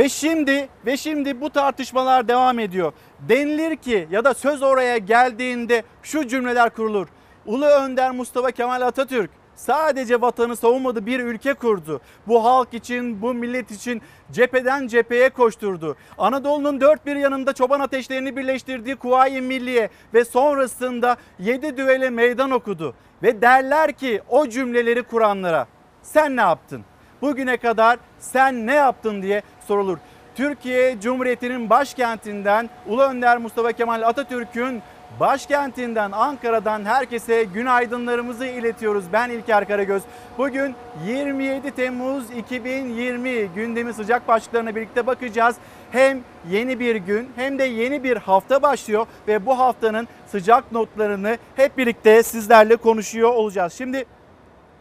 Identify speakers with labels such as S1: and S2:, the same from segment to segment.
S1: Ve şimdi ve şimdi bu tartışmalar devam ediyor. Denilir ki ya da söz oraya geldiğinde şu cümleler kurulur. Ulu Önder Mustafa Kemal Atatürk sadece vatanı savunmadı bir ülke kurdu. Bu halk için, bu millet için cepheden cepheye koşturdu. Anadolu'nun dört bir yanında çoban ateşlerini birleştirdiği Kuvayi Milliye ve sonrasında yedi düvele meydan okudu. Ve derler ki o cümleleri kuranlara sen ne yaptın? Bugüne kadar sen ne yaptın diye sorulur. Türkiye Cumhuriyeti'nin başkentinden Ulu Önder Mustafa Kemal Atatürk'ün başkentinden Ankara'dan herkese günaydınlarımızı iletiyoruz. Ben İlker Karagöz. Bugün 27 Temmuz 2020 gündemi sıcak başlıklarına birlikte bakacağız. Hem yeni bir gün hem de yeni bir hafta başlıyor ve bu haftanın sıcak notlarını hep birlikte sizlerle konuşuyor olacağız. Şimdi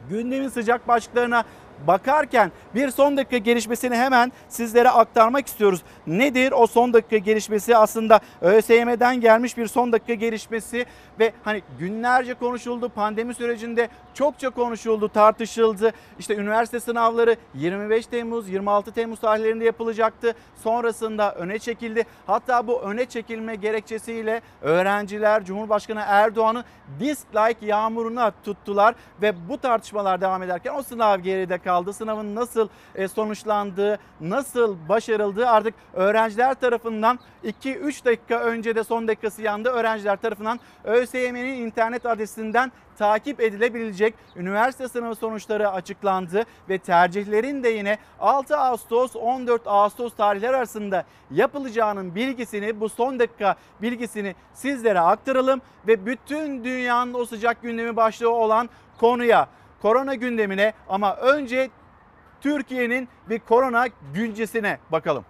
S1: gündemin sıcak başlıklarına bakarken bir son dakika gelişmesini hemen sizlere aktarmak istiyoruz. Nedir o son dakika gelişmesi? Aslında ÖSYM'den gelmiş bir son dakika gelişmesi ve hani günlerce konuşuldu. Pandemi sürecinde çokça konuşuldu, tartışıldı. İşte üniversite sınavları 25 Temmuz, 26 Temmuz tarihlerinde yapılacaktı. Sonrasında öne çekildi. Hatta bu öne çekilme gerekçesiyle öğrenciler Cumhurbaşkanı Erdoğan'ı dislike yağmuruna tuttular ve bu tartışmalar devam ederken o sınav geride kaldı. Sınavın nasıl e, sonuçlandığı, nasıl başarıldığı artık öğrenciler tarafından 2-3 dakika önce de son dakikası yandı. Öğrenciler tarafından ÖSYM'nin internet adresinden takip edilebilecek üniversite sınavı sonuçları açıklandı ve tercihlerin de yine 6 Ağustos 14 Ağustos tarihler arasında yapılacağının bilgisini bu son dakika bilgisini sizlere aktaralım ve bütün dünyanın o sıcak gündemi başlığı olan konuya korona gündemine ama önce Türkiye'nin bir korona güncesine bakalım.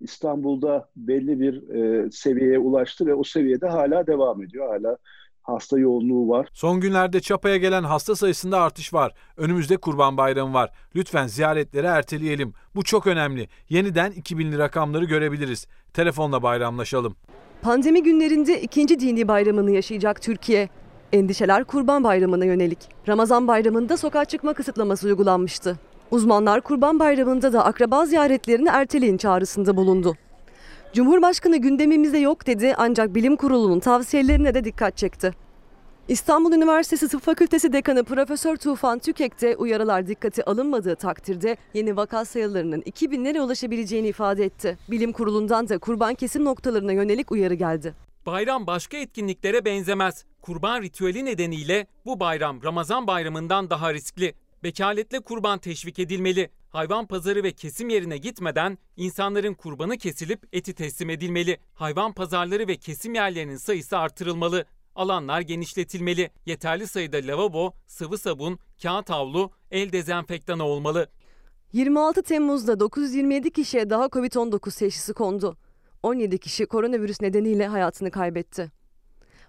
S2: İstanbul'da belli bir e, seviyeye ulaştı ve o seviyede hala devam ediyor. Hala hasta yoğunluğu var.
S3: Son günlerde Çapa'ya gelen hasta sayısında artış var. Önümüzde Kurban Bayramı var. Lütfen ziyaretleri erteleyelim. Bu çok önemli. Yeniden 2000'li rakamları görebiliriz. Telefonla bayramlaşalım.
S4: Pandemi günlerinde ikinci dini bayramını yaşayacak Türkiye. Endişeler Kurban Bayramı'na yönelik. Ramazan Bayramı'nda sokağa çıkma kısıtlaması uygulanmıştı. Uzmanlar Kurban Bayramı'nda da akraba ziyaretlerini erteleyin çağrısında bulundu. Cumhurbaşkanı gündemimizde yok dedi ancak bilim kurulunun tavsiyelerine de dikkat çekti. İstanbul Üniversitesi Tıp Fakültesi Dekanı Profesör Tufan Tükek de uyarılar dikkate alınmadığı takdirde yeni vaka sayılarının 2000'lere ulaşabileceğini ifade etti. Bilim kurulundan da kurban kesim noktalarına yönelik uyarı geldi.
S5: Bayram başka etkinliklere benzemez. Kurban ritüeli nedeniyle bu bayram Ramazan bayramından daha riskli. Bekaletle kurban teşvik edilmeli. Hayvan pazarı ve kesim yerine gitmeden insanların kurbanı kesilip eti teslim edilmeli. Hayvan pazarları ve kesim yerlerinin sayısı artırılmalı. Alanlar genişletilmeli. Yeterli sayıda lavabo, sıvı sabun, kağıt havlu, el dezenfektanı olmalı.
S4: 26 Temmuz'da 927 kişiye daha Covid-19 teşhisi kondu. 17 kişi koronavirüs nedeniyle hayatını kaybetti.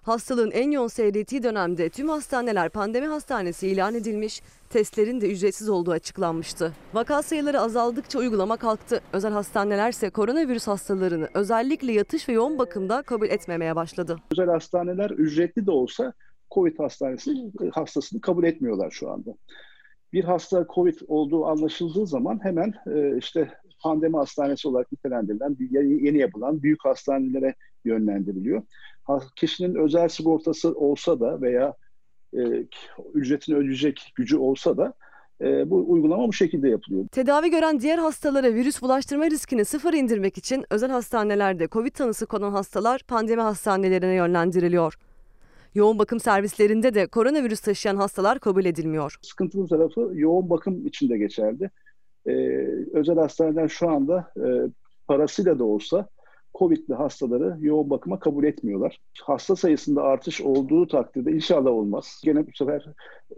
S4: Hastalığın en yoğun seyrettiği dönemde tüm hastaneler pandemi hastanesi ilan edilmiş, testlerin de ücretsiz olduğu açıklanmıştı. Vaka sayıları azaldıkça uygulama kalktı. Özel hastaneler ise koronavirüs hastalarını özellikle yatış ve yoğun bakımda kabul etmemeye başladı.
S2: Özel hastaneler ücretli de olsa COVID hastanesi hastasını kabul etmiyorlar şu anda. Bir hasta COVID olduğu anlaşıldığı zaman hemen e, işte pandemi hastanesi olarak nitelendirilen yeni yapılan büyük hastanelere yönlendiriliyor kişinin özel sigortası olsa da veya e, ücretini ödeyecek gücü olsa da e, bu uygulama bu şekilde yapılıyor.
S4: Tedavi gören diğer hastalara virüs bulaştırma riskini sıfır indirmek için özel hastanelerde COVID tanısı konan hastalar pandemi hastanelerine yönlendiriliyor. Yoğun bakım servislerinde de koronavirüs taşıyan hastalar kabul edilmiyor.
S2: Sıkıntılı tarafı yoğun bakım içinde geçerli. Ee, özel hastaneden şu anda e, parasıyla da olsa COVID'li hastaları yoğun bakıma kabul etmiyorlar. Hasta sayısında artış olduğu takdirde inşallah olmaz. Gene bu sefer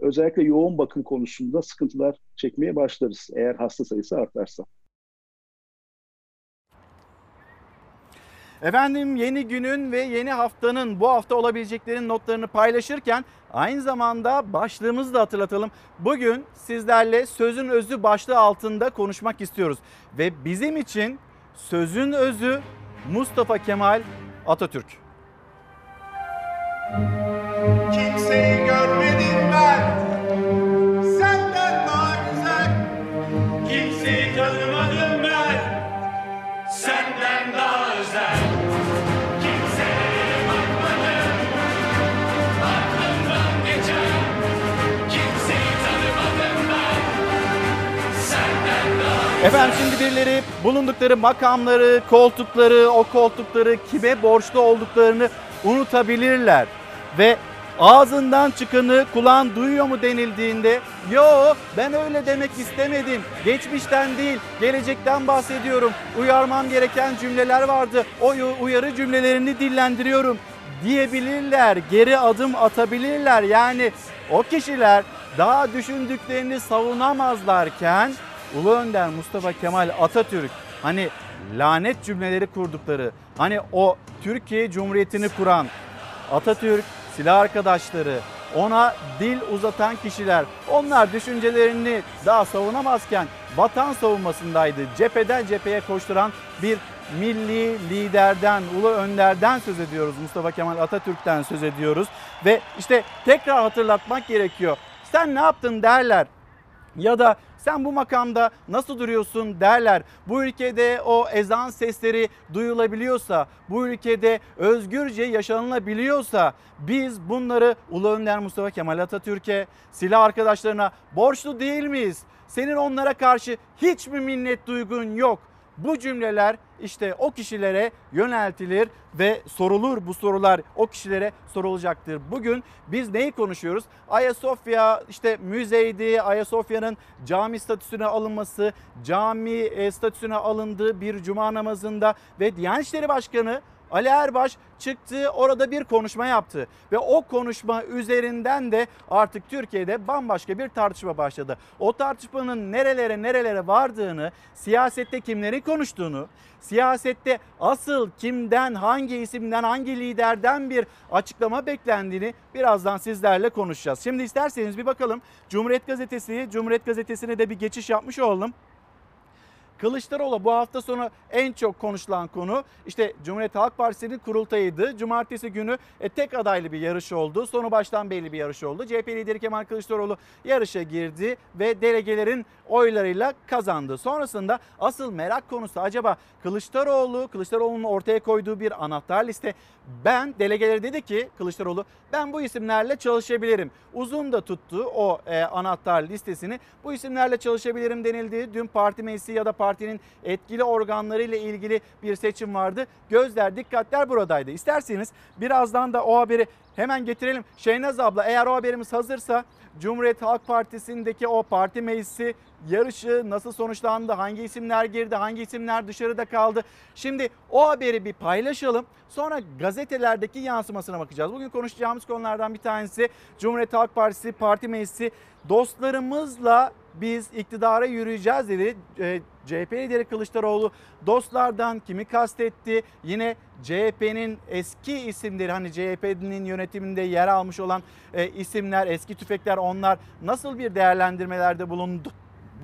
S2: özellikle yoğun bakım konusunda sıkıntılar çekmeye başlarız eğer hasta sayısı artarsa.
S1: Efendim yeni günün ve yeni haftanın bu hafta olabileceklerin notlarını paylaşırken aynı zamanda başlığımızı da hatırlatalım. Bugün sizlerle sözün özü başlığı altında konuşmak istiyoruz. Ve bizim için sözün özü Mustafa Kemal Atatürk. Kimseyi Efendim şimdi birileri bulundukları makamları, koltukları, o koltukları kime borçlu olduklarını unutabilirler. Ve ağzından çıkanı kulağın duyuyor mu denildiğinde yo ben öyle demek istemedim. Geçmişten değil gelecekten bahsediyorum. Uyarmam gereken cümleler vardı. O uyarı cümlelerini dillendiriyorum diyebilirler. Geri adım atabilirler. Yani o kişiler daha düşündüklerini savunamazlarken Ulu Önder Mustafa Kemal Atatürk hani lanet cümleleri kurdukları hani o Türkiye Cumhuriyeti'ni kuran Atatürk silah arkadaşları ona dil uzatan kişiler onlar düşüncelerini daha savunamazken vatan savunmasındaydı. Cepheden cepheye koşturan bir milli liderden, ulu önderden söz ediyoruz. Mustafa Kemal Atatürk'ten söz ediyoruz. Ve işte tekrar hatırlatmak gerekiyor. Sen ne yaptın derler. Ya da sen bu makamda nasıl duruyorsun derler. Bu ülkede o ezan sesleri duyulabiliyorsa, bu ülkede özgürce yaşanılabiliyorsa biz bunları Ulu Önder Mustafa Kemal Atatürk'e, silah arkadaşlarına borçlu değil miyiz? Senin onlara karşı hiç mi minnet duygun yok? Bu cümleler işte o kişilere yöneltilir ve sorulur bu sorular o kişilere sorulacaktır. Bugün biz neyi konuşuyoruz? Ayasofya işte müzeydi, Ayasofya'nın cami statüsüne alınması, cami e, statüsüne alındığı bir cuma namazında ve Diyanet İşleri Başkanı Ali Erbaş çıktı orada bir konuşma yaptı ve o konuşma üzerinden de artık Türkiye'de bambaşka bir tartışma başladı. O tartışmanın nerelere nerelere vardığını, siyasette kimlerin konuştuğunu, siyasette asıl kimden, hangi isimden, hangi liderden bir açıklama beklendiğini birazdan sizlerle konuşacağız. Şimdi isterseniz bir bakalım Cumhuriyet Gazetesi, Cumhuriyet Gazetesi'ne de bir geçiş yapmış olalım. Kılıçdaroğlu bu hafta sonu en çok konuşulan konu işte Cumhuriyet Halk Partisi'nin kurultayıydı. Cumartesi günü e, tek adaylı bir yarış oldu. Sonu baştan belli bir yarış oldu. CHP lideri Kemal Kılıçdaroğlu yarışa girdi ve delegelerin oylarıyla kazandı. Sonrasında asıl merak konusu acaba Kılıçdaroğlu, Kılıçdaroğlu'nun ortaya koyduğu bir anahtar liste. Ben delegeleri dedi ki Kılıçdaroğlu ben bu isimlerle çalışabilirim. Uzun da tuttu o e, anahtar listesini. Bu isimlerle çalışabilirim denildi. Dün parti meclisi ya da partinin etkili organları ile ilgili bir seçim vardı. Gözler, dikkatler buradaydı. İsterseniz birazdan da o haberi hemen getirelim. Şeynaz abla eğer o haberimiz hazırsa Cumhuriyet Halk Partisi'ndeki o parti meclisi yarışı nasıl sonuçlandı, hangi isimler girdi, hangi isimler dışarıda kaldı. Şimdi o haberi bir paylaşalım. Sonra gazetelerdeki yansımasına bakacağız. Bugün konuşacağımız konulardan bir tanesi Cumhuriyet Halk Partisi Parti Meclisi dostlarımızla biz iktidara yürüyeceğiz dedi. CHP lideri Kılıçdaroğlu dostlardan kimi kastetti? Yine CHP'nin eski isimleri hani CHP'nin yönetiminde yer almış olan e, isimler, eski tüfekler onlar nasıl bir değerlendirmelerde bulundu?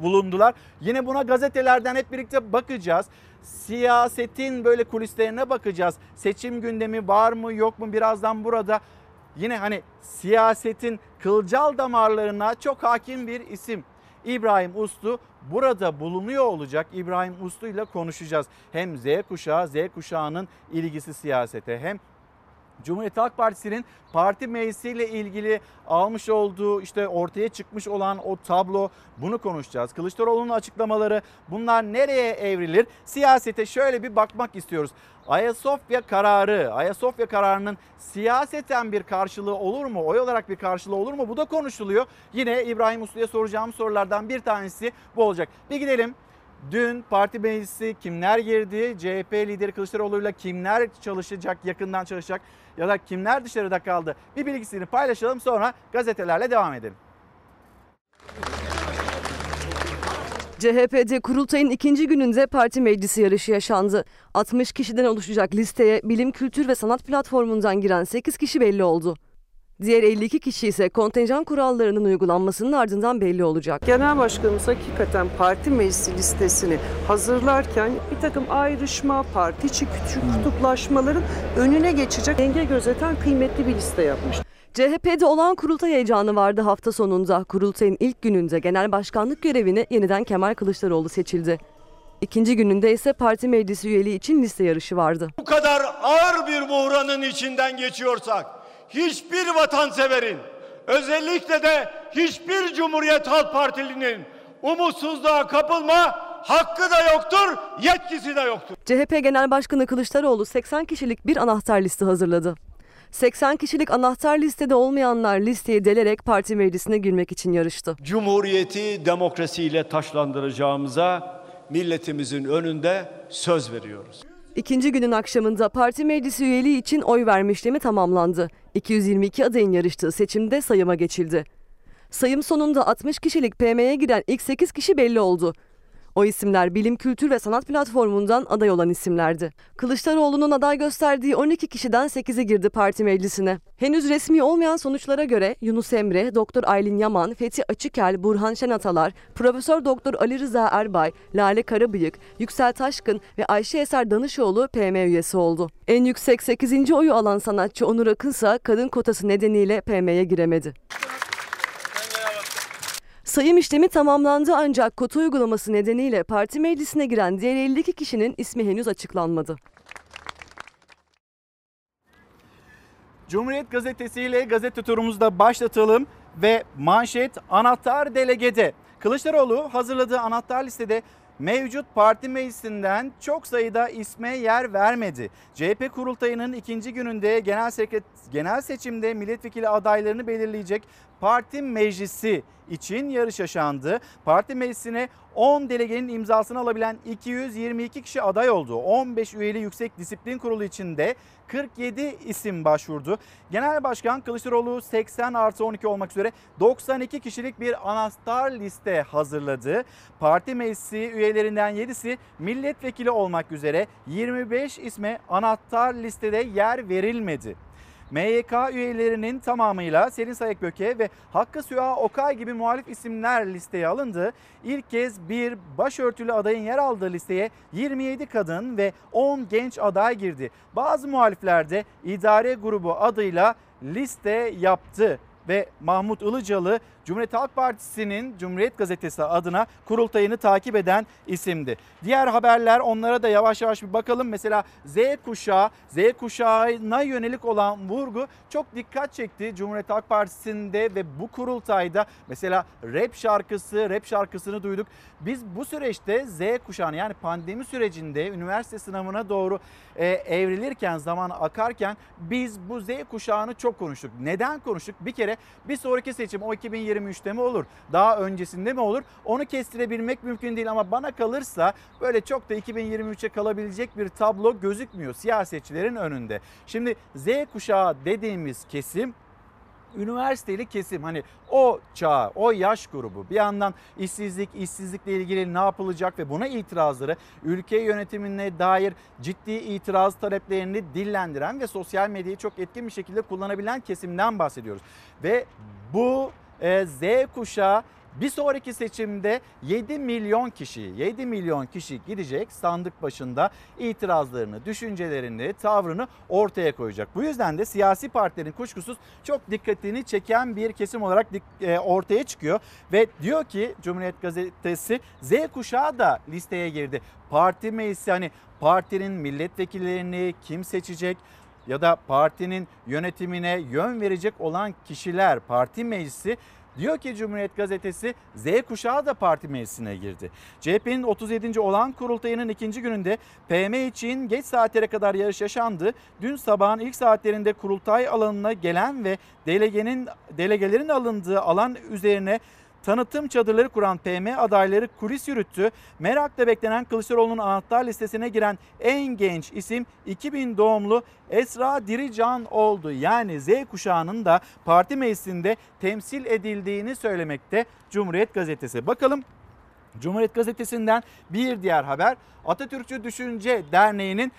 S1: bulundular. Yine buna gazetelerden hep birlikte bakacağız. Siyasetin böyle kulislerine bakacağız. Seçim gündemi var mı yok mu birazdan burada yine hani siyasetin kılcal damarlarına çok hakim bir isim. İbrahim Uslu burada bulunuyor olacak. İbrahim Uslu ile konuşacağız. Hem Z kuşağı, Z kuşağının ilgisi siyasete hem Cumhuriyet Halk Partisi'nin parti meclisiyle ilgili almış olduğu işte ortaya çıkmış olan o tablo bunu konuşacağız. Kılıçdaroğlu'nun açıklamaları bunlar nereye evrilir? Siyasete şöyle bir bakmak istiyoruz. Ayasofya kararı, Ayasofya kararının siyaseten bir karşılığı olur mu? Oy olarak bir karşılığı olur mu? Bu da konuşuluyor. Yine İbrahim Uslu'ya soracağım sorulardan bir tanesi bu olacak. Bir gidelim Dün parti meclisi kimler girdi? CHP lideri Kılıçdaroğlu'yla kimler çalışacak, yakından çalışacak ya da kimler dışarıda kaldı? Bir bilgisini paylaşalım sonra gazetelerle devam edelim.
S4: CHP'de kurultayın ikinci gününde parti meclisi yarışı yaşandı. 60 kişiden oluşacak listeye bilim, kültür ve sanat platformundan giren 8 kişi belli oldu. Diğer 52 kişi ise kontenjan kurallarının uygulanmasının ardından belli olacak.
S6: Genel Başkanımız hakikaten parti meclisi listesini hazırlarken bir takım ayrışma, parti içi küçük kutuplaşmaların önüne geçecek denge gözeten kıymetli bir liste yapmış.
S4: CHP'de olan kurultay heyecanı vardı hafta sonunda. Kurultayın ilk gününde genel başkanlık görevine yeniden Kemal Kılıçdaroğlu seçildi. İkinci gününde ise parti meclisi üyeliği için liste yarışı vardı.
S7: Bu kadar ağır bir buhranın içinden geçiyorsak hiçbir vatanseverin özellikle de hiçbir Cumhuriyet Halk Partilinin umutsuzluğa kapılma hakkı da yoktur, yetkisi de yoktur.
S4: CHP Genel Başkanı Kılıçdaroğlu 80 kişilik bir anahtar liste hazırladı. 80 kişilik anahtar listede olmayanlar listeyi delerek parti meclisine girmek için yarıştı.
S7: Cumhuriyeti demokrasiyle taşlandıracağımıza milletimizin önünde söz veriyoruz.
S4: İkinci günün akşamında parti meclisi üyeliği için oy verme işlemi tamamlandı. 222 adayın yarıştığı seçimde sayıma geçildi. Sayım sonunda 60 kişilik PM'ye giren ilk 8 kişi belli oldu. O isimler Bilim, Kültür ve Sanat platformundan aday olan isimlerdi. Kılıçdaroğlu'nun aday gösterdiği 12 kişiden 8'i girdi parti meclisine. Henüz resmi olmayan sonuçlara göre Yunus Emre, Doktor Aylin Yaman, Fethi Açıkel, Burhan Şenatalar, Profesör Doktor Ali Rıza Erbay, Lale Karabıyık, Yüksel Taşkın ve Ayşe Eser Danışoğlu PM üyesi oldu. En yüksek 8. oyu alan sanatçı Onur Akınsa kadın kotası nedeniyle PM'ye giremedi. Sayım işlemi tamamlandı ancak kota uygulaması nedeniyle parti meclisine giren diğer 52 kişinin ismi henüz açıklanmadı.
S1: Cumhuriyet Gazetesi ile gazete turumuzu başlatalım ve manşet anahtar delegede. Kılıçdaroğlu hazırladığı anahtar listede mevcut parti meclisinden çok sayıda isme yer vermedi. CHP kurultayının ikinci gününde genel, genel seçimde milletvekili adaylarını belirleyecek parti meclisi için yarış yaşandı. Parti meclisine 10 delegenin imzasını alabilen 222 kişi aday oldu. 15 üyeli Yüksek Disiplin Kurulu içinde 47 isim başvurdu. Genel Başkan Kılıçdaroğlu 80 artı 12 olmak üzere 92 kişilik bir anahtar liste hazırladı. Parti meclisi üyelerinden 7'si milletvekili olmak üzere 25 isme anahtar listede yer verilmedi. MYK üyelerinin tamamıyla Selin Sayıkböke ve Hakkı Süha Okay gibi muhalif isimler listeye alındı. İlk kez bir başörtülü adayın yer aldığı listeye 27 kadın ve 10 genç aday girdi. Bazı muhalifler de idare grubu adıyla liste yaptı ve Mahmut Ilıcalı Cumhuriyet Halk Partisi'nin Cumhuriyet Gazetesi adına kurultayını takip eden isimdi. Diğer haberler onlara da yavaş yavaş bir bakalım. Mesela Z kuşağı, Z kuşağına yönelik olan vurgu çok dikkat çekti Cumhuriyet Halk Partisi'nde ve bu kurultayda mesela rap şarkısı, rap şarkısını duyduk. Biz bu süreçte Z kuşağını yani pandemi sürecinde üniversite sınavına doğru e, evrilirken, zaman akarken biz bu Z kuşağını çok konuştuk. Neden konuştuk? Bir kere bir sonraki seçim o 2023'te mi olur? Daha öncesinde mi olur? Onu kestirebilmek mümkün değil ama bana kalırsa böyle çok da 2023'e kalabilecek bir tablo gözükmüyor siyasetçilerin önünde. Şimdi Z kuşağı dediğimiz kesim üniversiteli kesim hani o çağ, o yaş grubu bir yandan işsizlik, işsizlikle ilgili ne yapılacak ve buna itirazları ülke yönetimine dair ciddi itiraz taleplerini dillendiren ve sosyal medyayı çok etkin bir şekilde kullanabilen kesimden bahsediyoruz. Ve bu Z kuşağı bir sonraki seçimde 7 milyon kişi, 7 milyon kişi gidecek sandık başında itirazlarını, düşüncelerini, tavrını ortaya koyacak. Bu yüzden de siyasi partilerin kuşkusuz çok dikkatini çeken bir kesim olarak e, ortaya çıkıyor ve diyor ki Cumhuriyet Gazetesi Z kuşağı da listeye girdi. Parti meclisi hani partinin milletvekillerini kim seçecek? Ya da partinin yönetimine yön verecek olan kişiler parti meclisi Diyor ki Cumhuriyet Gazetesi Z kuşağı da parti meclisine girdi. CHP'nin 37. olan kurultayının ikinci gününde PM için geç saatlere kadar yarış yaşandı. Dün sabahın ilk saatlerinde kurultay alanına gelen ve delegenin delegelerin alındığı alan üzerine tanıtım çadırları kuran PM adayları kulis yürüttü. Merakla beklenen Kılıçdaroğlu'nun anahtar listesine giren en genç isim 2000 doğumlu Esra Dirican oldu. Yani Z kuşağının da parti meclisinde temsil edildiğini söylemekte Cumhuriyet Gazetesi. Bakalım Cumhuriyet Gazetesi'nden bir diğer haber Atatürkçü Düşünce Derneği'nin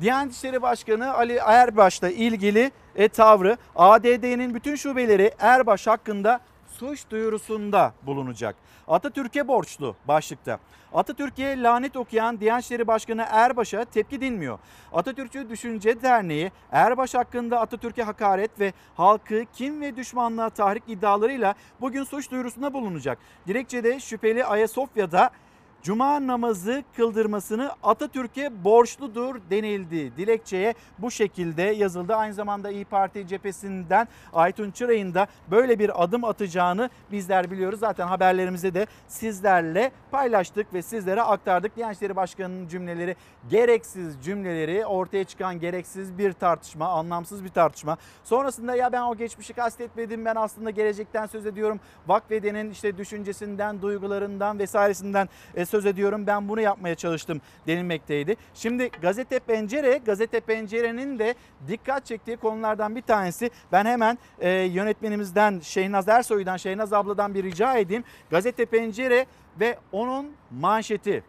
S1: Diyanet İşleri Başkanı Ali Erbaş'la ilgili e, tavrı ADD'nin bütün şubeleri Erbaş hakkında suç duyurusunda bulunacak. Atatürk'e borçlu başlıkta. Atatürk'e lanet okuyan Diyanet İşleri Başkanı Erbaş'a tepki dinmiyor. Atatürkçü Düşünce Derneği Erbaş hakkında Atatürk'e hakaret ve halkı kim ve düşmanlığa tahrik iddialarıyla bugün suç duyurusunda bulunacak. Dilekçede şüpheli Ayasofya'da Cuma namazı kıldırmasını Atatürk'e borçludur denildi. Dilekçeye bu şekilde yazıldı. Aynı zamanda İyi Parti cephesinden Aytun Çıray'ın da böyle bir adım atacağını bizler biliyoruz. Zaten haberlerimizde de sizlerle paylaştık ve sizlere aktardık. Diyanet İşleri Başkanı'nın cümleleri gereksiz cümleleri ortaya çıkan gereksiz bir tartışma, anlamsız bir tartışma. Sonrasında ya ben o geçmişi kastetmedim ben aslında gelecekten söz ediyorum. Vakfedenin işte düşüncesinden, duygularından vesairesinden e, söz ediyorum. Ben bunu yapmaya çalıştım denilmekteydi. Şimdi Gazete Pencere, Gazete Pencere'nin de dikkat çektiği konulardan bir tanesi. Ben hemen e, yönetmenimizden Şeynaz Ersoy'dan, Şeynaz abladan bir rica edeyim. Gazete Pencere ve onun manşeti.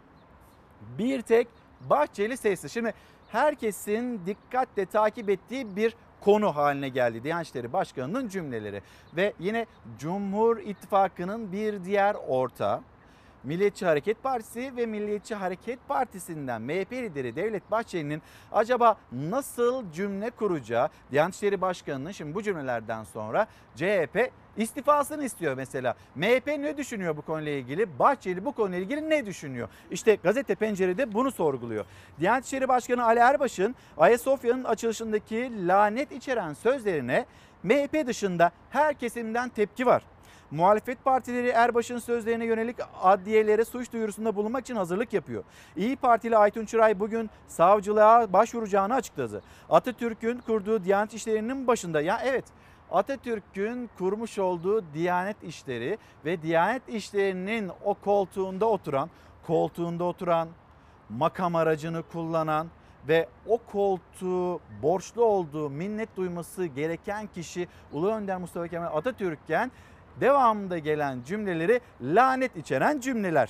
S1: Bir tek Bahçeli sesi. Şimdi herkesin dikkatle takip ettiği bir konu haline geldi Diyanet İşleri Başkanı'nın cümleleri. Ve yine Cumhur İttifakı'nın bir diğer ortağı Milliyetçi Hareket Partisi ve Milliyetçi Hareket Partisi'nden MHP lideri Devlet Bahçeli'nin acaba nasıl cümle kuracağı Diyanet İşleri Başkanı'nın şimdi bu cümlelerden sonra CHP istifasını istiyor mesela. MHP ne düşünüyor bu konuyla ilgili? Bahçeli bu konuyla ilgili ne düşünüyor? İşte gazete pencerede bunu sorguluyor. Diyanet İşleri Başkanı Ali Erbaş'ın Ayasofya'nın açılışındaki lanet içeren sözlerine MHP dışında her kesimden tepki var. Muhalefet partileri Erbaş'ın sözlerine yönelik adliyelere suç duyurusunda bulunmak için hazırlık yapıyor. İyi Partili Aytun Çıray bugün savcılığa başvuracağını açıkladı. Atatürk'ün kurduğu Diyanet İşleri'nin başında ya evet Atatürk'ün kurmuş olduğu Diyanet İşleri ve Diyanet İşleri'nin o koltuğunda oturan, koltuğunda oturan, makam aracını kullanan ve o koltuğu borçlu olduğu minnet duyması gereken kişi Ulu Önder Mustafa Kemal Atatürk'ken devamında gelen cümleleri lanet içeren cümleler.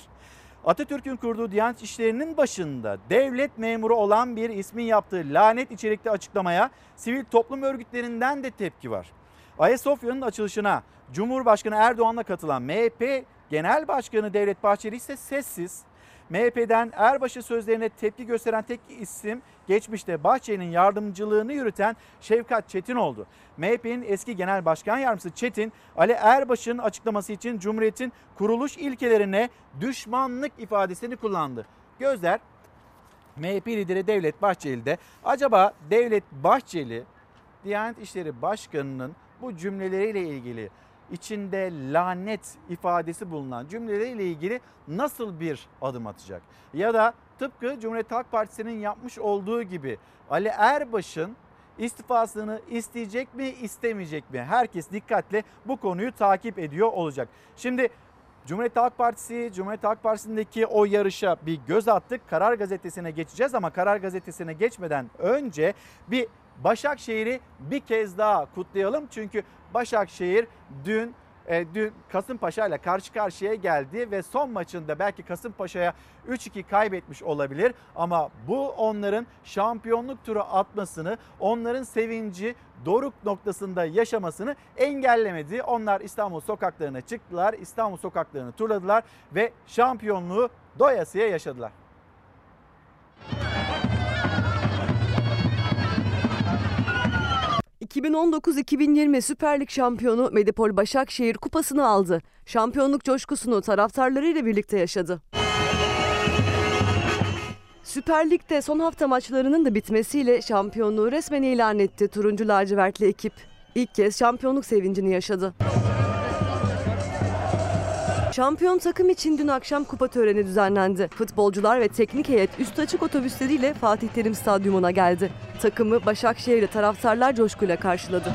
S1: Atatürk'ün kurduğu Diyanet İşleri'nin başında devlet memuru olan bir ismin yaptığı lanet içerikli açıklamaya sivil toplum örgütlerinden de tepki var. Ayasofya'nın açılışına Cumhurbaşkanı Erdoğan'la katılan MHP Genel Başkanı Devlet Bahçeli ise sessiz. MHP'den Erbaşı sözlerine tepki gösteren tek isim geçmişte Bahçeli'nin yardımcılığını yürüten Şevkat Çetin oldu. MHP'nin eski genel başkan yardımcısı Çetin, Ali Erbaş'ın açıklaması için Cumhuriyet'in kuruluş ilkelerine düşmanlık ifadesini kullandı. Gözler MHP lideri Devlet Bahçeli'de. Acaba Devlet Bahçeli Diyanet İşleri Başkanı'nın bu cümleleriyle ilgili içinde lanet ifadesi bulunan cümleleriyle ilgili nasıl bir adım atacak? Ya da tıpkı Cumhuriyet Halk Partisi'nin yapmış olduğu gibi Ali Erbaş'ın istifasını isteyecek mi istemeyecek mi? Herkes dikkatle bu konuyu takip ediyor olacak. Şimdi Cumhuriyet Halk Partisi, Cumhuriyet Halk Partisi'ndeki o yarışa bir göz attık. Karar Gazetesi'ne geçeceğiz ama Karar Gazetesi'ne geçmeden önce bir Başakşehir'i bir kez daha kutlayalım. Çünkü Başakşehir dün e, dün Kasımpaşa ile karşı karşıya geldi ve son maçında belki Kasımpaşa'ya 3-2 kaybetmiş olabilir ama bu onların şampiyonluk turu atmasını, onların sevinci doruk noktasında yaşamasını engellemedi. Onlar İstanbul sokaklarına çıktılar, İstanbul sokaklarını turladılar ve şampiyonluğu doyasıya yaşadılar.
S4: 2019-2020 Süper Lig şampiyonu Medipol Başakşehir kupasını aldı. Şampiyonluk coşkusunu taraftarlarıyla birlikte yaşadı. Süper Lig'de son hafta maçlarının da bitmesiyle şampiyonluğu resmen ilan etti turuncu lacivertli ekip. İlk kez şampiyonluk sevincini yaşadı. Şampiyon takım için dün akşam kupa töreni düzenlendi. Futbolcular ve teknik heyet üst açık otobüsleriyle Fatih Terim Stadyumuna geldi. Takımı Başakşehir'de taraftarlar coşkuyla karşıladı.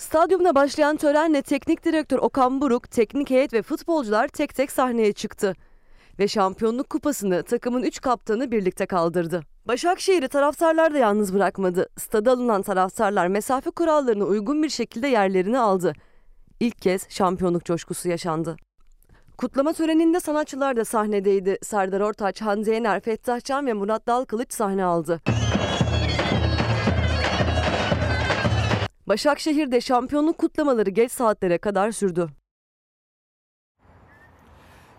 S4: Stadyumda başlayan törenle teknik direktör Okan Buruk, teknik heyet ve futbolcular tek tek sahneye çıktı. Ve şampiyonluk kupasını takımın 3 kaptanı birlikte kaldırdı. Başakşehir'i taraftarlar da yalnız bırakmadı. Stada alınan taraftarlar mesafe kurallarına uygun bir şekilde yerlerini aldı ilk kez şampiyonluk coşkusu yaşandı. Kutlama töreninde sanatçılar da sahnedeydi. Serdar Ortaç, Hande Yener, Fettah Can ve Murat Dalkılıç sahne aldı. Başakşehir'de şampiyonluk kutlamaları geç saatlere kadar sürdü.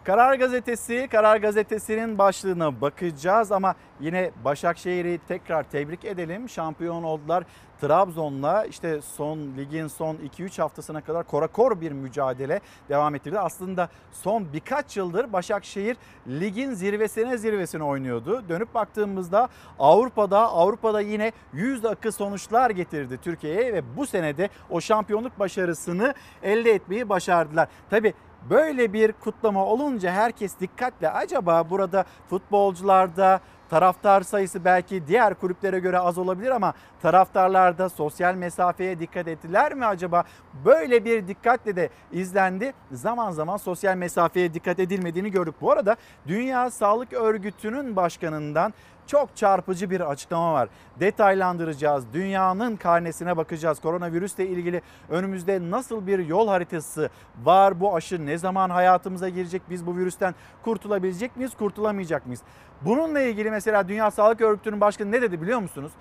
S1: Karar Gazetesi, Karar Gazetesi'nin başlığına bakacağız ama yine Başakşehir'i tekrar tebrik edelim. Şampiyon oldular. Trabzon'la işte son ligin son 2-3 haftasına kadar korakor bir mücadele devam ettirdi. Aslında son birkaç yıldır Başakşehir ligin zirvesine zirvesine oynuyordu. Dönüp baktığımızda Avrupa'da Avrupa'da yine yüz akı sonuçlar getirdi Türkiye'ye ve bu senede o şampiyonluk başarısını elde etmeyi başardılar. Tabi Böyle bir kutlama olunca herkes dikkatle acaba burada futbolcularda taraftar sayısı belki diğer kulüplere göre az olabilir ama taraftarlarda sosyal mesafeye dikkat ettiler mi acaba? Böyle bir dikkatle de izlendi. Zaman zaman sosyal mesafeye dikkat edilmediğini gördük. Bu arada Dünya Sağlık Örgütü'nün başkanından çok çarpıcı bir açıklama var. Detaylandıracağız. Dünyanın karnesine bakacağız. Koronavirüsle ilgili önümüzde nasıl bir yol haritası var? Bu aşı ne zaman hayatımıza girecek? Biz bu virüsten kurtulabilecek miyiz? Kurtulamayacak mıyız? Bununla ilgili mesela Dünya Sağlık Örgütü'nün başkanı ne dedi biliyor musunuz?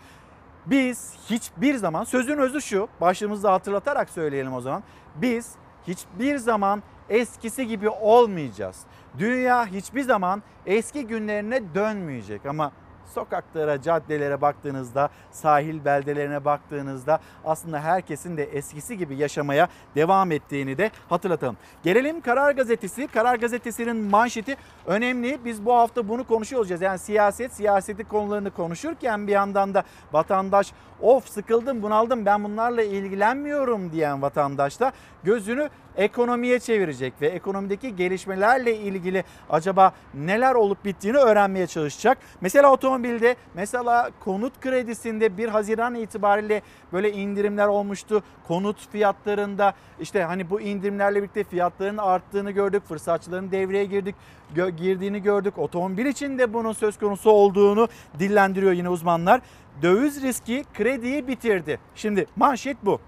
S1: Biz hiçbir zaman sözün özü şu başlığımızda hatırlatarak söyleyelim o zaman. Biz hiçbir zaman eskisi gibi olmayacağız. Dünya hiçbir zaman eski günlerine dönmeyecek ama sokaklara, caddelere baktığınızda, sahil beldelerine baktığınızda aslında herkesin de eskisi gibi yaşamaya devam ettiğini de hatırlatalım. Gelelim Karar Gazetesi. Karar Gazetesi'nin manşeti önemli. Biz bu hafta bunu konuşuyor olacağız. Yani siyaset, siyaseti konularını konuşurken bir yandan da vatandaş of sıkıldım, bunaldım ben bunlarla ilgilenmiyorum diyen vatandaş da gözünü ekonomiye çevirecek ve ekonomideki gelişmelerle ilgili acaba neler olup bittiğini öğrenmeye çalışacak. Mesela otomobilde, mesela konut kredisinde 1 Haziran itibariyle böyle indirimler olmuştu. Konut fiyatlarında işte hani bu indirimlerle birlikte fiyatların arttığını gördük. Fırsatçıların devreye girdik girdiğini gördük. Otomobil için de bunun söz konusu olduğunu dillendiriyor yine uzmanlar. Döviz riski krediyi bitirdi. Şimdi manşet bu.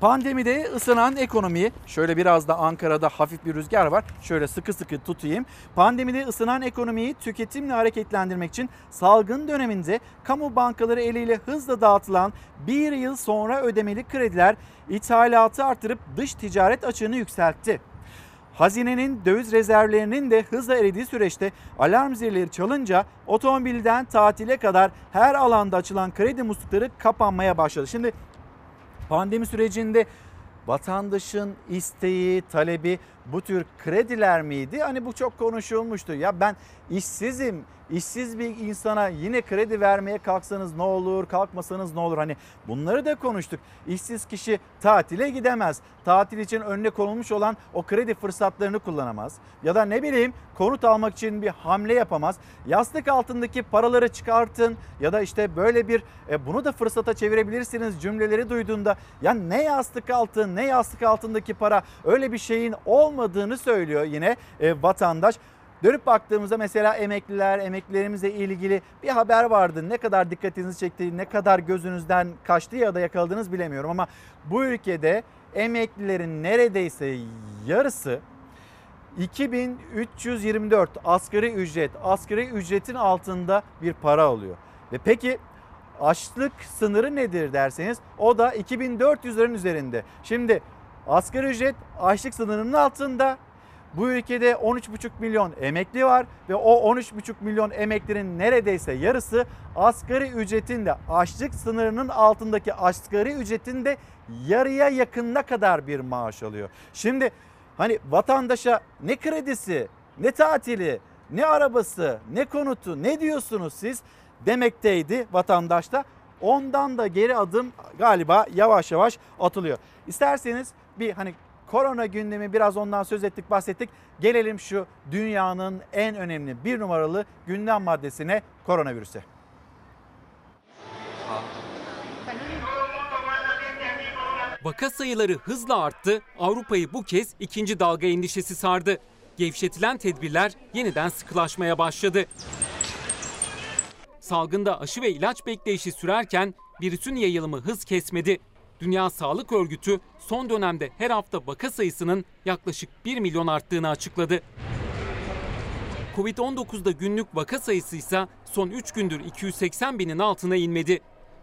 S1: Pandemide ısınan ekonomiyi şöyle biraz da Ankara'da hafif bir rüzgar var. Şöyle sıkı sıkı tutayım. Pandemide ısınan ekonomiyi tüketimle hareketlendirmek için salgın döneminde kamu bankaları eliyle hızla dağıtılan bir yıl sonra ödemeli krediler ithalatı artırıp dış ticaret açığını yükseltti. Hazinenin döviz rezervlerinin de hızla eridiği süreçte alarm zilleri çalınca otomobilden tatile kadar her alanda açılan kredi muslukları kapanmaya başladı. Şimdi pandemi sürecinde vatandaşın isteği, talebi bu tür krediler miydi? Hani bu çok konuşulmuştu. Ya ben işsizim, işsiz bir insana yine kredi vermeye kalksanız ne olur, kalkmasanız ne olur? Hani bunları da konuştuk. İşsiz kişi tatile gidemez. Tatil için önüne konulmuş olan o kredi fırsatlarını kullanamaz. Ya da ne bileyim konut almak için bir hamle yapamaz. Yastık altındaki paraları çıkartın ya da işte böyle bir e, bunu da fırsata çevirebilirsiniz cümleleri duyduğunda ya ne yastık altı ne yastık altındaki para öyle bir şeyin olmadığını söylüyor yine e, vatandaş. Dönüp baktığımızda mesela emekliler, emeklilerimizle ilgili bir haber vardı. Ne kadar dikkatinizi çekti, ne kadar gözünüzden kaçtı ya da yakaladınız bilemiyorum ama bu ülkede emeklilerin neredeyse yarısı 2324 asgari ücret, asgari ücretin altında bir para alıyor. Ve peki açlık sınırı nedir derseniz o da 2400'lerin üzerinde. Şimdi asgari ücret açlık sınırının altında bu ülkede 13,5 milyon emekli var ve o 13,5 milyon emeklinin neredeyse yarısı asgari ücretin de açlık sınırının altındaki asgari ücretin de yarıya yakınına kadar bir maaş alıyor. Şimdi hani vatandaşa ne kredisi, ne tatili, ne arabası, ne konutu, ne diyorsunuz siz demekteydi vatandaşta. Ondan da geri adım galiba yavaş yavaş atılıyor. İsterseniz bir hani korona gündemi biraz ondan söz ettik bahsettik. Gelelim şu dünyanın en önemli bir numaralı gündem maddesine koronavirüse.
S5: Vaka sayıları hızla arttı. Avrupa'yı bu kez ikinci dalga endişesi sardı. Gevşetilen tedbirler yeniden sıkılaşmaya başladı. Salgında aşı ve ilaç bekleyişi sürerken virüsün yayılımı hız kesmedi. Dünya Sağlık Örgütü son dönemde her hafta vaka sayısının yaklaşık 1 milyon arttığını açıkladı. Covid-19'da günlük vaka sayısı ise son 3 gündür 280 binin altına inmedi.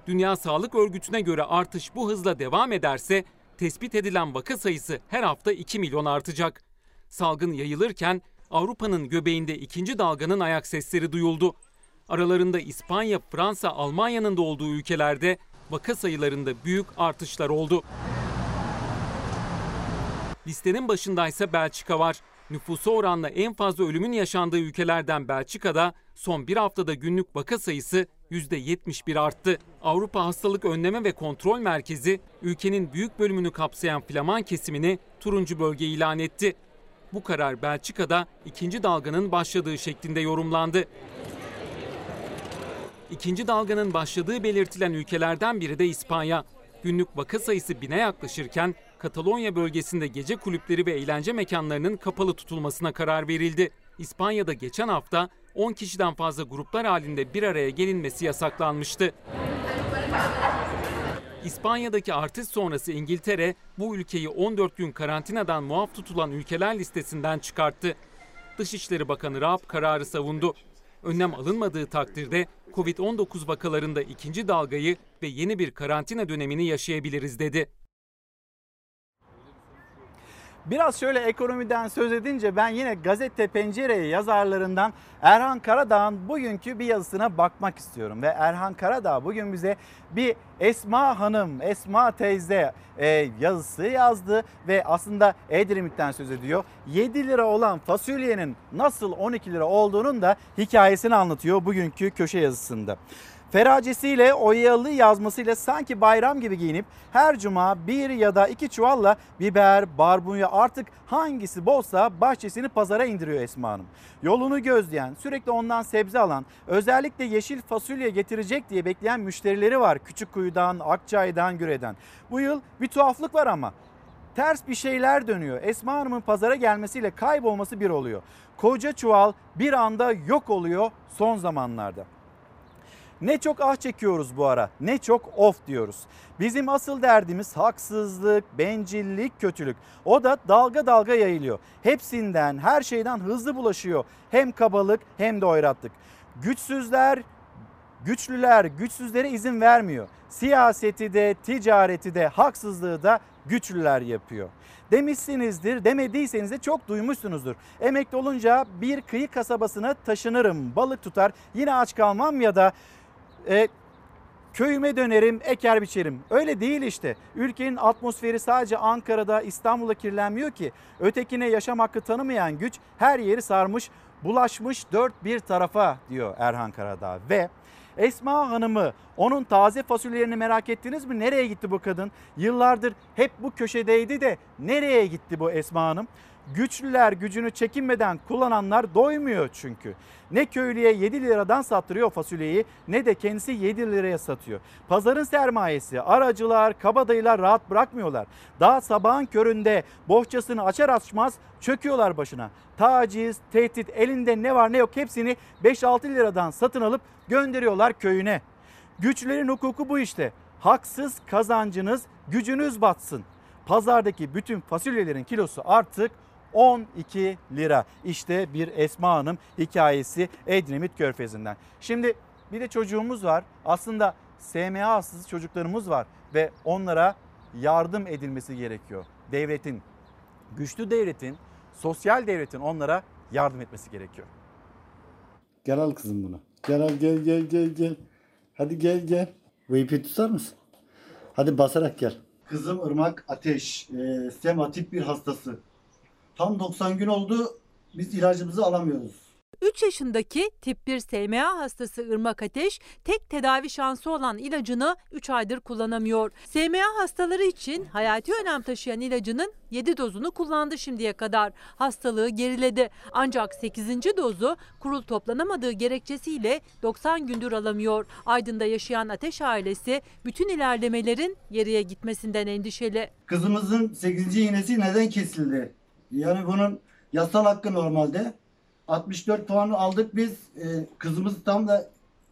S5: Dünya Sağlık Örgütü'ne göre artış bu hızla devam ederse tespit edilen vaka sayısı her hafta 2 milyon artacak. Salgın yayılırken Avrupa'nın göbeğinde ikinci dalganın ayak sesleri duyuldu. Aralarında İspanya, Fransa, Almanya'nın da olduğu ülkelerde vaka sayılarında büyük artışlar oldu. Listenin başındaysa Belçika var. Nüfusu oranla en fazla ölümün yaşandığı ülkelerden Belçika'da son bir haftada günlük vaka sayısı %71 arttı. Avrupa Hastalık Önleme ve Kontrol Merkezi ülkenin büyük bölümünü kapsayan Flaman kesimini turuncu bölge ilan etti. Bu karar Belçika'da ikinci dalganın başladığı şeklinde yorumlandı. İkinci dalganın başladığı belirtilen ülkelerden biri de İspanya. Günlük vaka sayısı bine yaklaşırken Katalonya bölgesinde gece kulüpleri ve eğlence mekanlarının kapalı tutulmasına karar verildi. İspanya'da geçen hafta 10 kişiden fazla gruplar halinde bir araya gelinmesi yasaklanmıştı. İspanya'daki artış sonrası İngiltere bu ülkeyi 14 gün karantinadan muaf tutulan ülkeler listesinden çıkarttı. Dışişleri Bakanı Raab kararı savundu. Önlem alınmadığı takdirde Covid-19 vakalarında ikinci dalgayı ve yeni bir karantina dönemini yaşayabiliriz dedi.
S1: Biraz şöyle ekonomiden söz edince ben yine gazete pencereye yazarlarından Erhan Karadağ'ın bugünkü bir yazısına bakmak istiyorum. Ve Erhan Karadağ bugün bize bir Esma Hanım, Esma teyze e, yazısı yazdı ve aslında Edremit'ten söz ediyor. 7 lira olan fasulyenin nasıl 12 lira olduğunun da hikayesini anlatıyor bugünkü köşe yazısında. Feracesiyle, oyalı yazmasıyla sanki bayram gibi giyinip her cuma bir ya da iki çuvalla biber, barbunya artık hangisi bolsa bahçesini pazara indiriyor Esma Hanım. Yolunu gözleyen, sürekli ondan sebze alan, özellikle yeşil fasulye getirecek diye bekleyen müşterileri var. Küçükkuyu'dan, Akçay'dan, Güre'den. Bu yıl bir tuhaflık var ama ters bir şeyler dönüyor. Esma Hanım'ın pazara gelmesiyle kaybolması bir oluyor. Koca çuval bir anda yok oluyor son zamanlarda. Ne çok ah çekiyoruz bu ara, ne çok of diyoruz. Bizim asıl derdimiz haksızlık, bencillik, kötülük. O da dalga dalga yayılıyor. Hepsinden, her şeyden hızlı bulaşıyor. Hem kabalık hem de oyratlık. Güçsüzler, güçlüler güçsüzlere izin vermiyor. Siyaseti de, ticareti de, haksızlığı da güçlüler yapıyor. Demişsinizdir, demediyseniz de çok duymuşsunuzdur. Emekli olunca bir kıyı kasabasına taşınırım, balık tutar, yine aç kalmam ya da e, köyüme dönerim, eker biçerim. Öyle değil işte. Ülkenin atmosferi sadece Ankara'da, İstanbul'da kirlenmiyor ki. Ötekine yaşam hakkı tanımayan güç her yeri sarmış, bulaşmış dört bir tarafa diyor Erhan Karadağ. Ve Esma Hanım'ı, onun taze fasulyelerini merak ettiniz mi? Nereye gitti bu kadın? Yıllardır hep bu köşedeydi de nereye gitti bu Esma Hanım? Güçlüler gücünü çekinmeden kullananlar doymuyor çünkü. Ne köylüye 7 liradan sattırıyor fasulyeyi ne de kendisi 7 liraya satıyor. Pazarın sermayesi aracılar, kabadayılar rahat bırakmıyorlar. Daha sabahın köründe bohçasını açar açmaz çöküyorlar başına. Taciz, tehdit elinde ne var ne yok hepsini 5-6 liradan satın alıp gönderiyorlar köyüne. Güçlerin hukuku bu işte. Haksız kazancınız gücünüz batsın. Pazardaki bütün fasulyelerin kilosu artık 12 lira. İşte bir Esma Hanım hikayesi Edremit Körfezi'nden. Şimdi bir de çocuğumuz var. Aslında SMA hastası çocuklarımız var ve onlara yardım edilmesi gerekiyor. Devletin, güçlü devletin, sosyal devletin onlara yardım etmesi gerekiyor.
S8: Gel al kızım bunu. Gel al gel gel gel gel. Hadi gel gel. Bu ipi tutar mısın? Hadi basarak gel. Kızım Irmak Ateş. E, sema tip bir hastası. Tam 90 gün oldu. Biz ilacımızı alamıyoruz.
S9: 3 yaşındaki tip 1 SMA hastası Irmak Ateş tek tedavi şansı olan ilacını 3 aydır kullanamıyor. SMA hastaları için hayati önem taşıyan ilacının 7 dozunu kullandı şimdiye kadar. Hastalığı geriledi. Ancak 8. dozu kurul toplanamadığı gerekçesiyle 90 gündür alamıyor. Aydın'da yaşayan Ateş ailesi bütün ilerlemelerin geriye gitmesinden endişeli.
S8: Kızımızın 8. iğnesi neden kesildi? Yani bunun yasal hakkı normalde. 64 puanı aldık biz. E, kızımız tam da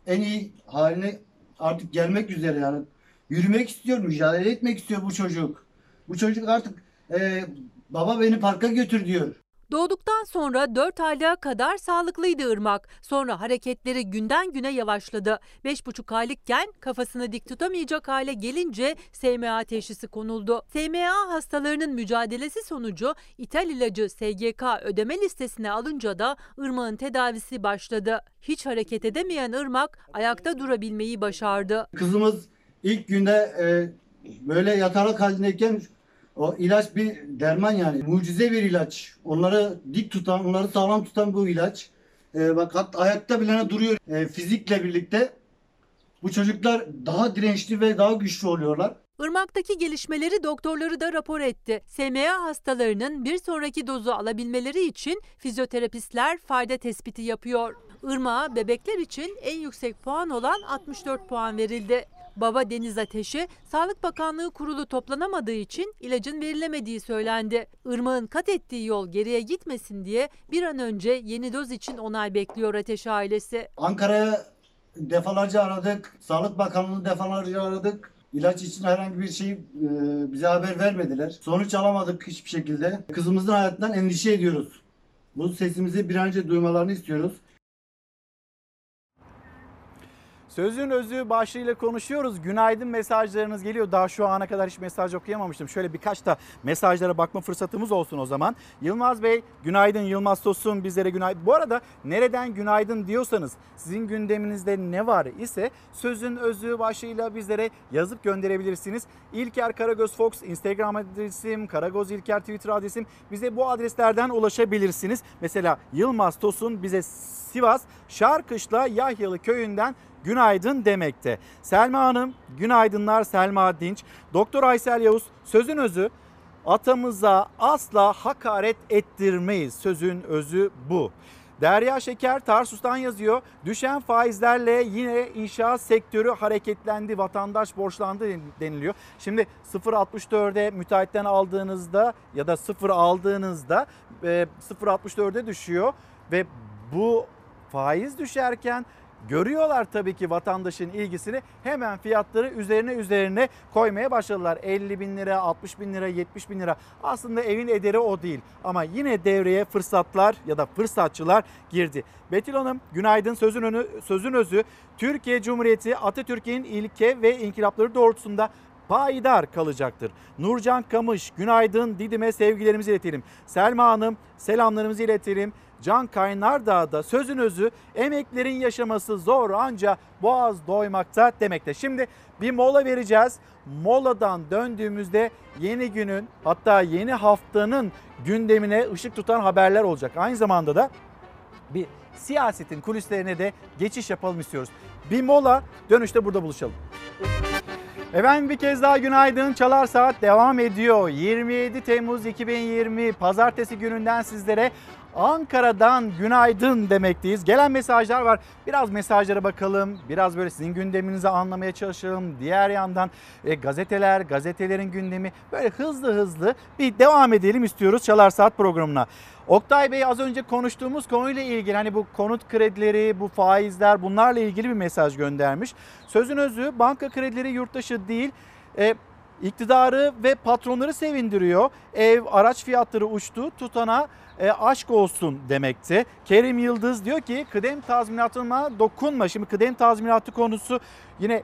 S8: en iyi haline artık gelmek üzere yani. Yürümek istiyor, mücadele etmek istiyor bu çocuk. Bu çocuk artık e, baba beni parka götür diyor.
S9: Doğduktan sonra 4 aylığa kadar sağlıklıydı Irmak. Sonra hareketleri günden güne yavaşladı. 5,5 aylıkken kafasını dik tutamayacak hale gelince SMA teşhisi konuldu. SMA hastalarının mücadelesi sonucu ithal ilacı SGK ödeme listesine alınca da Irmak'ın tedavisi başladı. Hiç hareket edemeyen Irmak ayakta durabilmeyi başardı.
S8: Kızımız ilk günde e, böyle yatalak halindeyken o ilaç bir derman yani mucize bir ilaç. Onları dik tutan, onları sağlam tutan bu ilaç. E, bak hatta ayakta bile duruyor. E, fizikle birlikte bu çocuklar daha dirençli ve daha güçlü oluyorlar.
S9: Irmak'taki gelişmeleri doktorları da rapor etti. SMA hastalarının bir sonraki dozu alabilmeleri için fizyoterapistler fayda tespiti yapıyor. Irmak'a bebekler için en yüksek puan olan 64 puan verildi. Baba Deniz Ateş'i Sağlık Bakanlığı kurulu toplanamadığı için ilacın verilemediği söylendi. Irmak'ın kat ettiği yol geriye gitmesin diye bir an önce yeni doz için onay bekliyor Ateş ailesi.
S8: Ankara'ya defalarca aradık. Sağlık Bakanlığı'nı defalarca aradık. İlaç için herhangi bir şey e, bize haber vermediler. Sonuç alamadık hiçbir şekilde. Kızımızın hayatından endişe ediyoruz. Bu sesimizi bir an önce duymalarını istiyoruz.
S1: Sözün özü başlığıyla konuşuyoruz. Günaydın mesajlarınız geliyor. Daha şu ana kadar hiç mesaj okuyamamıştım. Şöyle birkaç da mesajlara bakma fırsatımız olsun o zaman. Yılmaz Bey, günaydın Yılmaz Tosun bizlere günaydın. Bu arada nereden günaydın diyorsanız sizin gündeminizde ne var ise sözün özü başlığıyla bizlere yazıp gönderebilirsiniz. İlker Karagöz Fox Instagram adresim, Karagöz İlker Twitter adresim. Bize bu adreslerden ulaşabilirsiniz. Mesela Yılmaz Tosun bize Sivas Şarkışla Yahyalı köyünden günaydın demekte. Selma Hanım günaydınlar Selma Dinç. Doktor Aysel Yavuz sözün özü atamıza asla hakaret ettirmeyiz. Sözün özü bu. Derya Şeker Tarsus'tan yazıyor. Düşen faizlerle yine inşaat sektörü hareketlendi. Vatandaş borçlandı deniliyor. Şimdi 0.64'e müteahhitten aldığınızda ya da 0 aldığınızda 0.64'e düşüyor ve bu faiz düşerken görüyorlar tabii ki vatandaşın ilgisini hemen fiyatları üzerine üzerine koymaya başladılar. 50 bin lira, 60 bin lira, 70 bin lira aslında evin ederi o değil ama yine devreye fırsatlar ya da fırsatçılar girdi. Betül Hanım günaydın sözün, önü, sözün özü Türkiye Cumhuriyeti Atatürk'ün ilke ve inkılapları doğrultusunda payidar kalacaktır. Nurcan Kamış günaydın Didim'e sevgilerimizi iletelim. Selma Hanım selamlarımızı iletelim. Can Kaynardağ'da sözün özü emeklerin yaşaması zor ancak boğaz doymakta demekte. Şimdi bir mola vereceğiz. Moladan döndüğümüzde yeni günün hatta yeni haftanın gündemine ışık tutan haberler olacak. Aynı zamanda da bir siyasetin kulislerine de geçiş yapalım istiyoruz. Bir mola dönüşte burada buluşalım. Efendim bir kez daha günaydın. Çalar Saat devam ediyor. 27 Temmuz 2020 Pazartesi gününden sizlere Ankara'dan günaydın demekteyiz. Gelen mesajlar var. Biraz mesajlara bakalım. Biraz böyle sizin gündeminizi anlamaya çalışalım. Diğer yandan e, gazeteler, gazetelerin gündemi böyle hızlı hızlı bir devam edelim istiyoruz Çalar Saat programına. Oktay Bey az önce konuştuğumuz konuyla ilgili hani bu konut kredileri, bu faizler bunlarla ilgili bir mesaj göndermiş. Sözün özü banka kredileri yurttaşı değil e, iktidarı ve patronları sevindiriyor. Ev, araç fiyatları uçtu. Tutana e, aşk olsun demekti. Kerim Yıldız diyor ki kıdem tazminatına dokunma. Şimdi kıdem tazminatı konusu yine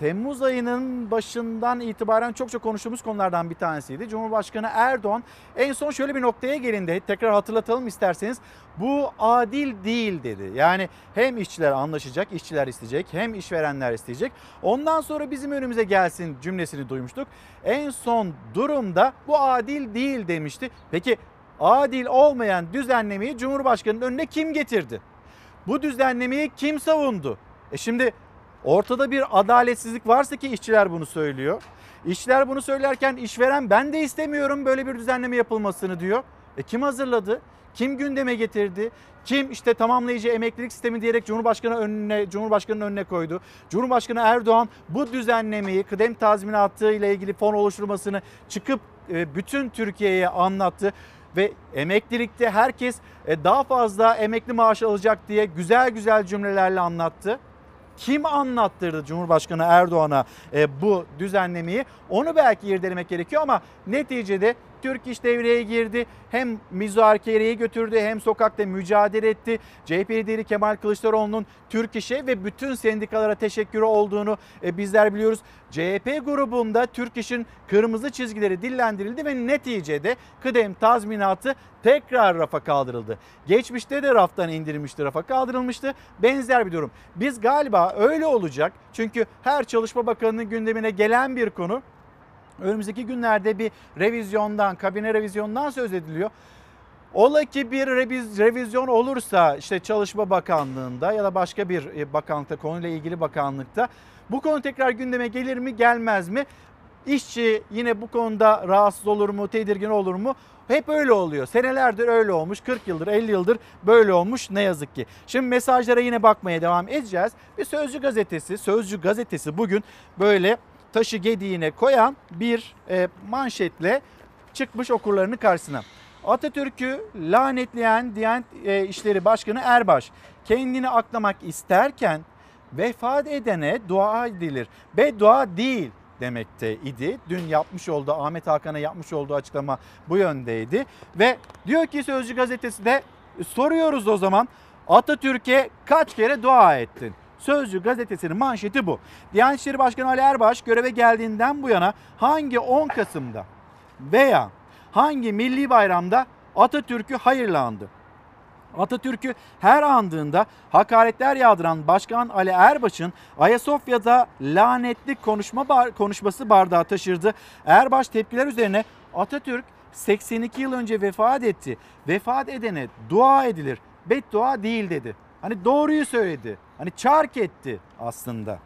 S1: Temmuz ayının başından itibaren çok çok konuştuğumuz konulardan bir tanesiydi. Cumhurbaşkanı Erdoğan en son şöyle bir noktaya gelindi. Tekrar hatırlatalım isterseniz. Bu adil değil dedi. Yani hem işçiler anlaşacak, işçiler isteyecek, hem işverenler isteyecek. Ondan sonra bizim önümüze gelsin cümlesini duymuştuk. En son durumda bu adil değil demişti. Peki adil olmayan düzenlemeyi Cumhurbaşkanı'nın önüne kim getirdi? Bu düzenlemeyi kim savundu? E şimdi ortada bir adaletsizlik varsa ki işçiler bunu söylüyor. İşçiler bunu söylerken işveren ben de istemiyorum böyle bir düzenleme yapılmasını diyor. E kim hazırladı? Kim gündeme getirdi? Kim işte tamamlayıcı emeklilik sistemi diyerek Cumhurbaşkanı önüne Cumhurbaşkanının önüne koydu. Cumhurbaşkanı Erdoğan bu düzenlemeyi kıdem tazminatı ile ilgili fon oluşturmasını çıkıp e, bütün Türkiye'ye anlattı ve emeklilikte herkes e, daha fazla emekli maaş alacak diye güzel güzel cümlelerle anlattı. Kim anlattırdı Cumhurbaşkanı Erdoğan'a e, bu düzenlemeyi? Onu belki irdelemek gerekiyor ama neticede Türk İş devreye girdi. Hem müzakereyi götürdü hem sokakta mücadele etti. CHP lideri Kemal Kılıçdaroğlu'nun Türk İş'e ve bütün sendikalara teşekkürü olduğunu e, bizler biliyoruz. CHP grubunda Türk İş'in kırmızı çizgileri dillendirildi ve neticede kıdem tazminatı tekrar rafa kaldırıldı. Geçmişte de raftan indirilmişti, rafa kaldırılmıştı. Benzer bir durum. Biz galiba öyle olacak. Çünkü her Çalışma Bakanı'nın gündemine gelen bir konu önümüzdeki günlerde bir revizyondan, kabine revizyondan söz ediliyor. Ola ki bir reviz, revizyon olursa işte Çalışma Bakanlığı'nda ya da başka bir e, bakanlıkta konuyla ilgili bakanlıkta bu konu tekrar gündeme gelir mi gelmez mi? İşçi yine bu konuda rahatsız olur mu, tedirgin olur mu? Hep öyle oluyor. Senelerdir öyle olmuş. 40 yıldır, 50 yıldır böyle olmuş ne yazık ki. Şimdi mesajlara yine bakmaya devam edeceğiz. Bir Sözcü gazetesi, Sözcü gazetesi bugün böyle taşı gediğine koyan bir e, manşetle çıkmış okurlarının karşısına. Atatürk'ü lanetleyen Diyanet e, İşleri Başkanı Erbaş kendini aklamak isterken vefat edene dua edilir. Beddua değil demekte idi. Dün yapmış olduğu Ahmet Hakan'a yapmış olduğu açıklama bu yöndeydi. Ve diyor ki Sözcü gazetesi de soruyoruz o zaman Atatürk'e kaç kere dua ettin? Sözcü gazetesinin manşeti bu. Diyanet İşleri Başkanı Ali Erbaş göreve geldiğinden bu yana hangi 10 Kasım'da veya hangi milli bayramda Atatürk'ü hayırlandı? Atatürk'ü her andığında hakaretler yağdıran Başkan Ali Erbaş'ın Ayasofya'da lanetli konuşma bar, konuşması bardağı taşırdı. Erbaş tepkiler üzerine Atatürk 82 yıl önce vefat etti. Vefat edene dua edilir. Beddua değil dedi. Hani doğruyu söyledi. Hani çark etti aslında.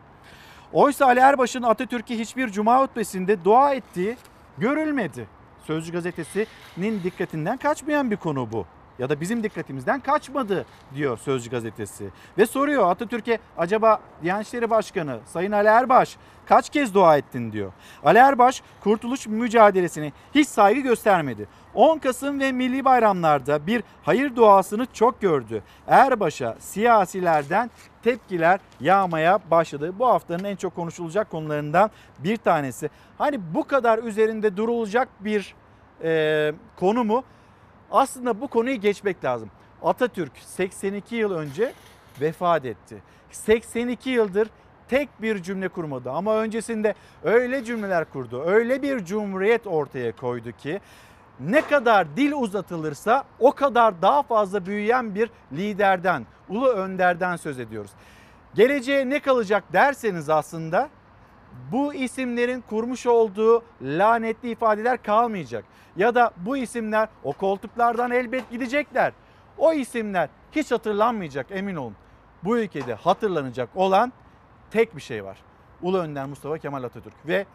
S1: Oysa Ali Erbaş'ın Atatürk'e hiçbir cuma hutbesinde dua ettiği görülmedi. Sözcü gazetesinin dikkatinden kaçmayan bir konu bu. Ya da bizim dikkatimizden kaçmadı diyor Sözcü gazetesi. Ve soruyor Atatürk'e acaba Diyanet İşleri Başkanı Sayın Ali Erbaş kaç kez dua ettin diyor. Ali Erbaş kurtuluş mücadelesine hiç saygı göstermedi. 10 Kasım ve milli bayramlarda bir hayır duasını çok gördü. Erbaş'a siyasilerden tepkiler yağmaya başladı. Bu haftanın en çok konuşulacak konularından bir tanesi. Hani bu kadar üzerinde durulacak bir e, konu mu? Aslında bu konuyu geçmek lazım. Atatürk 82 yıl önce vefat etti. 82 yıldır tek bir cümle kurmadı ama öncesinde öyle cümleler kurdu. Öyle bir cumhuriyet ortaya koydu ki ne kadar dil uzatılırsa o kadar daha fazla büyüyen bir liderden, ulu önderden söz ediyoruz. Geleceğe ne kalacak derseniz aslında bu isimlerin kurmuş olduğu lanetli ifadeler kalmayacak. Ya da bu isimler o koltuklardan elbet gidecekler. O isimler hiç hatırlanmayacak emin olun. Bu ülkede hatırlanacak olan tek bir şey var. Ulu Önder Mustafa Kemal Atatürk ve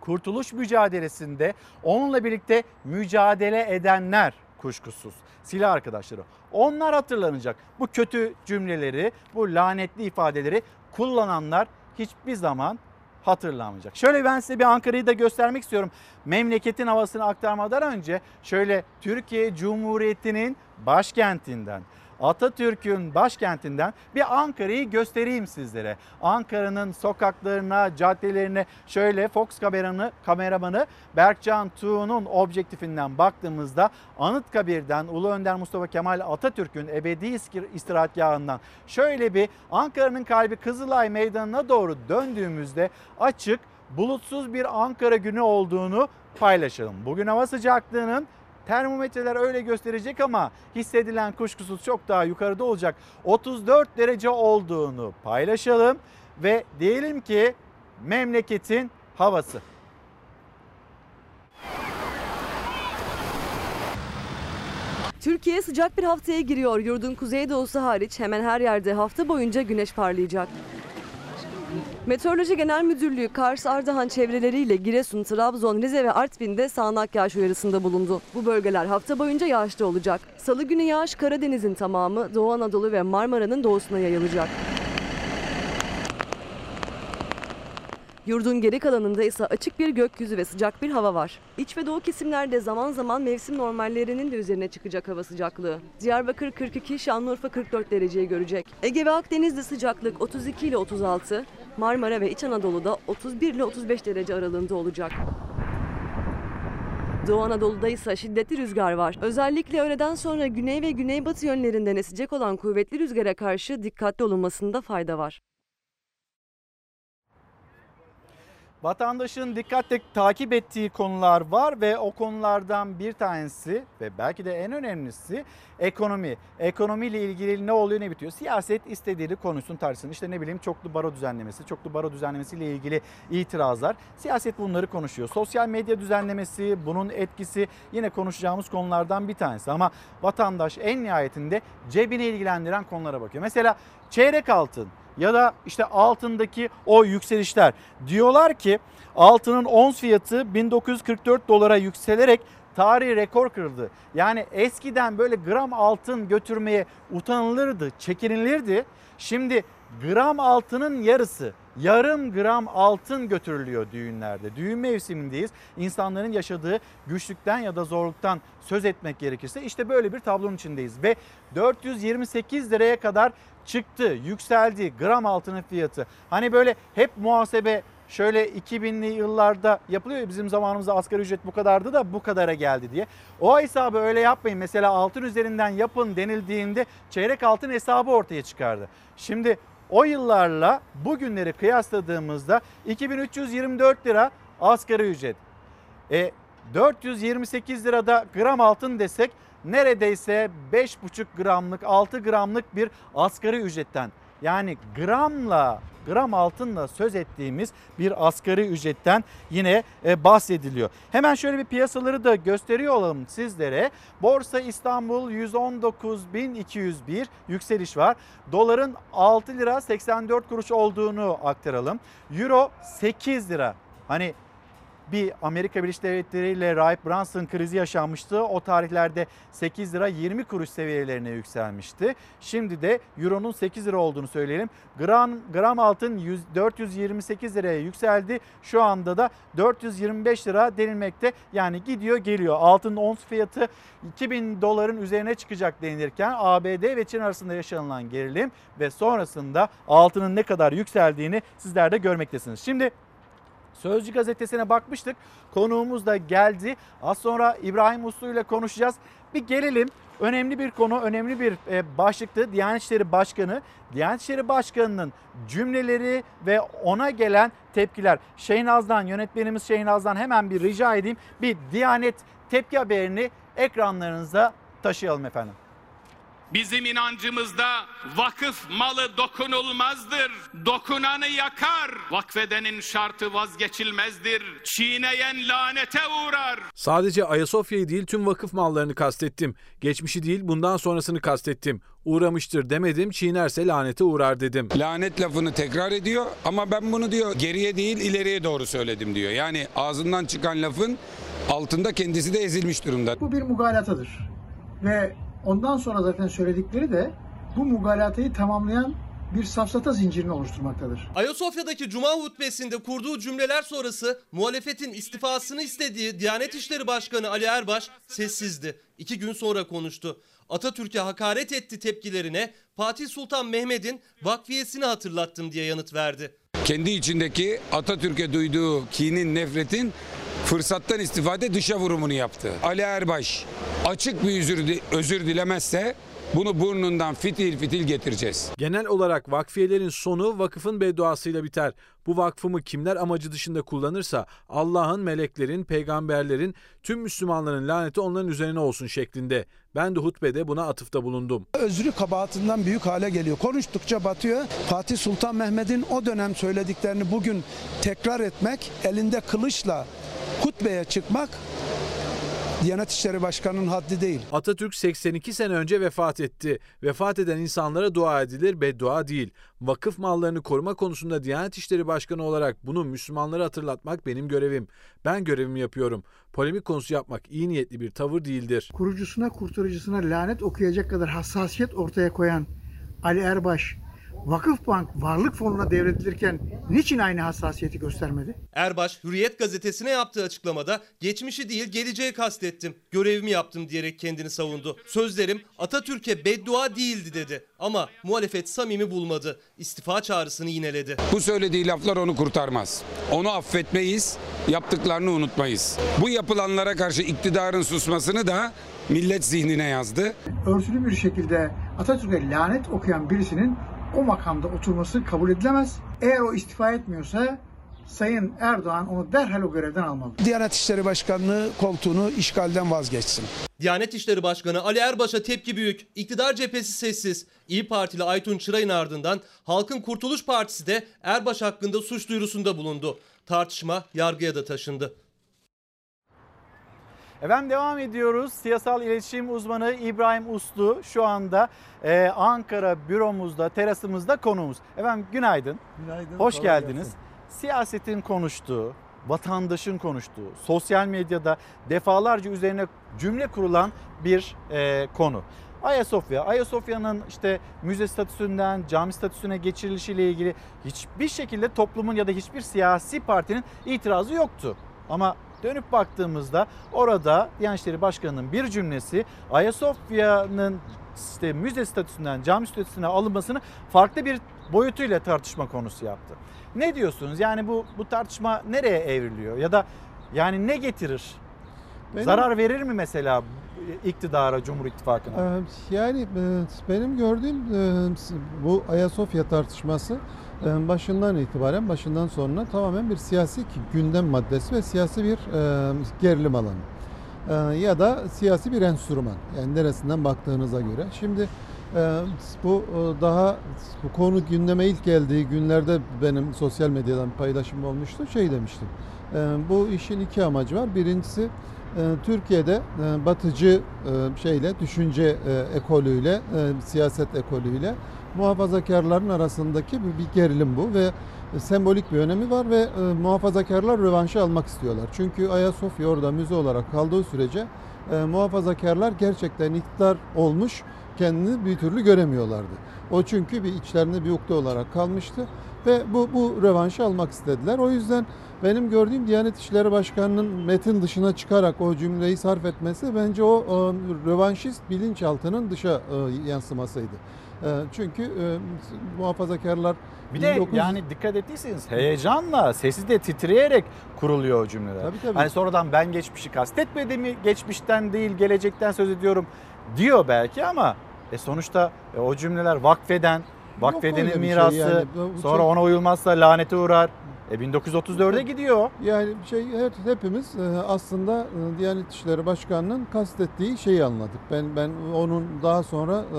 S1: kurtuluş mücadelesinde onunla birlikte mücadele edenler kuşkusuz silah arkadaşları. Onlar hatırlanacak. Bu kötü cümleleri, bu lanetli ifadeleri kullananlar hiçbir zaman hatırlanmayacak. Şöyle ben size bir Ankara'yı da göstermek istiyorum. Memleketin havasını aktarmadan önce şöyle Türkiye Cumhuriyeti'nin başkentinden Atatürk'ün başkentinden bir Ankara'yı göstereyim sizlere. Ankara'nın sokaklarına, caddelerine şöyle Fox kameranı, kameramanı Berkcan Tuğ'un objektifinden baktığımızda Anıtkabir'den Ulu Önder Mustafa Kemal Atatürk'ün ebedi istirahatgahından şöyle bir Ankara'nın kalbi Kızılay Meydanı'na doğru döndüğümüzde açık bulutsuz bir Ankara günü olduğunu paylaşalım. Bugün hava sıcaklığının Termometreler öyle gösterecek ama hissedilen kuşkusuz çok daha yukarıda olacak. 34 derece olduğunu paylaşalım ve diyelim ki memleketin havası.
S4: Türkiye sıcak bir haftaya giriyor. Yurdun kuzeydoğusu hariç hemen her yerde hafta boyunca güneş parlayacak. Meteoroloji Genel Müdürlüğü Kars, Ardahan çevreleriyle Giresun, Trabzon, Rize ve Artvin'de sağanak yağış uyarısında bulundu. Bu bölgeler hafta boyunca yağışlı olacak. Salı günü yağış Karadeniz'in tamamı, Doğu Anadolu ve Marmara'nın doğusuna yayılacak. Yurdun geri kalanında ise açık bir gökyüzü ve sıcak bir hava var. İç ve doğu kesimlerde zaman zaman mevsim normallerinin de üzerine çıkacak hava sıcaklığı. Diyarbakır 42, Şanlıurfa 44 dereceyi görecek. Ege ve Akdeniz'de sıcaklık 32 ile 36, Marmara ve İç Anadolu'da 31 ile 35 derece aralığında olacak. Doğu Anadolu'da ise şiddetli rüzgar var. Özellikle öğleden sonra güney ve güneybatı yönlerinden esecek olan kuvvetli rüzgara karşı dikkatli olunmasında fayda var.
S1: Vatandaşın dikkatle takip ettiği konular var ve o konulardan bir tanesi ve belki de en önemlisi ekonomi. Ekonomiyle ilgili ne oluyor ne bitiyor? Siyaset istediğini konuşsun tartışsın. İşte ne bileyim çoklu baro düzenlemesi, çoklu baro düzenlemesiyle ilgili itirazlar. Siyaset bunları konuşuyor. Sosyal medya düzenlemesi, bunun etkisi yine konuşacağımız konulardan bir tanesi. Ama vatandaş en nihayetinde cebini ilgilendiren konulara bakıyor. Mesela çeyrek altın ya da işte altındaki o yükselişler. Diyorlar ki altının ons fiyatı 1944 dolara yükselerek tarihi rekor kırıldı. Yani eskiden böyle gram altın götürmeye utanılırdı, çekinilirdi. Şimdi gram altının yarısı yarım gram altın götürülüyor düğünlerde. Düğün mevsimindeyiz. İnsanların yaşadığı güçlükten ya da zorluktan söz etmek gerekirse işte böyle bir tablonun içindeyiz. Ve 428 liraya kadar çıktı, yükseldi gram altının fiyatı. Hani böyle hep muhasebe şöyle 2000'li yıllarda yapılıyor ya bizim zamanımızda asgari ücret bu kadardı da bu kadara geldi diye. O hesabı öyle yapmayın. Mesela altın üzerinden yapın denildiğinde çeyrek altın hesabı ortaya çıkardı. Şimdi o yıllarla bugünleri kıyasladığımızda 2324 lira asgari ücret. E 428 lirada gram altın desek neredeyse 5,5 gramlık 6 gramlık bir asgari ücretten yani gramla gram altınla söz ettiğimiz bir asgari ücretten yine e, bahsediliyor. Hemen şöyle bir piyasaları da gösteriyor olalım sizlere. Borsa İstanbul 119.201 yükseliş var. Doların 6 lira 84 kuruş olduğunu aktaralım. Euro 8 lira. Hani bir Amerika Birleşik Devletleri ile Rahip Brunson krizi yaşanmıştı. O tarihlerde 8 lira 20 kuruş seviyelerine yükselmişti. Şimdi de Euro'nun 8 lira olduğunu söyleyelim. Gram, gram altın 100, 428 liraya yükseldi. Şu anda da 425 lira denilmekte. Yani gidiyor geliyor. Altın ons fiyatı 2000 doların üzerine çıkacak denilirken ABD ve Çin arasında yaşanılan gerilim ve sonrasında altının ne kadar yükseldiğini sizler de görmektesiniz. Şimdi Sözcü gazetesine bakmıştık. Konuğumuz da geldi. Az sonra İbrahim Uslu ile konuşacağız. Bir gelelim. Önemli bir konu, önemli bir e, başlıktı. Diyanet İşleri Başkanı, Diyanet İşleri Başkanı'nın cümleleri ve ona gelen tepkiler. Şeynaz'dan, yönetmenimiz Şeynaz'dan hemen bir rica edeyim. Bir Diyanet tepki haberini ekranlarınıza taşıyalım efendim.
S10: Bizim inancımızda vakıf malı dokunulmazdır. Dokunanı yakar. Vakfedenin şartı vazgeçilmezdir. Çiğneyen lanete uğrar.
S3: Sadece Ayasofya'yı değil tüm vakıf mallarını kastettim. Geçmişi değil bundan sonrasını kastettim. Uğramıştır demedim, çiğnerse lanete uğrar dedim.
S11: Lanet lafını tekrar ediyor ama ben bunu diyor geriye değil ileriye doğru söyledim diyor. Yani ağzından çıkan lafın altında kendisi de ezilmiş durumda.
S12: Bu bir mugalatadır. Ve Ondan sonra zaten söyledikleri de bu mugalatayı tamamlayan bir safsata zincirini oluşturmaktadır.
S13: Ayasofya'daki Cuma hutbesinde kurduğu cümleler sonrası muhalefetin istifasını istediği Diyanet İşleri Başkanı Ali Erbaş sessizdi. İki gün sonra konuştu. Atatürk'e hakaret etti tepkilerine Fatih Sultan Mehmet'in vakfiyesini hatırlattım diye yanıt verdi.
S11: Kendi içindeki Atatürk'e duyduğu kinin, nefretin fırsattan istifade dışa vurumunu yaptı. Ali Erbaş açık bir özür, özür dilemezse bunu burnundan fitil fitil getireceğiz.
S3: Genel olarak vakfiyelerin sonu vakıfın bedduasıyla biter. Bu vakfımı kimler amacı dışında kullanırsa Allah'ın, meleklerin, peygamberlerin, tüm Müslümanların laneti onların üzerine olsun şeklinde. Ben de hutbede buna atıfta bulundum.
S14: Özrü kabahatinden büyük hale geliyor. Konuştukça batıyor. Fatih Sultan Mehmet'in o dönem söylediklerini bugün tekrar etmek, elinde kılıçla hutbeye çıkmak Diyanet İşleri Başkanı'nın haddi değil.
S3: Atatürk 82 sene önce vefat etti. Vefat eden insanlara dua edilir, beddua değil. Vakıf mallarını koruma konusunda Diyanet İşleri Başkanı olarak bunu Müslümanlara hatırlatmak benim görevim. Ben görevimi yapıyorum. Polemik konusu yapmak iyi niyetli bir tavır değildir.
S12: Kurucusuna, kurtarıcısına lanet okuyacak kadar hassasiyet ortaya koyan Ali Erbaş Vakıfbank varlık fonuna devredilirken niçin aynı hassasiyeti göstermedi?
S13: Erbaş Hürriyet gazetesine yaptığı açıklamada geçmişi değil geleceği kastettim. Görevimi yaptım diyerek kendini savundu. Sözlerim Atatürk'e beddua değildi dedi. Ama muhalefet samimi bulmadı. İstifa çağrısını yineledi.
S11: Bu söylediği laflar onu kurtarmaz. Onu affetmeyiz, yaptıklarını unutmayız. Bu yapılanlara karşı iktidarın susmasını da millet zihnine yazdı.
S12: Örtülü bir şekilde Atatürk'e lanet okuyan birisinin o makamda oturması kabul edilemez. Eğer o istifa etmiyorsa Sayın Erdoğan onu derhal o görevden almalı.
S14: Diyanet İşleri Başkanlığı koltuğunu işgalden vazgeçsin.
S13: Diyanet İşleri Başkanı Ali Erbaş'a tepki büyük. İktidar cephesi sessiz. İyi Partili Aytun Çıray'ın ardından Halkın Kurtuluş Partisi de Erbaş hakkında suç duyurusunda bulundu. Tartışma yargıya da taşındı.
S1: Efendim devam ediyoruz. Siyasal iletişim uzmanı İbrahim Uslu şu anda e, Ankara büromuzda, terasımızda konuğumuz. Efendim günaydın.
S15: Günaydın.
S1: Hoş geldiniz.
S15: gelsin.
S1: Siyasetin konuştuğu, vatandaşın konuştuğu, sosyal medyada defalarca üzerine cümle kurulan bir e, konu. Ayasofya, Ayasofya'nın işte müze statüsünden cami statüsüne geçirilişiyle ilgili hiçbir şekilde toplumun ya da hiçbir siyasi partinin itirazı yoktu. Ama dönüp baktığımızda orada Diyanet İşleri Başkanı'nın bir cümlesi Ayasofya'nın işte müze statüsünden cami statüsüne alınmasını farklı bir boyutuyla tartışma konusu yaptı. Ne diyorsunuz? Yani bu bu tartışma nereye evriliyor ya da yani ne getirir?
S15: Benim-
S1: Zarar verir mi mesela iktidara, Cumhur İttifakı'na?
S15: Yani benim gördüğüm bu Ayasofya tartışması başından itibaren, başından sonuna tamamen bir siyasi gündem maddesi ve siyasi bir e, gerilim alanı. E, Ya da siyasi bir enstrüman. Yani neresinden baktığınıza göre. Şimdi e, bu e, daha bu konu gündeme ilk geldiği günlerde benim sosyal medyadan paylaşım olmuştu. Şey demiştim. Bu işin iki amacı var. Birincisi Türkiye'de batıcı şeyle, düşünce ekolüyle, siyaset ekolüyle muhafazakarların arasındaki bir, bir gerilim bu ve e, sembolik bir önemi var ve e, muhafazakarlar rövanşı almak istiyorlar. Çünkü Ayasofya orada müze olarak kaldığı sürece e, muhafazakarlar gerçekten iktidar olmuş kendini bir türlü göremiyorlardı. O çünkü bir içlerinde bir ukde olarak kalmıştı ve bu, bu rövanşı almak istediler. O yüzden benim gördüğüm Diyanet İşleri Başkanı'nın metin dışına çıkarak o cümleyi sarf etmesi bence o e, rövanşist bilinçaltının dışa e, yansımasıydı. E, çünkü e, muhafazakarlar
S1: Bir de
S15: 1900
S1: yani dikkat ettiyseniz heyecanla, sesi de titreyerek kuruluyor o cümleler.
S15: Tabii, tabii.
S1: Hani sonradan ben geçmişi kastetmediğimi, geçmişten değil gelecekten söz ediyorum diyor belki ama e sonuçta e, o cümleler vakfeden, vakfedenin
S15: öyle bir şey
S1: mirası,
S15: yani. Bu-
S1: sonra
S15: şey-
S1: ona uyulmazsa lanete uğrar. E 1934'e gidiyor.
S15: Yani şey hep, hepimiz e, aslında e, Diyanet İşleri Başkanı'nın kastettiği şeyi anladık. Ben ben onun daha sonra e,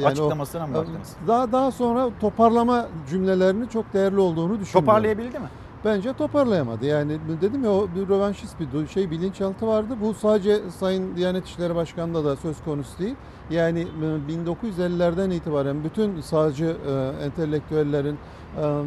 S15: yani
S1: Açıklamasına mı baktınız?
S15: Daha daha sonra toparlama cümlelerinin çok değerli olduğunu düşünüyorum.
S1: Toparlayabildi mi?
S15: Bence toparlayamadı. Yani dedim ya o bir rövanşist bir şey bilinçaltı vardı. Bu sadece Sayın Diyanet İşleri Başkanı'nda da söz konusu değil. Yani e, 1950'lerden itibaren bütün sağcı entelektüellerin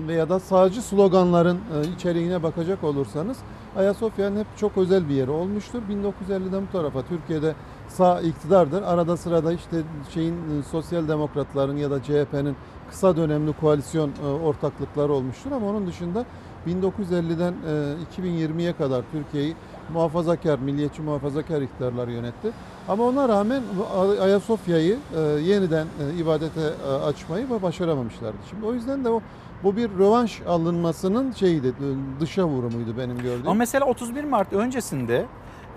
S15: veya da sağcı sloganların e, içeriğine bakacak olursanız Ayasofya'nın hep çok özel bir yeri olmuştur. 1950'den bu tarafa Türkiye'de sağ iktidardır. Arada sırada işte şeyin e, sosyal demokratların ya da CHP'nin kısa dönemli koalisyon e, ortaklıkları olmuştur ama onun dışında 1950'den e, 2020'ye kadar Türkiye'yi muhafazakar, milliyetçi muhafazakar iktidarlar yönetti. Ama ona rağmen Ayasofya'yı yeniden ibadete açmayı ba- başaramamışlardı. Şimdi o yüzden de o bu bir rövanş alınmasının şeyiydi, e, dışa vurumuydu benim gördüğüm.
S1: Ama mesela 31 Mart öncesinde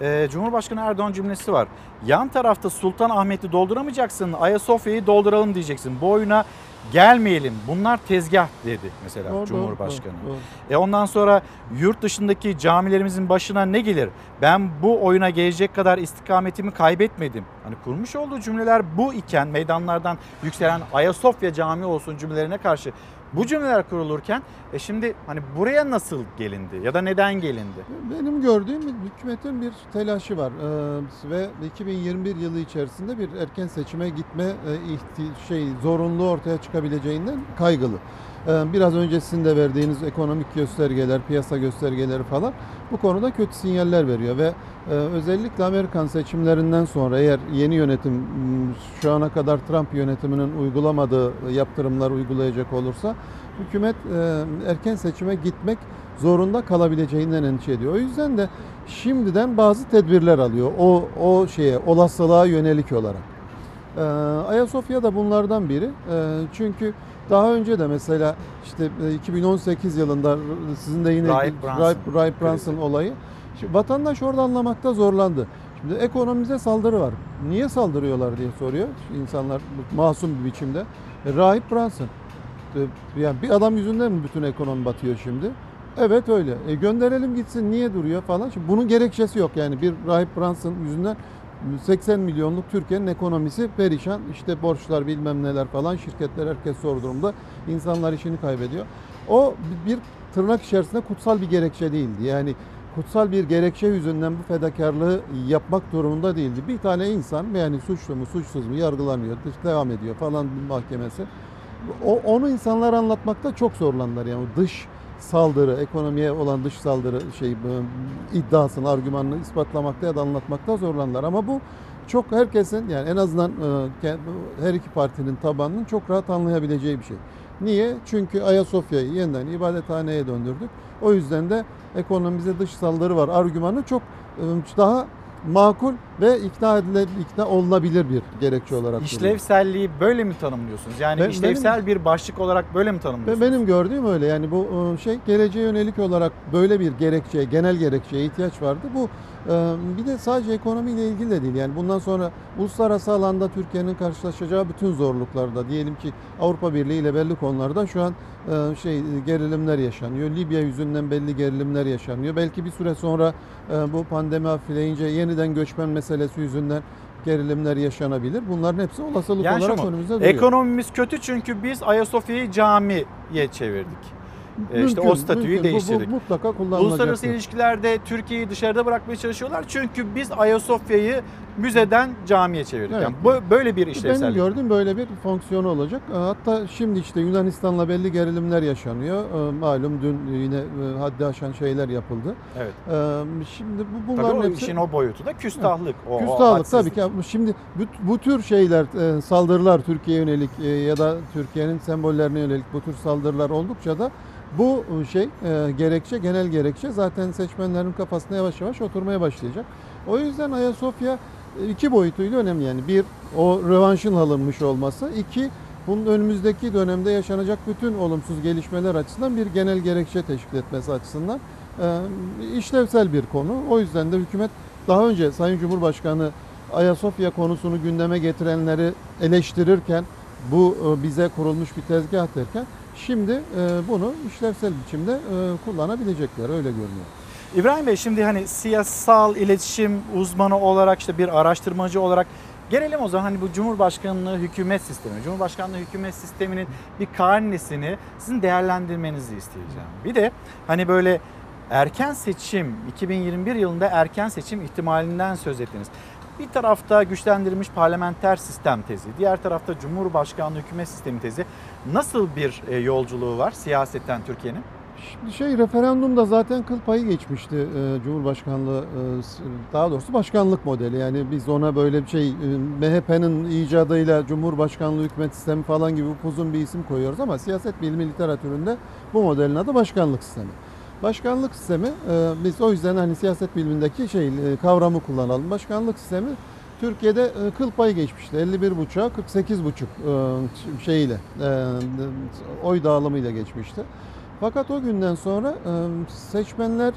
S1: e, Cumhurbaşkanı Erdoğan cümlesi var. Yan tarafta Sultan Ahmet'i dolduramayacaksın, Ayasofya'yı dolduralım diyeceksin. Bu oyuna gelmeyelim. Bunlar tezgah dedi mesela
S15: Doğru,
S1: Cumhurbaşkanı.
S15: doğru, doğru.
S1: E ondan sonra yurt dışındaki camilerimizin başına ne gelir? Ben bu oyuna gelecek kadar istikametimi kaybetmedim. Hani kurmuş olduğu cümleler bu iken meydanlardan yükselen Ayasofya Camii olsun cümlelerine karşı bu cümleler kurulurken e şimdi hani buraya nasıl gelindi ya da neden gelindi?
S15: Benim gördüğüm hükümetin bir telaşı var ve 2021 yılı içerisinde bir erken seçime gitme e, şey zorunluluğu ortaya çıkabileceğinden kaygılı. E, biraz önce sizin de verdiğiniz ekonomik göstergeler, piyasa göstergeleri falan bu konuda kötü sinyaller veriyor ve e, özellikle Amerikan seçimlerinden sonra eğer yeni yönetim m, şu ana kadar Trump yönetiminin uygulamadığı yaptırımlar uygulayacak olursa hükümet e, erken seçime gitmek zorunda kalabileceğinden endişe ediyor. O yüzden de şimdiden bazı tedbirler alıyor. O o şeye olasılığa yönelik olarak. Ee, Ayasofya da bunlardan biri. Ee, çünkü daha önce de mesela işte e, 2018 yılında sizin de yine
S1: Rahip Brunson
S15: Rahip, Rahip Brunson olayı. Şimdi vatandaş orada anlamakta zorlandı. Şimdi ekonomimize saldırı var. Niye saldırıyorlar diye soruyor insanlar masum bir biçimde. E, Rahip Brunson. E, Yani bir adam yüzünden mi bütün ekonomi batıyor şimdi? Evet öyle. E gönderelim gitsin niye duruyor falan. Şimdi bunun gerekçesi yok yani bir Rahip Brunson yüzünden 80 milyonluk Türkiye'nin ekonomisi perişan. İşte borçlar bilmem neler falan şirketler herkes zor durumda. İnsanlar işini kaybediyor. O bir tırnak içerisinde kutsal bir gerekçe değildi. Yani kutsal bir gerekçe yüzünden bu fedakarlığı yapmak durumunda değildi. Bir tane insan yani suçlu mu suçsuz mu yargılanıyor, devam ediyor falan mahkemesi. O, onu insanlara anlatmakta çok zorlandılar yani dış saldırı, ekonomiye olan dış saldırı şey e, iddiasını, argümanını ispatlamakta ya da anlatmakta zorlandılar. Ama bu çok herkesin yani en azından e, her iki partinin tabanının çok rahat anlayabileceği bir şey. Niye? Çünkü Ayasofya'yı yeniden ibadethaneye döndürdük. O yüzden de ekonomimize dış saldırı var argümanı çok e, daha makul ve ikna edile, ikna olunabilir bir gerekçe olarak duruyor.
S1: İşlevselliği böyle mi tanımlıyorsunuz? Yani
S15: Ben-
S1: işlevsel bir başlık olarak böyle mi tanımlıyorsunuz?
S15: benim gördüğüm öyle yani bu e, şey geleceğe yönelik olarak böyle bir gerekçeye, genel gerekçeye ihtiyaç vardı. Bu e, bir de sadece ekonomiyle ilgili de değil. Yani bundan sonra uluslararası alanda Türkiye'nin karşılaşacağı bütün zorluklarda diyelim ki Avrupa Birliği ile belli konularda şu an e, şey gerilimler yaşanıyor. Libya yüzünden belli gerilimler yaşanıyor. Belki bir süre sonra bu pandemi hafifleyince yeniden göçmen meselesi yüzünden gerilimler yaşanabilir. Bunların hepsi olasılık
S1: Yani
S15: olarak
S1: mu?
S15: önümüzde duruyor.
S1: Ekonomimiz kötü çünkü biz Ayasofya'yı camiye çevirdik. Ee, işte o
S15: Mümkün,
S1: statüyü
S15: mümkün. Bu- bu
S1: değiştirdik.
S15: mutlaka kullanılacaktır.
S1: Uluslararası ilişkilerde Türkiye'yi dışarıda bırakmaya çalışıyorlar. Çünkü biz Ayasofya'yı müzeden camiye çevirdik.
S15: Evet.
S1: Yani bu- böyle bir
S15: Benim
S1: işlevsellik.
S15: gördüğüm böyle bir fonksiyonu olacak. E, Hatta şimdi işte Yunanistan'la belli gerilimler yaşanıyor. E, Malum dün yine e, haddi aşan şeyler yapıldı.
S1: Evet.
S15: E, Şimdi bu
S1: Tabii
S15: bunların
S1: o
S15: hepsi
S1: işin o boyutu da küstahlık. O, o
S15: Küstahlık
S1: hadsizlik.
S15: tabii ki. Şimdi bu, bu tür şeyler, e, saldırılar Türkiye'ye yönelik e, ya da Türkiye'nin sembollerine yönelik bu tür saldırılar oldukça da bu şey e, gerekçe, genel gerekçe zaten seçmenlerin kafasına yavaş yavaş oturmaya başlayacak. O yüzden Ayasofya iki boyutuyla önemli yani. Bir, o rövanşın alınmış olması. iki bunun önümüzdeki dönemde yaşanacak bütün olumsuz gelişmeler açısından bir genel gerekçe teşkil etmesi açısından işlevsel bir konu. O yüzden de hükümet daha önce Sayın Cumhurbaşkanı Ayasofya konusunu gündeme getirenleri eleştirirken bu bize kurulmuş bir tezgah derken şimdi bunu işlevsel biçimde kullanabilecekler öyle görünüyor.
S1: İbrahim Bey şimdi hani siyasal iletişim uzmanı olarak işte bir araştırmacı olarak gelelim o zaman hani bu Cumhurbaşkanlığı hükümet sistemi. Cumhurbaşkanlığı hükümet sisteminin bir karnesini sizin değerlendirmenizi isteyeceğim. Bir de hani böyle erken seçim 2021 yılında erken seçim ihtimalinden söz ettiniz. Bir tarafta güçlendirilmiş parlamenter sistem tezi, diğer tarafta Cumhurbaşkanlığı hükümet sistemi tezi. Nasıl bir e, yolculuğu var siyasetten Türkiye'nin?
S15: Şimdi şey referandumda zaten kıl payı geçmişti e, Cumhurbaşkanlığı e, daha doğrusu başkanlık modeli. Yani biz ona böyle bir şey e, MHP'nin icadıyla Cumhurbaşkanlığı hükümet sistemi falan gibi uzun bir isim koyuyoruz ama siyaset bilimi literatüründe bu modelin adı başkanlık sistemi. Başkanlık sistemi e, biz o yüzden hani siyaset bilimindeki şey e, kavramı kullanalım. Başkanlık sistemi Türkiye'de e, kıl payı geçmişti. 51,5'a 48,5 e, şeyiyle e, oy dağılımıyla geçmişti. Fakat o günden sonra e, seçmenler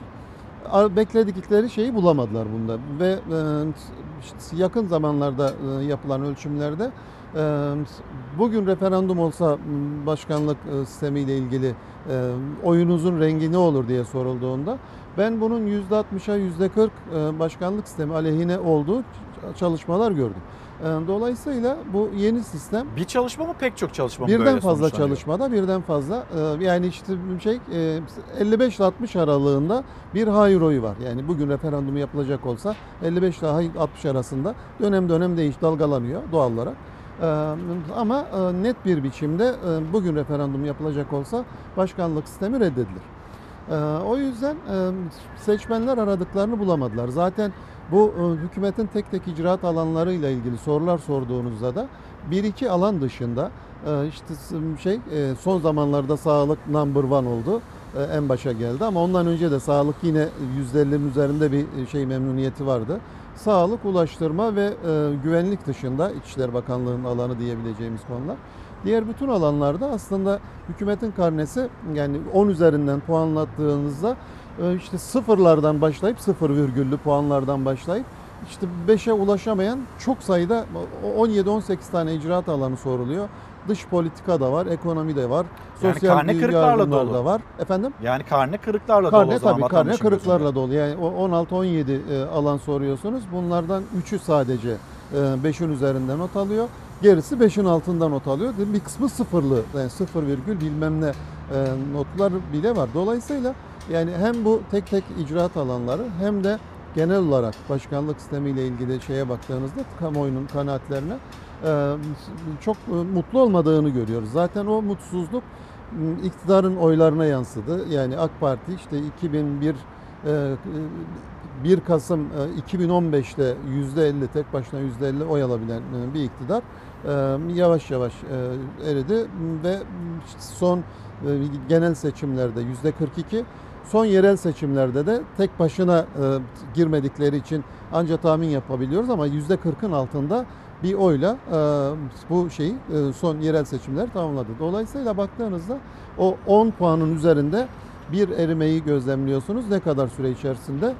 S15: bekledikleri şeyi bulamadılar bunda ve e, yakın zamanlarda e, yapılan ölçümlerde bugün referandum olsa başkanlık sistemiyle ilgili oyunuzun rengi ne olur diye sorulduğunda ben bunun %60'a %40 e, başkanlık sistemi aleyhine olduğu çalışmalar gördüm. E, Dolayısıyla bu yeni sistem
S1: Bir çalışma mı pek çok çalışma mı
S15: Birden
S1: böyle
S15: fazla çalışmada birden fazla e, yani işte şey e, 55 ile 60 aralığında bir hayır oyu var. Yani bugün referandumu yapılacak olsa 55 ile 60 arasında dönem dönem değiş dalgalanıyor doğal olarak. Ee, ama e, net bir biçimde e, bugün referandum yapılacak olsa başkanlık sistemi reddedilir. Ee, o yüzden e, seçmenler aradıklarını bulamadılar. Zaten bu e, hükümetin tek tek icraat alanlarıyla ilgili sorular sorduğunuzda da bir iki alan dışında e, işte şey e, son zamanlarda sağlık number one oldu. En başa geldi ama ondan önce de sağlık yine %50'nin üzerinde bir şey memnuniyeti vardı. Sağlık, ulaştırma ve e, güvenlik dışında İçişleri Bakanlığı'nın alanı diyebileceğimiz konular. Diğer bütün alanlarda aslında hükümetin karnesi yani 10 üzerinden puanlattığınızda işte sıfırlardan başlayıp sıfır virgüllü puanlardan başlayıp işte 5'e ulaşamayan çok sayıda 17-18 tane icraat alanı soruluyor. Dış politika da var, ekonomi de var,
S1: Yani
S15: sosyal
S1: karne
S15: büyük
S1: kırıklarla
S15: yardımlar
S1: dolu.
S15: da var. Efendim?
S1: Yani karne kırıklarla dolu o
S15: Karne
S1: zaman
S15: tabii karne kırıklarla
S1: gözünde.
S15: dolu. Yani o 16-17 e, alan soruyorsunuz. Bunlardan 3'ü sadece 5'in üzerinden not alıyor. Gerisi 5'in altında not alıyor. Bir kısmı sıfırlı. Yani sıfır virgül bilmem ne e, notlar bile var. Dolayısıyla yani hem bu tek tek icraat alanları hem de genel olarak başkanlık sistemiyle ilgili şeye baktığınızda kamuoyunun kanaatlerine e, çok e, mutlu olmadığını görüyoruz. Zaten o mutsuzluk iktidarın oylarına yansıdı. Yani AK Parti işte 2001 e, 1 Kasım e, 2015'te %50 tek başına %50 oy alabilen e, bir iktidar e, yavaş yavaş e, eridi ve son e, genel seçimlerde %42 son yerel seçimlerde de tek başına e, girmedikleri için ancak tahmin yapabiliyoruz ama %40'ın altında bir oyla e, bu şeyi e, son yerel seçimler tamamladı. Dolayısıyla baktığınızda o 10 puanın üzerinde bir erimeyi gözlemliyorsunuz. Ne kadar süre içerisinde?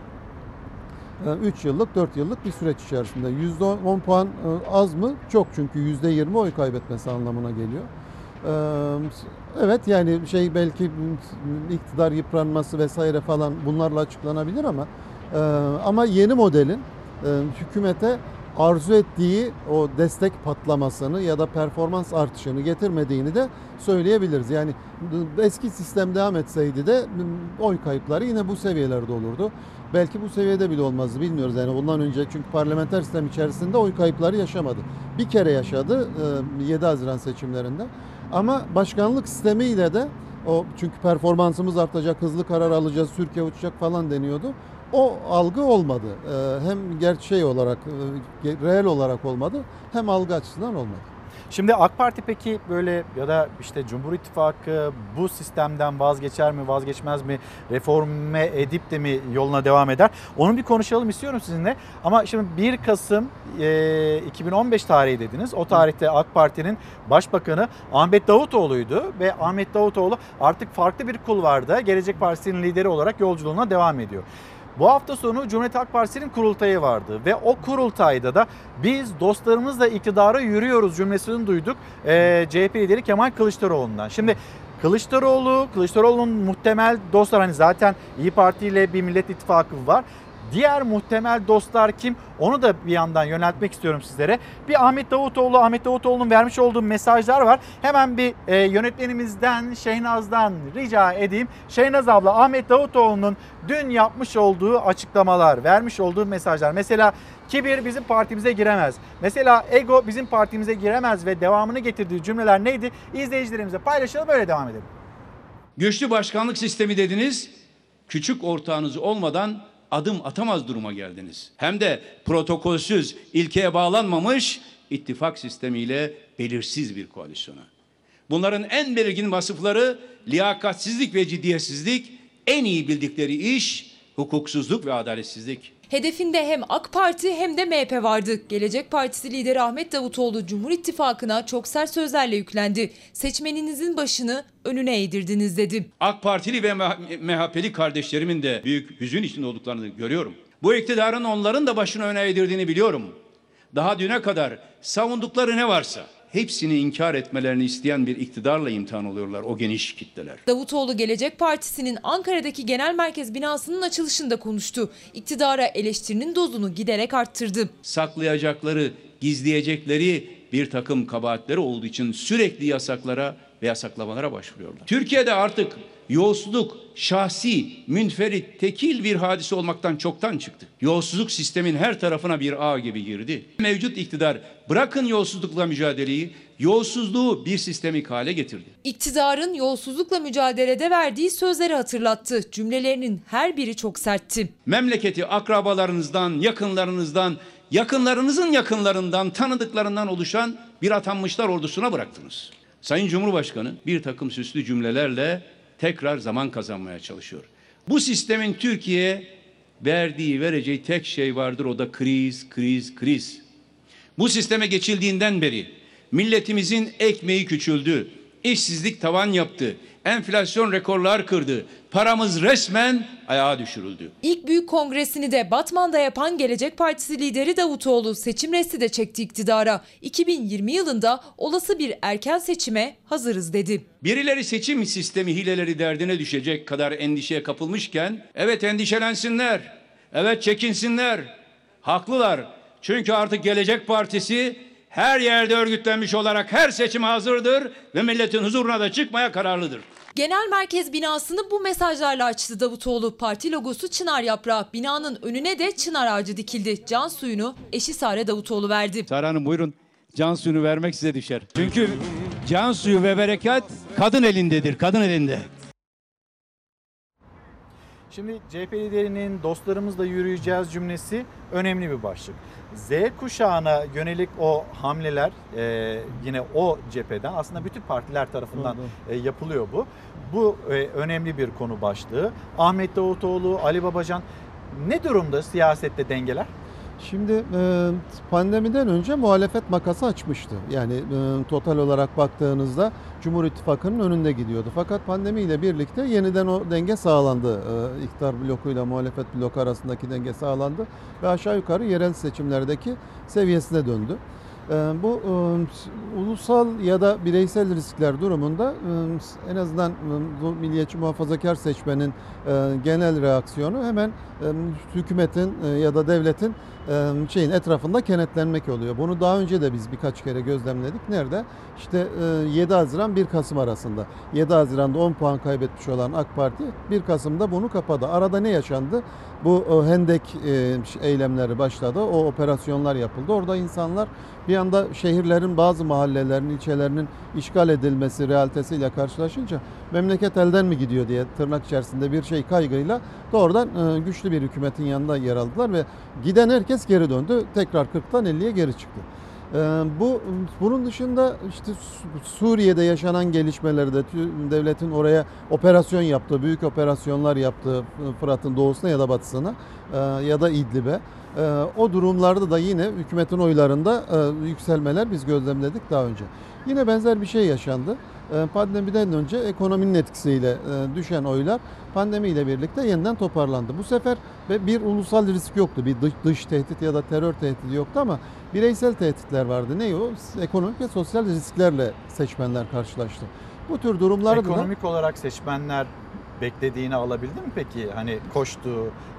S15: 3 yıllık, 4 yıllık bir süreç içerisinde. %10 puan e, az mı? Çok çünkü %20 oy kaybetmesi anlamına geliyor. E, Evet yani şey belki iktidar yıpranması vesaire falan bunlarla açıklanabilir ama e, ama yeni modelin e, hükümete arzu ettiği o destek patlamasını ya da performans artışını getirmediğini de söyleyebiliriz. Yani eski sistem devam etseydi de oy kayıpları yine bu seviyelerde olurdu. Belki bu seviyede bile olmazdı bilmiyoruz yani ondan önce çünkü parlamenter sistem içerisinde oy kayıpları yaşamadı. Bir kere yaşadı e, 7 Haziran seçimlerinde. Ama başkanlık sistemiyle de o çünkü performansımız artacak, hızlı karar alacağız, Türkiye uçacak falan deniyordu. O algı olmadı. Ee, Hem gerçek olarak, e, reel olarak olmadı, hem algı açısından olmadı.
S1: Şimdi AK Parti peki böyle ya da işte Cumhur İttifakı bu sistemden vazgeçer mi vazgeçmez mi reforme edip de mi yoluna devam eder? Onu bir konuşalım istiyorum sizinle. Ama şimdi 1 Kasım e, 2015 tarihi dediniz. O tarihte AK Parti'nin başbakanı Ahmet Davutoğlu'ydu ve Ahmet Davutoğlu artık farklı bir kulvarda Gelecek Partisi'nin lideri olarak yolculuğuna devam ediyor. Bu hafta sonu Cumhuriyet Halk Partisi'nin kurultayı vardı ve o kurultayda da biz dostlarımızla iktidara yürüyoruz cümlesini duyduk ee, CHP lideri Kemal Kılıçdaroğlu'ndan. Şimdi Kılıçdaroğlu, Kılıçdaroğlu'nun muhtemel dostlar hani zaten İyi Parti ile bir Millet İttifakı var. Diğer muhtemel dostlar kim? Onu da bir yandan yöneltmek istiyorum sizlere. Bir Ahmet Davutoğlu, Ahmet Davutoğlu'nun vermiş olduğu mesajlar var. Hemen bir e, yönetmenimizden Şehnaz'dan rica edeyim. Şehnaz abla Ahmet Davutoğlu'nun dün yapmış olduğu açıklamalar, vermiş olduğu mesajlar. Mesela kibir bizim partimize giremez. Mesela ego bizim partimize giremez ve devamını getirdiği cümleler neydi? İzleyicilerimize paylaşalım böyle devam edelim.
S16: Güçlü başkanlık sistemi dediniz. Küçük ortağınız olmadan adım atamaz duruma geldiniz. Hem de protokolsüz, ilkeye bağlanmamış ittifak sistemiyle belirsiz bir koalisyona. Bunların en belirgin vasıfları liyakatsizlik ve ciddiyetsizlik, en iyi bildikleri iş hukuksuzluk ve adaletsizlik.
S17: Hedefinde hem AK Parti hem de MHP vardı. Gelecek Partisi lideri Ahmet Davutoğlu Cumhur İttifakı'na çok sert sözlerle yüklendi. Seçmeninizin başını önüne eğdirdiniz dedi.
S16: AK Partili ve MHP'li kardeşlerimin de büyük hüzün içinde olduklarını görüyorum. Bu iktidarın onların da başını öne eğdirdiğini biliyorum. Daha düne kadar savundukları ne varsa hepsini inkar etmelerini isteyen bir iktidarla imtihan oluyorlar o geniş kitleler.
S17: Davutoğlu Gelecek Partisi'nin Ankara'daki genel merkez binasının açılışında konuştu. İktidara eleştirinin dozunu giderek arttırdı.
S16: Saklayacakları, gizleyecekleri bir takım kabahatleri olduğu için sürekli yasaklara ve yasaklamalara başvuruyorlar. Türkiye'de artık Yolsuzluk şahsi, münferit, tekil bir hadise olmaktan çoktan çıktı. Yolsuzluk sistemin her tarafına bir ağ gibi girdi. Mevcut iktidar bırakın yolsuzlukla mücadeleyi, yolsuzluğu bir sistemik hale getirdi.
S17: İktidarın yolsuzlukla mücadelede verdiği sözleri hatırlattı. Cümlelerinin her biri çok sertti.
S16: Memleketi akrabalarınızdan, yakınlarınızdan, yakınlarınızın yakınlarından, tanıdıklarından oluşan bir atanmışlar ordusuna bıraktınız. Sayın Cumhurbaşkanı bir takım süslü cümlelerle tekrar zaman kazanmaya çalışıyor. Bu sistemin Türkiye'ye verdiği, vereceği tek şey vardır o da kriz, kriz, kriz. Bu sisteme geçildiğinden beri milletimizin ekmeği küçüldü, işsizlik tavan yaptı, enflasyon rekorlar kırdı, paramız resmen ayağa düşürüldü.
S17: İlk büyük kongresini de Batman'da yapan Gelecek Partisi lideri Davutoğlu seçim resti de çekti iktidara. 2020 yılında olası bir erken seçime hazırız dedi.
S16: Birileri seçim sistemi hileleri derdine düşecek kadar endişeye kapılmışken evet endişelensinler. Evet çekinsinler. Haklılar. Çünkü artık Gelecek Partisi her yerde örgütlenmiş olarak her seçime hazırdır ve milletin huzuruna da çıkmaya kararlıdır.
S17: Genel merkez binasını bu mesajlarla açtı Davutoğlu. Parti logosu çınar yaprağı. Binanın önüne de çınar ağacı dikildi. Can suyunu eşi Sare Davutoğlu verdi.
S18: Sara Hanım buyurun can suyunu vermek size düşer. Çünkü can suyu ve berekat kadın elindedir, kadın elinde.
S1: Şimdi CHP liderinin dostlarımızla yürüyeceğiz cümlesi önemli bir başlık. Z kuşağına yönelik o hamleler e, yine o cepheden aslında bütün partiler tarafından e, yapılıyor bu. Bu e, önemli bir konu başlığı. Ahmet Davutoğlu, Ali Babacan ne durumda siyasette dengeler?
S15: Şimdi e, pandemiden önce muhalefet makası açmıştı. Yani e, total olarak baktığınızda Cumhur İttifakı'nın önünde gidiyordu. Fakat pandemiyle birlikte yeniden o denge sağlandı. E, blokuyla muhalefet bloku arasındaki denge sağlandı ve aşağı yukarı yerel seçimlerdeki seviyesine döndü. E, bu ulusal ya da bireysel riskler durumunda en azından bu milliyetçi muhafazakar seçmenin genel reaksiyonu hemen hükümetin ya da devletin şeyin etrafında kenetlenmek oluyor. Bunu daha önce de biz birkaç kere gözlemledik. Nerede? İşte e, 7 Haziran 1 Kasım arasında. 7 Haziran'da 10 puan kaybetmiş olan AK Parti 1 Kasım'da bunu kapadı. Arada ne yaşandı? Bu e, hendek e, eylemleri başladı. O operasyonlar yapıldı. Orada insanlar bir anda şehirlerin bazı mahallelerin, ilçelerinin işgal edilmesi realitesiyle karşılaşınca memleket elden mi gidiyor diye tırnak içerisinde bir şey kaygıyla doğrudan e, güçlü bir hükümetin yanında yer aldılar ve giden herkes geri döndü. Tekrar 40'tan 50'ye geri çıktı. Ee, bu bunun dışında işte Suriye'de yaşanan gelişmelerde devletin oraya operasyon yaptığı, büyük operasyonlar yaptığı Fırat'ın doğusuna ya da batısına e, ya da İdlib'e e, o durumlarda da yine hükümetin oylarında e, yükselmeler biz gözlemledik daha önce. Yine benzer bir şey yaşandı. Pandemiden önce ekonominin etkisiyle düşen oylar pandemiyle birlikte yeniden toparlandı. Bu sefer bir ulusal risk yoktu. Bir dış, dış tehdit ya da terör tehdidi yoktu ama bireysel tehditler vardı. Ne o? Ekonomik ve sosyal risklerle seçmenler karşılaştı. Bu tür durumlarda
S1: Ekonomik olarak seçmenler beklediğini alabildi mi peki? Hani koştu,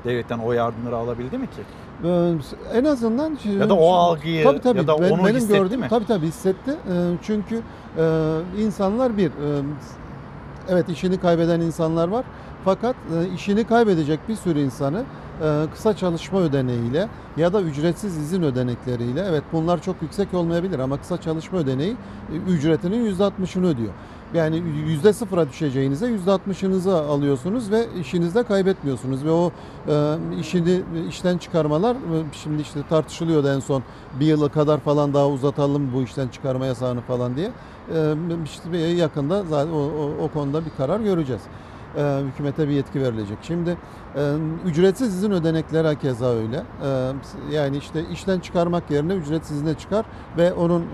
S1: devletten o yardımları alabildi mi ki?
S15: Ee, en azından
S1: ya da o algıyı
S15: tabii, tabii,
S1: ya da
S15: ben,
S1: onu
S15: benim
S1: hissetti
S15: gördüğüm,
S1: mi?
S15: Tabii tabii hissetti. Ee, çünkü e, insanlar bir e, evet işini kaybeden insanlar var. Fakat e, işini kaybedecek bir sürü insanı e, kısa çalışma ödeneğiyle ya da ücretsiz izin ödenekleriyle evet bunlar çok yüksek olmayabilir ama kısa çalışma ödeneği e, ücretinin %60'ını ödüyor. Yani yüzde sıfıra düşeceğinize yüzde altmışınızı alıyorsunuz ve işinizde kaybetmiyorsunuz ve o e, işini işten çıkarmalar şimdi işte tartışılıyordu en son bir yıla kadar falan daha uzatalım bu işten çıkarma yasağını falan diye. E, işte yakında zaten o, o, o konuda bir karar göreceğiz e, hükümete bir yetki verilecek. Şimdi e, ücretsiz izin ödenekleri keza öyle. Yani işte işten çıkarmak yerine ücretsiz izne çıkar ve onun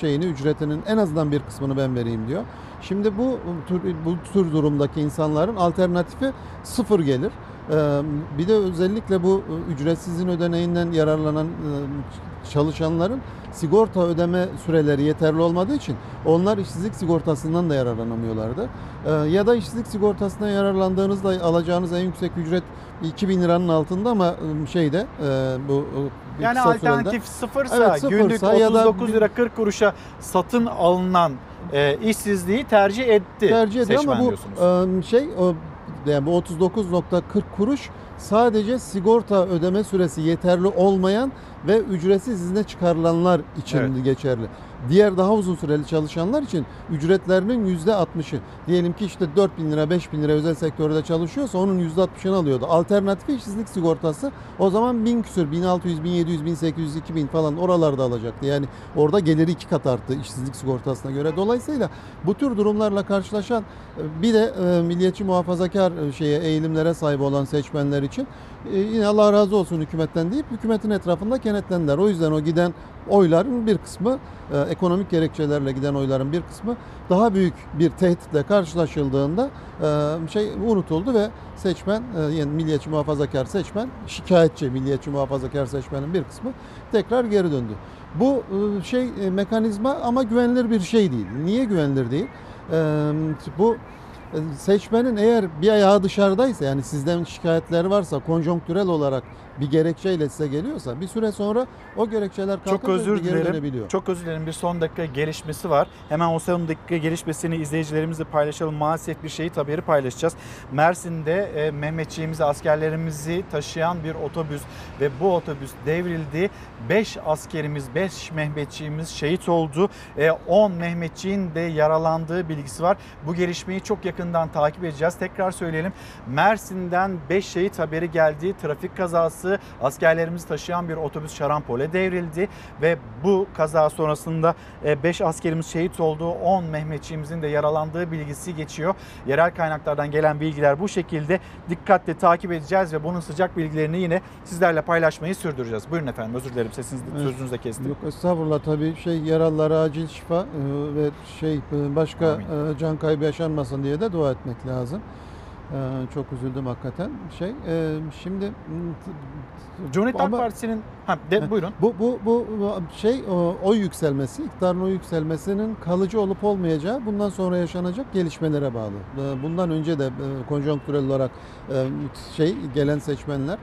S15: şeyini ücretinin en azından bir kısmını ben vereyim diyor. Şimdi bu bu tür durumdaki insanların alternatifi sıfır gelir. Bir de özellikle bu ücretsiz izin ödeneğinden yararlanan e, çalışanların sigorta ödeme süreleri yeterli olmadığı için onlar işsizlik sigortasından da yararlanamıyorlardı. Ya da işsizlik sigortasından yararlandığınızda alacağınız en yüksek ücret 2000 liranın altında ama ıı, şeyde bu e,
S1: Yani
S15: sürede-
S1: alternatif sıfırsa,
S15: Evet, sıfırsa
S1: günlük
S15: ya da
S1: 39 lira 40 kuruşa satın alınan e, işsizliği tercih etti.
S15: tercih ediyor ama bu e, şey o yani bu 39.40 kuruş sadece sigorta ödeme süresi yeterli olmayan ve ücretsiz izne çıkarılanlar için
S1: Evet.
S15: geçerli. Diğer daha uzun süreli çalışanlar için ücretlerinin %60'ı. Diyelim ki işte 4 bin lira 5 bin lira özel sektörde çalışıyorsa onun %60'ını alıyordu. Alternatif işsizlik sigortası o zaman 1000 küsür 1600, 1700, 1800, 2000 falan oralarda alacaktı. Yani orada geliri iki kat arttı işsizlik sigortasına göre. Dolayısıyla bu tür durumlarla karşılaşan e, bir de e, milliyetçi muhafazakar e, şeye eğilimlere sahip olan seçmenler için e, yine Allah razı olsun hükümetten deyip hükümetin etrafında kenetlendiler. O yüzden o giden oyların bir kısmı e, ekonomik gerekçelerle giden oyların bir kısmı daha büyük bir tehditle karşılaşıldığında e, şey unutuldu ve seçmen yani milliyetçi muhafazakar seçmen şikayetçi milliyetçi muhafazakar seçmenin bir kısmı tekrar geri döndü. Bu şey mekanizma ama güvenilir bir şey değil. Niye güvenilir değil? Bu seçmenin eğer bir ayağı dışarıdaysa yani sizden şikayetleri varsa konjonktürel olarak bir gerekçeyle size geliyorsa bir süre sonra o gerekçeler
S1: Çok
S15: kalkıp
S1: özür
S15: geri
S1: dilerim. Çok özür dilerim. Bir son dakika gelişmesi var. Hemen o son dakika gelişmesini izleyicilerimizle paylaşalım. Maalesef bir şehit haberi paylaşacağız. Mersin'de e, Mehmetçiğimizi, askerlerimizi taşıyan bir otobüs ve bu otobüs devrildi. 5 askerimiz, 5 Mehmetçiğimiz şehit oldu. E, 10 Mehmetçiğin de yaralandığı bilgisi var. Bu gelişmeyi çok yakından takip edeceğiz. Tekrar söyleyelim. Mersin'den 5 şehit haberi geldi. Trafik kazası, askerlerimizi taşıyan bir otobüs şarampole devrildi ve bu kaza sonrasında 5 askerimiz şehit oldu. 10 Mehmetçiğimizin de yaralandığı bilgisi geçiyor. Yerel kaynaklardan gelen bilgiler bu şekilde dikkatle takip edeceğiz ve bunun sıcak bilgilerini yine sizlerle paylaşmayı sürdüreceğiz. Buyurun efendim özür dilerim sesinizi
S15: Evet.
S1: sözünüzü de kestim.
S15: Yok estağfurullah tabii şey yaralılara acil şifa e, ve şey e, başka e, can kaybı yaşanmasın diye de dua etmek lazım. E, Çok üzüldüm hakikaten. Şey e, şimdi
S1: Cumhuriyet Halk Partisi'nin ha, de, buyurun.
S15: Bu, bu, bu şey o, oy yükselmesi, iktidarın oy yükselmesinin kalıcı olup olmayacağı bundan sonra yaşanacak gelişmelere bağlı. E, Bundan önce de e, konjonktürel olarak e, şey gelen seçmenler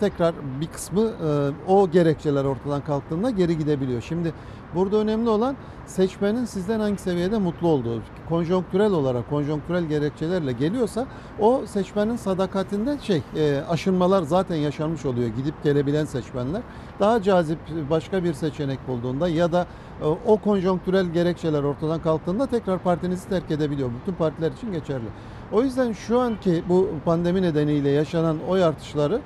S15: tekrar bir kısmı e, o gerekçeler ortadan kalktığında geri gidebiliyor. Şimdi burada önemli olan seçmenin sizden hangi seviyede mutlu olduğu. Konjonktürel olarak, konjonktürel gerekçelerle geliyorsa o seçmenin sadakatinde şey e, aşınmalar zaten yaşanmış oluyor. Gidip gelebilen seçmenler daha cazip başka bir seçenek bulduğunda ya da e, o konjonktürel gerekçeler ortadan kalktığında tekrar partinizi terk edebiliyor. Bütün partiler için geçerli. O yüzden şu anki bu pandemi nedeniyle yaşanan oy artışları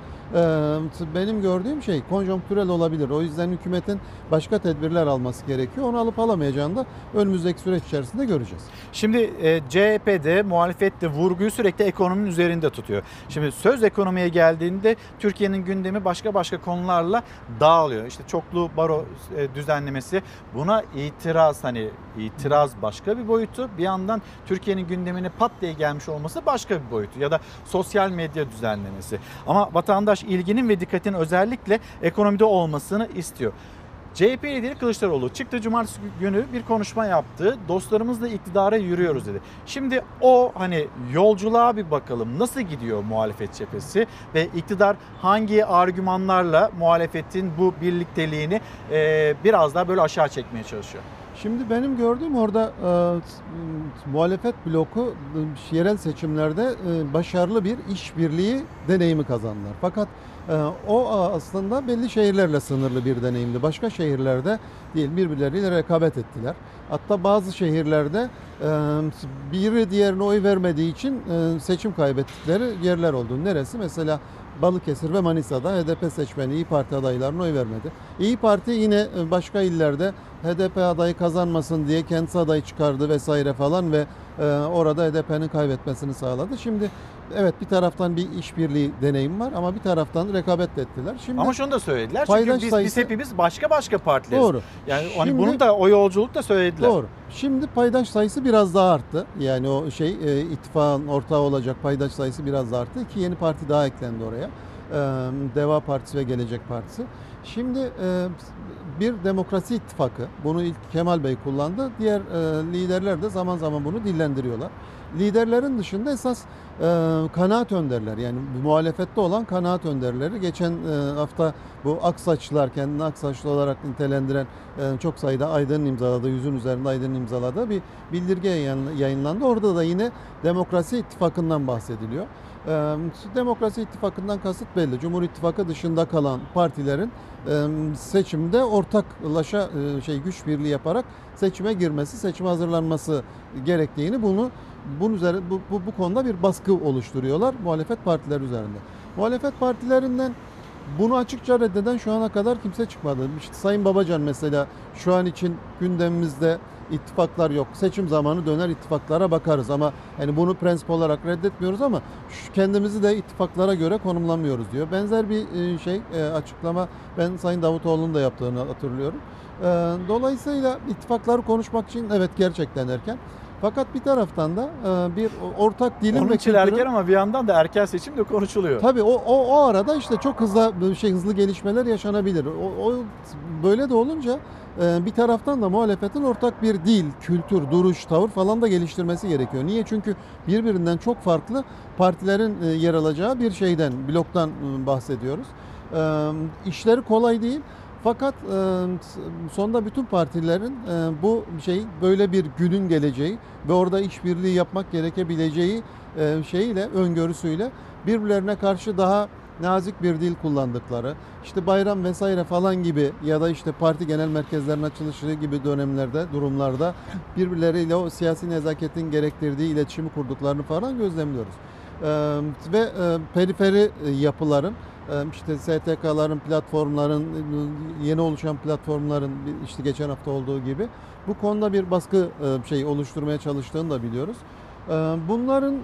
S15: benim gördüğüm şey konjonktürel olabilir. O yüzden hükümetin başka tedbirler alması gerekiyor. Onu alıp alamayacağını da önümüzdeki süreç içerisinde göreceğiz.
S1: Şimdi e, CHP'de muhalefette vurguyu sürekli ekonominin üzerinde tutuyor. Şimdi söz ekonomiye geldiğinde Türkiye'nin gündemi başka başka konularla dağılıyor. İşte çoklu baro düzenlemesi buna itiraz hani itiraz başka bir boyutu. Bir yandan Türkiye'nin gündemine pat diye gelmiş olması başka bir boyutu ya da sosyal medya düzenlemesi. Ama vatandaş ilginin ve dikkatin özellikle ekonomide olmasını istiyor. CHP lideri Kılıçdaroğlu çıktı cumartesi günü bir konuşma yaptı. Dostlarımızla iktidara yürüyoruz dedi. Şimdi o hani yolculuğa bir bakalım. Nasıl gidiyor muhalefet cephesi ve iktidar hangi argümanlarla muhalefetin bu birlikteliğini e, biraz daha böyle aşağı çekmeye çalışıyor?
S15: Şimdi benim gördüğüm orada e, muhalefet bloku e, yerel seçimlerde e, başarılı bir işbirliği deneyimi kazandılar. Fakat e, o aslında belli şehirlerle sınırlı bir deneyimdi. Başka şehirlerde değil birbirleriyle rekabet ettiler. Hatta bazı şehirlerde e, biri diğerine oy vermediği için e, seçim kaybettikleri yerler oldu. Neresi? Mesela Balıkesir ve Manisa'da HDP seçmeni İyi Parti adaylarına oy vermedi. İyi Parti yine başka illerde HDP adayı kazanmasın diye kendisi adayı çıkardı vesaire falan ve e, orada HDP'nin kaybetmesini sağladı. Şimdi evet bir taraftan bir işbirliği deneyim var ama bir taraftan rekabet de ettiler. Şimdi
S1: Ama şunu da söylediler çünkü
S15: paydaş
S1: biz, biz
S15: sayısı-
S1: hepimiz başka başka partileriz.
S15: Doğru.
S1: Yani hani
S15: Şimdi-
S1: bunu da o yolculuk da söylediler.
S15: Doğru. Şimdi paydaş sayısı biraz daha arttı. Yani o şey e, ittifakın ortağı olacak paydaş sayısı biraz daha arttı. İki yeni parti daha eklendi oraya. E, Deva Partisi ve Gelecek Partisi. Şimdi e, bir demokrasi ittifakı. Bunu ilk Kemal Bey kullandı. Diğer e, liderler de zaman zaman bunu dillendiriyorlar. Liderlerin dışında esas e, kanaat önderler yani muhalefette olan kanaat önderleri. Geçen e, hafta bu Aksaçlılar kendini Aksaçlı olarak nitelendiren e, çok sayıda Aydın'ın imzaladığı, yüzün üzerinde Aydın'ın imzaladığı bir bildirge yayın- yayınlandı. Orada da yine Demokrasi İttifakı'ndan bahsediliyor. E, Demokrasi İttifakı'ndan kasıt belli. Cumhur İttifakı dışında kalan partilerin e, seçimde ortaklaşa e, şey güç birliği yaparak seçime girmesi, seçime hazırlanması gerektiğini bunu bunun üzerine bu, bu, bu konuda bir baskı oluşturuyorlar muhalefet partileri üzerinde. Muhalefet partilerinden bunu açıkça reddeden şu ana kadar kimse çıkmadı. İşte Sayın Babacan mesela şu an için gündemimizde ittifaklar yok. Seçim zamanı döner ittifaklara bakarız ama yani bunu prensip olarak reddetmiyoruz ama kendimizi de ittifaklara göre konumlamıyoruz diyor. Benzer bir e, şey e, açıklama ben Sayın Davutoğlu'nun da yaptığını hatırlıyorum. E, Dolayısıyla ittifakları konuşmak için evet gerçekten erken. Fakat bir taraftan da e, bir ortak dilim
S1: Onun
S15: ve
S1: için
S15: kültürün-
S1: erken ama bir yandan da erken seçim de konuşuluyor.
S15: Tabii o, o, o arada işte çok hızlı şey hızlı gelişmeler yaşanabilir. O, o böyle de olunca e, bir taraftan da muhalefetin ortak bir dil, kültür, duruş, tavır falan da geliştirmesi gerekiyor. Niye? Çünkü birbirinden çok farklı partilerin e, yer alacağı bir şeyden, bloktan e, bahsediyoruz. E, işleri kolay değil. Fakat sonunda bütün partilerin bu şey böyle bir günün geleceği ve orada işbirliği yapmak gerekebileceği şeyiyle, öngörüsüyle birbirlerine karşı daha nazik bir dil kullandıkları, işte bayram vesaire falan gibi ya da işte parti genel merkezlerinin açılışı gibi dönemlerde, durumlarda birbirleriyle o siyasi nezaketin gerektirdiği iletişimi kurduklarını falan gözlemliyoruz. Ee, ve e, periferi yapıların işte STK'ların, platformların, yeni oluşan platformların işte geçen hafta olduğu gibi bu konuda bir baskı şey oluşturmaya çalıştığını da biliyoruz. Bunların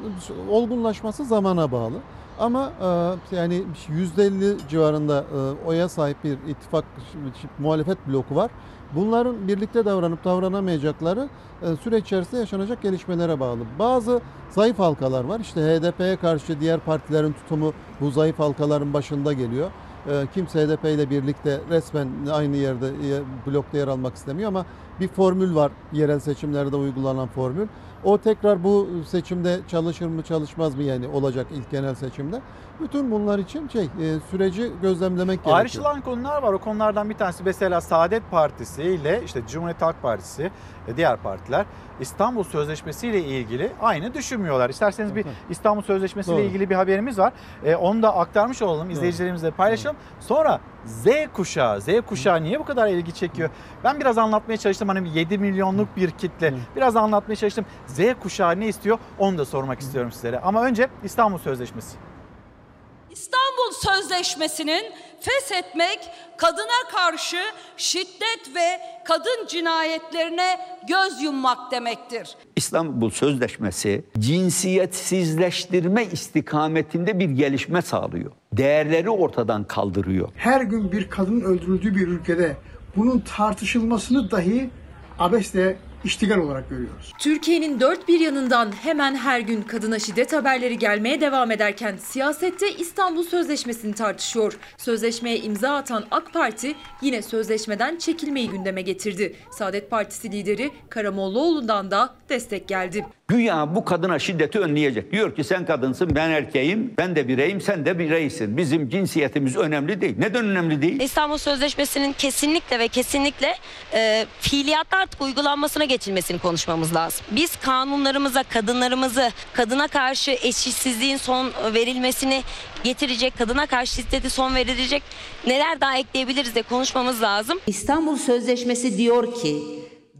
S15: olgunlaşması zamana bağlı. Ama yani %50 civarında oya sahip bir ittifak muhalefet bloku var. Bunların birlikte davranıp davranamayacakları e, süreç içerisinde yaşanacak gelişmelere bağlı. Bazı zayıf halkalar var. İşte HDP'ye karşı diğer partilerin tutumu bu zayıf halkaların başında geliyor. E, Kimse HDP ile birlikte resmen aynı yerde e, blokta yer almak istemiyor ama bir formül var yerel seçimlerde uygulanan formül. O tekrar bu seçimde çalışır mı çalışmaz mı yani olacak ilk genel seçimde. Bütün bunlar için şey e, süreci gözlemlemek gerekiyor.
S1: Ayrışılan konular var. O konulardan bir tanesi mesela Saadet Partisi ile işte Cumhuriyet Halk Partisi ve diğer partiler İstanbul Sözleşmesi ile ilgili aynı düşünmüyorlar. İsterseniz bir İstanbul Sözleşmesi ile ilgili bir haberimiz var. Ee, onu da aktarmış olalım, izleyicilerimizle paylaşalım. Sonra Z kuşağı, Z kuşağı niye bu kadar ilgi çekiyor? Ben biraz anlatmaya çalıştım hani 7 milyonluk bir kitle. Biraz anlatmaya çalıştım. Z kuşağı ne istiyor? Onu da sormak istiyorum sizlere. Ama önce İstanbul Sözleşmesi.
S19: İstanbul Sözleşmesi'nin feshetmek, kadına karşı şiddet ve kadın cinayetlerine göz yummak demektir.
S20: İstanbul Sözleşmesi cinsiyetsizleştirme istikametinde bir gelişme sağlıyor. Değerleri ortadan kaldırıyor.
S12: Her gün bir kadının öldürüldüğü bir ülkede bunun tartışılmasını dahi abesle iştigal olarak görüyoruz.
S17: Türkiye'nin dört bir yanından hemen her gün kadına şiddet haberleri gelmeye devam ederken siyasette İstanbul Sözleşmesi'ni tartışıyor. Sözleşmeye imza atan AK Parti yine sözleşmeden çekilmeyi gündeme getirdi. Saadet Partisi lideri Karamollaoğlu'ndan da destek geldi.
S20: Güya bu kadına şiddeti önleyecek. Diyor ki sen kadınsın, ben erkeğim, ben de bireyim, sen de bireysin. Bizim cinsiyetimiz önemli değil. Neden önemli değil?
S21: İstanbul Sözleşmesi'nin kesinlikle ve kesinlikle e, fiiliyatta artık uygulanmasına geçilmesini konuşmamız lazım. Biz kanunlarımıza kadınlarımızı kadına karşı eşitsizliğin son verilmesini getirecek, kadına karşı şiddeti son verilecek neler daha ekleyebiliriz de konuşmamız lazım.
S22: İstanbul Sözleşmesi diyor ki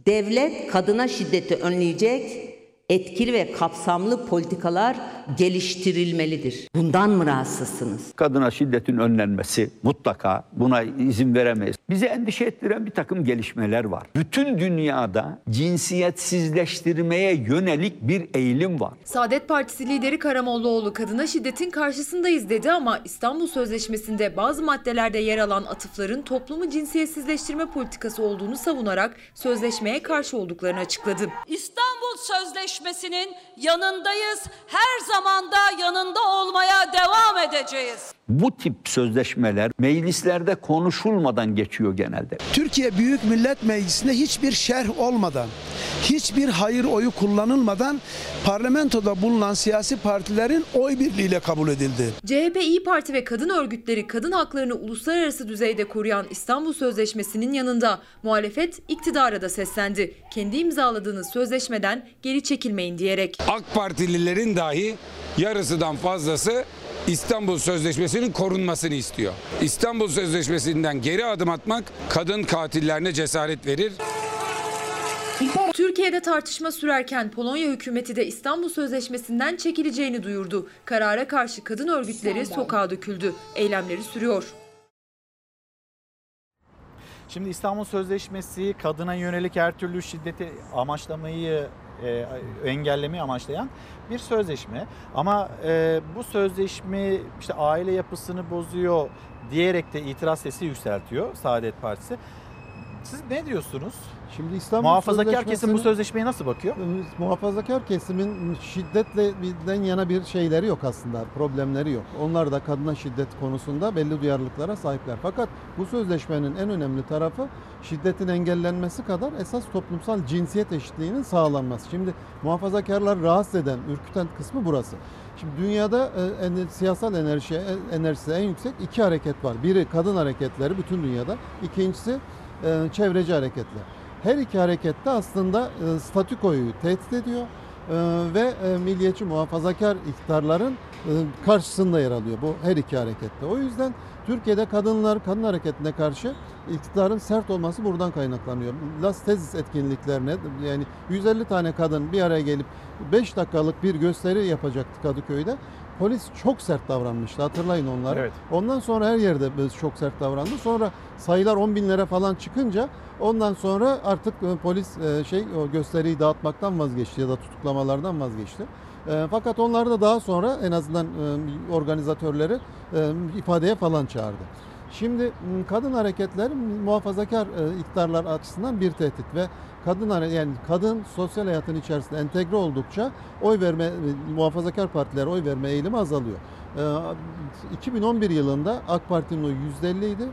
S22: devlet kadına şiddeti önleyecek etkili ve kapsamlı politikalar geliştirilmelidir. Bundan mı rahatsızsınız?
S20: Kadına şiddetin önlenmesi mutlaka buna izin veremeyiz. Bizi endişe ettiren bir takım gelişmeler var. Bütün dünyada cinsiyetsizleştirmeye yönelik bir eğilim var.
S17: Saadet Partisi lideri Karamollaoğlu kadına şiddetin karşısındayız dedi ama İstanbul Sözleşmesi'nde bazı maddelerde yer alan atıfların toplumu cinsiyetsizleştirme politikası olduğunu savunarak sözleşmeye karşı olduklarını açıkladı.
S19: İstanbul Sözleşmesi'nin yanındayız. Her zaman da yanında olmaya devam edeceğiz.
S20: Bu tip sözleşmeler meclislerde konuşulmadan geçiyor genelde.
S14: Türkiye Büyük Millet Meclisi'nde hiçbir şerh olmadan, hiçbir hayır oyu kullanılmadan parlamentoda bulunan siyasi partilerin oy birliğiyle kabul edildi.
S17: CHP, İyi Parti ve kadın örgütleri kadın haklarını uluslararası düzeyde koruyan İstanbul Sözleşmesi'nin yanında muhalefet iktidara da seslendi. Kendi imzaladığınız sözleşmeden geri çekilmeyin diyerek.
S11: AK Partililerin dahi yarısından fazlası İstanbul Sözleşmesi'nin korunmasını istiyor. İstanbul Sözleşmesi'nden geri adım atmak kadın katillerine cesaret verir.
S17: Türkiye'de tartışma sürerken Polonya hükümeti de İstanbul Sözleşmesi'nden çekileceğini duyurdu. Karara karşı kadın örgütleri sokağa döküldü. Eylemleri sürüyor.
S1: Şimdi İstanbul Sözleşmesi kadına yönelik her türlü şiddeti amaçlamayı e, engellemeyi amaçlayan bir sözleşme. Ama e, bu sözleşme işte aile yapısını bozuyor diyerek de itiraz sesi yükseltiyor Saadet Partisi. Siz ne diyorsunuz?
S15: Şimdi İstanbul
S1: Muhafazakar kesim bu sözleşmeye nasıl bakıyor?
S15: Muhafazakar kesimin şiddetle birden yana bir şeyleri yok aslında, problemleri yok. Onlar da kadına şiddet konusunda belli duyarlılıklara sahipler. Fakat bu sözleşmenin en önemli tarafı şiddetin engellenmesi kadar esas toplumsal cinsiyet eşitliğinin sağlanması. Şimdi muhafazakarlar rahatsız eden, ürküten kısmı burası. Şimdi dünyada e, ener- siyasal enerji e, enerjisi en yüksek iki hareket var. Biri kadın hareketleri bütün dünyada, ikincisi e, çevreci hareketler. Her iki harekette aslında e, statükoyu tehdit ediyor e, ve e, milliyetçi muhafazakar iktidarların e, karşısında yer alıyor bu her iki harekette. O yüzden Türkiye'de kadınlar kadın hareketine karşı iktidarın sert olması buradan kaynaklanıyor. Las Tezis etkinliklerine yani 150 tane kadın bir araya gelip 5 dakikalık bir gösteri yapacaktı Kadıköy'de. Polis çok sert davranmıştı hatırlayın onları.
S1: Evet.
S15: Ondan sonra her yerde biz çok sert davrandı. Sonra sayılar 10 binlere falan çıkınca ondan sonra artık e, polis e, şey o gösteriyi dağıtmaktan vazgeçti ya da tutuklamalardan vazgeçti. E, Fakat onlar da daha sonra en azından organizatörleri ifadeye falan çağırdı. Şimdi kadın hareketleri muhafazakar iktidarlar açısından bir tehdit ve kadın yani kadın sosyal hayatın içerisinde entegre oldukça oy verme muhafazakar partilere oy verme eğilimi azalıyor. E, 2011 yılında AK Parti'nin oyu %50 idi.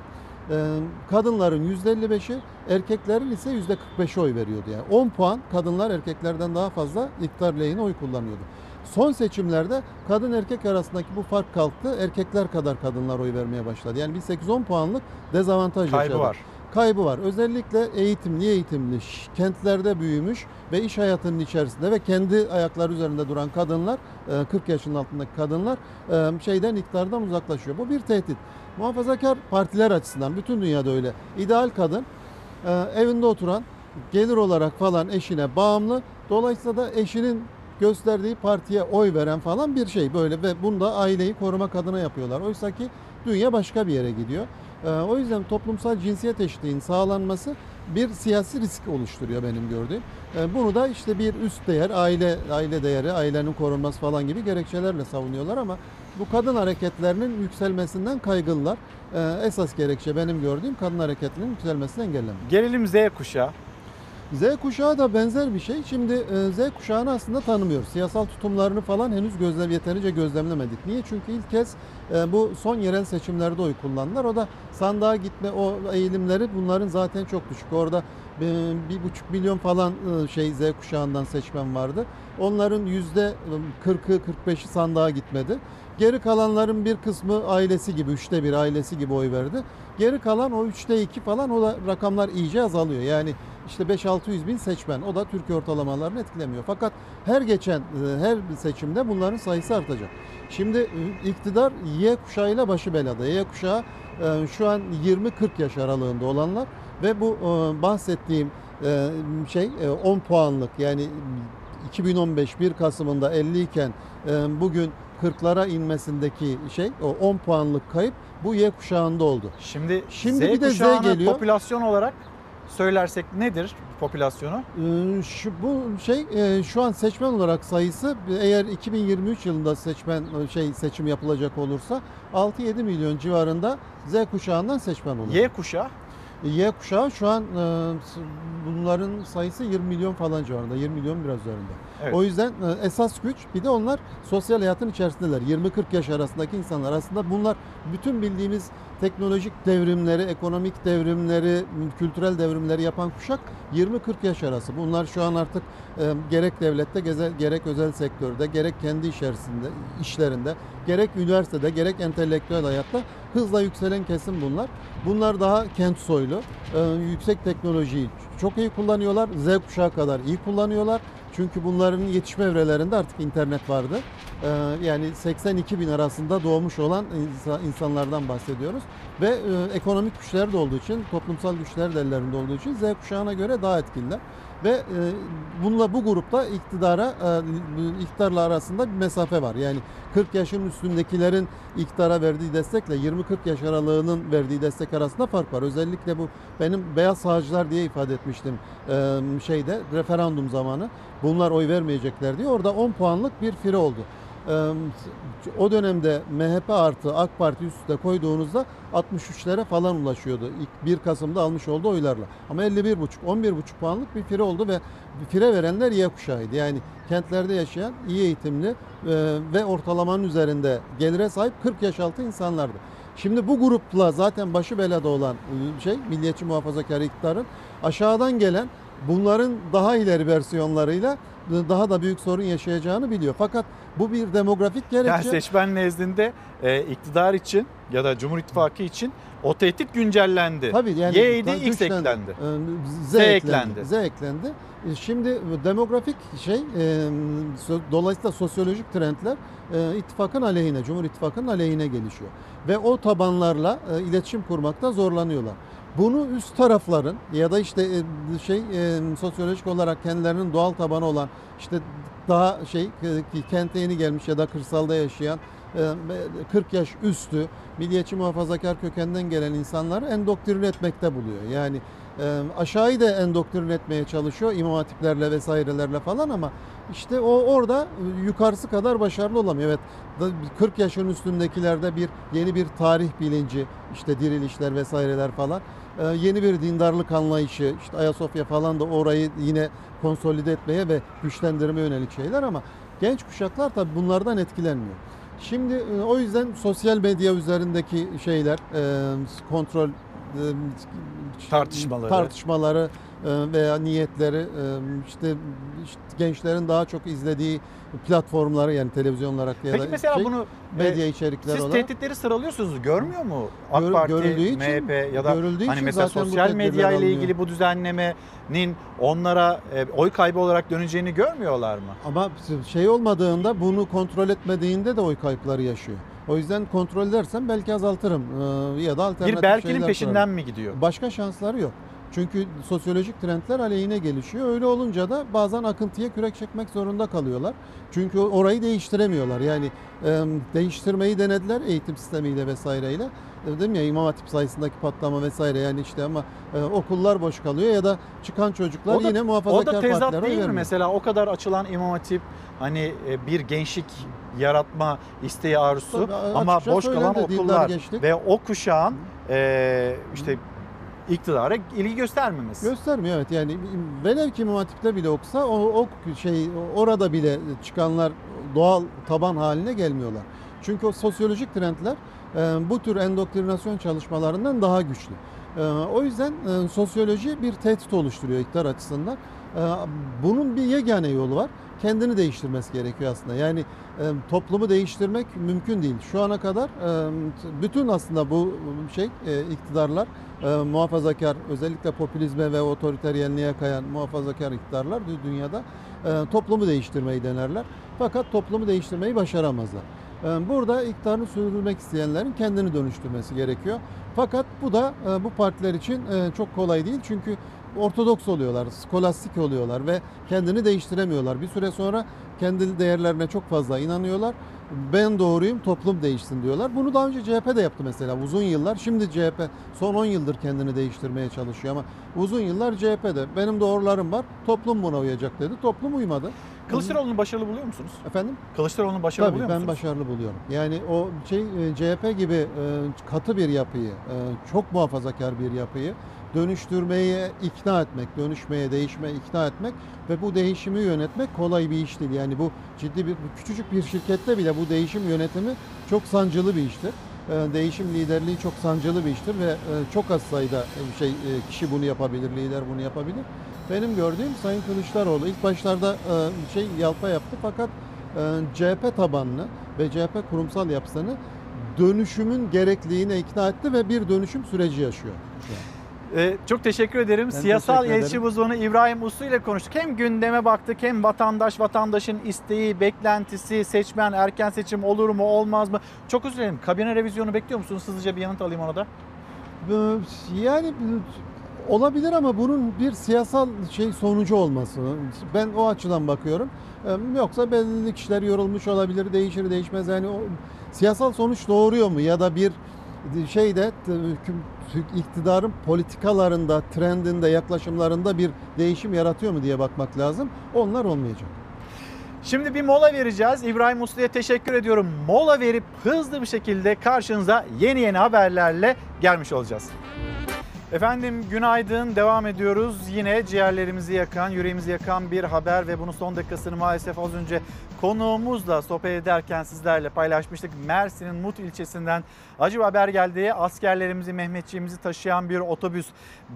S15: E, kadınların %55'i, erkeklerin ise %45'e oy veriyordu. Yani 10 puan kadınlar erkeklerden daha fazla iktidar lehine oy kullanıyordu. Son seçimlerde kadın erkek arasındaki bu fark kalktı. Erkekler kadar kadınlar oy vermeye başladı. Yani bir 8-10 puanlık dezavantaj
S1: Kaybı
S15: yaşadı.
S1: var.
S15: Kaybı var. Özellikle eğitimli, eğitimli, kentlerde büyümüş ve iş hayatının içerisinde ve kendi ayakları üzerinde duran kadınlar, e, 40 yaşın altındaki kadınlar e, şeyden iktidardan uzaklaşıyor. Bu bir tehdit. Muhafazakar partiler açısından bütün dünyada öyle. İdeal kadın e, evinde oturan, gelir olarak falan eşine bağımlı. Dolayısıyla da eşinin gösterdiği partiye oy veren falan bir şey böyle ve bunda aileyi korumak adına yapıyorlar. Oysa ki dünya başka bir yere gidiyor. Ee, O yüzden toplumsal cinsiyet eşitliğinin sağlanması bir siyasi risk oluşturuyor benim gördüğüm. Ee, Bunu da işte bir üst değer, aile aile değeri, ailenin korunması falan gibi gerekçelerle savunuyorlar ama bu kadın hareketlerinin yükselmesinden kaygılılar. Ee, Esas gerekçe benim gördüğüm kadın hareketinin yükselmesini engellemek.
S1: Gelelim Z kuşağı.
S15: Z kuşağı da benzer bir şey. Şimdi e, Z kuşağını aslında tanımıyoruz. Siyasal tutumlarını falan henüz gözlem yeterince gözlemlemedik. Niye? Çünkü ilk kez e, bu son yerel seçimlerde oy kullandılar. O da sandığa gitme o eğilimleri bunların zaten çok düşük. Orada e, bir buçuk milyon falan şey Z kuşağından seçmen vardı. Onların yüzde 40'ı 45'i sandığa gitmedi. Geri kalanların bir kısmı ailesi gibi, üçte bir ailesi gibi oy verdi. Geri kalan o üçte iki falan o da rakamlar iyice azalıyor. Yani işte 5-600 bin seçmen. O da Türkiye ortalamalarını etkilemiyor. Fakat her geçen, e, her seçimde bunların sayısı artacak. Şimdi e, iktidar Y kuşağıyla başı belada. Y kuşağı e, şu an 20-40 yaş aralığında olanlar ve bu bahsettiğim şey e, 10 puanlık yani 2015 1 Kasım'ında 50 iken bugün 40'lara inmesindeki şey o 10 puanlık kayıp bu Y kuşağında oldu.
S1: Şimdi,
S15: Şimdi
S1: Z
S15: bir de Z geliyor.
S1: popülasyon olarak söylersek nedir popülasyonu?
S15: Ee, Şu bu şey e, şu an seçmen olarak sayısı eğer 2023 yılında seçmen e, şey seçim yapılacak olursa 6-7 milyon civarında Z kuşağından seçmen olur.
S1: Y kuşağı?
S15: Y kuşağı şu an e, bunların sayısı 20 milyon falan civarında. 20 milyon biraz üzerinde. O yüzden e, esas güç bir de onlar sosyal hayatın içerisindeler. 20-40 yaş arasındaki insanlar aslında bunlar bütün bildiğimiz teknolojik devrimleri, ekonomik devrimleri, kültürel devrimleri yapan kuşak 20-40 yaş arası. Bunlar şu an artık e, gerek devlette gerek özel sektörde, gerek kendi içerisinde, işlerinde, gerek üniversitede, gerek entelektüel hayatta hızla yükselen kesim bunlar. Bunlar daha kent soylu, e, yüksek teknolojiyi çok iyi kullanıyorlar. Z kuşağı kadar iyi kullanıyorlar. Çünkü bunların yetişme evrelerinde artık internet vardı. Ee, yani 82 bin arasında doğmuş olan insa- insanlardan bahsediyoruz. Ve e, ekonomik güçler de olduğu için, toplumsal güçler de ellerinde olduğu için Z kuşağına göre daha etkinler. Ve e, bununla bu grupta iktidara, e, iktidarla arasında bir mesafe var. Yani 40 yaşın üstündekilerin iktidara verdiği destekle 20-40 yaş aralığının verdiği destek arasında fark var. Özellikle bu benim beyaz sağcılar diye ifade etmiştim e, şeyde referandum zamanı. Bunlar oy vermeyecekler diye orada 10 puanlık bir fire oldu. O dönemde MHP artı AK Parti üst koyduğunuzda 63'lere falan ulaşıyordu. İlk 1 Kasım'da almış olduğu oylarla. Ama 51,5 11,5 puanlık bir fire oldu ve fire verenler Y kuşağıydı. Yani kentlerde yaşayan iyi eğitimli e, ve ortalamanın üzerinde gelire sahip 40 yaş altı insanlardı. Şimdi bu grupla zaten başı belada olan e, şey milliyetçi muhafazakar iktidarın aşağıdan gelen bunların daha ileri versiyonlarıyla daha da büyük sorun yaşayacağını biliyor. Fakat bu bir demografik gerekçe.
S1: Yani seçmen nezdinde e, iktidar için ya da Cumhur İttifakı için o tehdit güncellendi.
S15: Tabii yani
S1: Y'ydi X eklendi.
S15: Ee, Z,
S1: Z
S15: eklendi. Z eklendi. E, Şimdi demografik şey e, dolayısıyla sosyolojik trendler e, ittifakın aleyhine, Cumhur İttifakı'nın aleyhine gelişiyor. Ve o tabanlarla e, iletişim kurmakta zorlanıyorlar. Bunu üst tarafların ya da işte e, şey e, sosyolojik olarak kendilerinin doğal tabanı olan işte daha şey e, kente yeni gelmiş ya da kırsalda yaşayan e, 40 yaş üstü milliyetçi muhafazakar kökenden gelen insanları endoktrine etmekte buluyor. Yani aşağıyı da endoktrine etmeye çalışıyor imam hatiplerle vesairelerle falan ama işte o orada yukarısı kadar başarılı olamıyor. Evet da- 40 yaşın üstündekilerde bir yeni bir tarih bilinci işte dirilişler vesaireler falan e, yeni bir dindarlık anlayışı işte Ayasofya falan da orayı yine konsolide etmeye ve güçlendirmeye yönelik şeyler ama genç kuşaklar tabii bunlardan etkilenmiyor. Şimdi e, o yüzden sosyal medya üzerindeki şeyler e, kontrol e,
S1: Tartışmaları.
S15: tartışmaları veya niyetleri e, işte, işte gençlerin daha çok izlediği platformları yani televizyon olarak ya
S1: Peki
S15: da
S1: mesela
S15: şey,
S1: bunu
S15: medya
S1: e,
S15: içerikleri
S1: siz
S15: olarak
S1: tehditleri sıralıyorsunuz. Görmüyor mu AK
S15: Gör-
S1: Parti,
S15: için-
S1: MHP ya da
S15: görüldüğü
S1: hani
S15: için
S1: mesela sosyal medya ile ilgili bu düzenlemenin onlara e, oy kaybı olarak döneceğini görmüyorlar mı?
S15: Ama şey olmadığında bunu kontrol etmediğinde de oy kayıpları yaşıyor. O yüzden kontrol edersem belki azaltırım ee, ya da alternatif
S1: Bir Berkin'in
S15: şeyler
S1: peşinden
S15: kurarım.
S1: mi gidiyor?
S15: Başka şansları yok. Çünkü sosyolojik trendler aleyhine gelişiyor. Öyle olunca da bazen akıntıya kürek çekmek zorunda kalıyorlar. Çünkü orayı değiştiremiyorlar. Yani e, değiştirmeyi denediler eğitim sistemiyle vesaireyle. E, Dedim ya İmam Hatip sayısındaki patlama vesaire yani işte ama e, okullar boş kalıyor ya da çıkan çocuklar
S1: O da-
S15: yine
S1: O
S15: muhafazakar
S1: da tezat
S15: partilere oy
S1: değil mi
S15: vermiyor.
S1: mesela o kadar açılan İmam Hatip hani e, bir gençlik yaratma isteği arzusu
S15: Tabii,
S1: ama boş kalan okullar
S15: gençlik.
S1: ve o kuşağın e, işte iktidara ilgi göstermemesi.
S15: Göstermiyor evet yani velev ki İmam Hatip'te bile okusa o, o şey orada bile çıkanlar doğal taban haline gelmiyorlar. Çünkü o sosyolojik trendler e, bu tür endoktrinasyon çalışmalarından daha güçlü. E, o yüzden e, sosyoloji bir tehdit oluşturuyor iktidar açısından. E, bunun bir yegane yolu var. Kendini değiştirmesi gerekiyor aslında. Yani e, toplumu değiştirmek mümkün değil. Şu ana kadar e, bütün aslında bu şey e, iktidarlar muhafazakar özellikle popülizme ve otoriteryenliğe kayan muhafazakar iktidarlar dü- dünyada toplumu değiştirmeyi denerler. Fakat toplumu değiştirmeyi başaramazlar. Burada iktidarını sürdürmek isteyenlerin kendini dönüştürmesi gerekiyor. Fakat bu da bu partiler için çok kolay değil. Çünkü ortodoks oluyorlar, skolastik oluyorlar ve kendini değiştiremiyorlar. Bir süre sonra kendi değerlerine çok fazla inanıyorlar. Ben doğruyum, toplum değişsin diyorlar. Bunu daha önce CHP de yaptı mesela uzun yıllar. Şimdi CHP son 10 yıldır kendini değiştirmeye çalışıyor ama uzun yıllar CHP'de. Benim doğrularım var, toplum buna uyacak dedi. Toplum uymadı.
S1: Kılıçdaroğlu'nu başarılı buluyor musunuz?
S15: Efendim?
S1: Kılıçdaroğlu'nu başarılı
S15: Tabii
S1: buluyor
S15: ben
S1: musunuz?
S15: başarılı buluyorum. Yani o şey e, CHP gibi e, katı bir yapıyı, e, çok muhafazakar bir yapıyı dönüştürmeye ikna etmek, dönüşmeye, değişmeye ikna etmek ve bu değişimi yönetmek kolay bir iş değil. Yani bu ciddi bir küçücük bir şirkette bile bu değişim yönetimi çok sancılı bir iştir. Ee, Değişim liderliği çok sancılı bir iştir ve e, çok az sayıda e, şey e, kişi bunu yapabilir, lider bunu yapabilir. Benim gördüğüm Sayın Kılıçdaroğlu ilk başlarda şey yalpa yaptı fakat CHP tabanını ve CHP kurumsal yapısını dönüşümün gerekliliğine ikna etti ve bir dönüşüm süreci yaşıyor. şu an.
S1: Ee, çok teşekkür ederim.
S15: Ben
S1: Siyasal
S15: teşekkür
S1: iletişim
S15: ederim.
S1: uzmanı İbrahim Uslu ile konuştuk. Hem gündeme baktık hem vatandaş, vatandaşın isteği, beklentisi, seçmen, erken seçim olur mu olmaz mı? Çok özür dilerim. Kabine revizyonu bekliyor musunuz? Hızlıca bir yanıt alayım ona da.
S15: Yani olabilir ama bunun bir siyasal şey sonucu olması. Ben o açıdan bakıyorum. Yoksa belirli kişiler yorulmuş olabilir, değişir değişmez. Yani o siyasal sonuç doğuruyor mu ya da bir şeyde iktidarın politikalarında, trendinde, yaklaşımlarında bir değişim yaratıyor mu diye bakmak lazım. Onlar olmayacak.
S1: Şimdi bir mola vereceğiz. İbrahim Uslu'ya teşekkür ediyorum. Mola verip hızlı bir şekilde karşınıza yeni yeni haberlerle gelmiş olacağız. Efendim günaydın devam ediyoruz. Yine ciğerlerimizi yakan, yüreğimizi yakan bir haber ve bunun son dakikasını maalesef az önce konuğumuzla sohbet ederken sizlerle paylaşmıştık. Mersin'in Mut ilçesinden acı bir haber geldi. Askerlerimizi, Mehmetçiğimizi taşıyan bir otobüs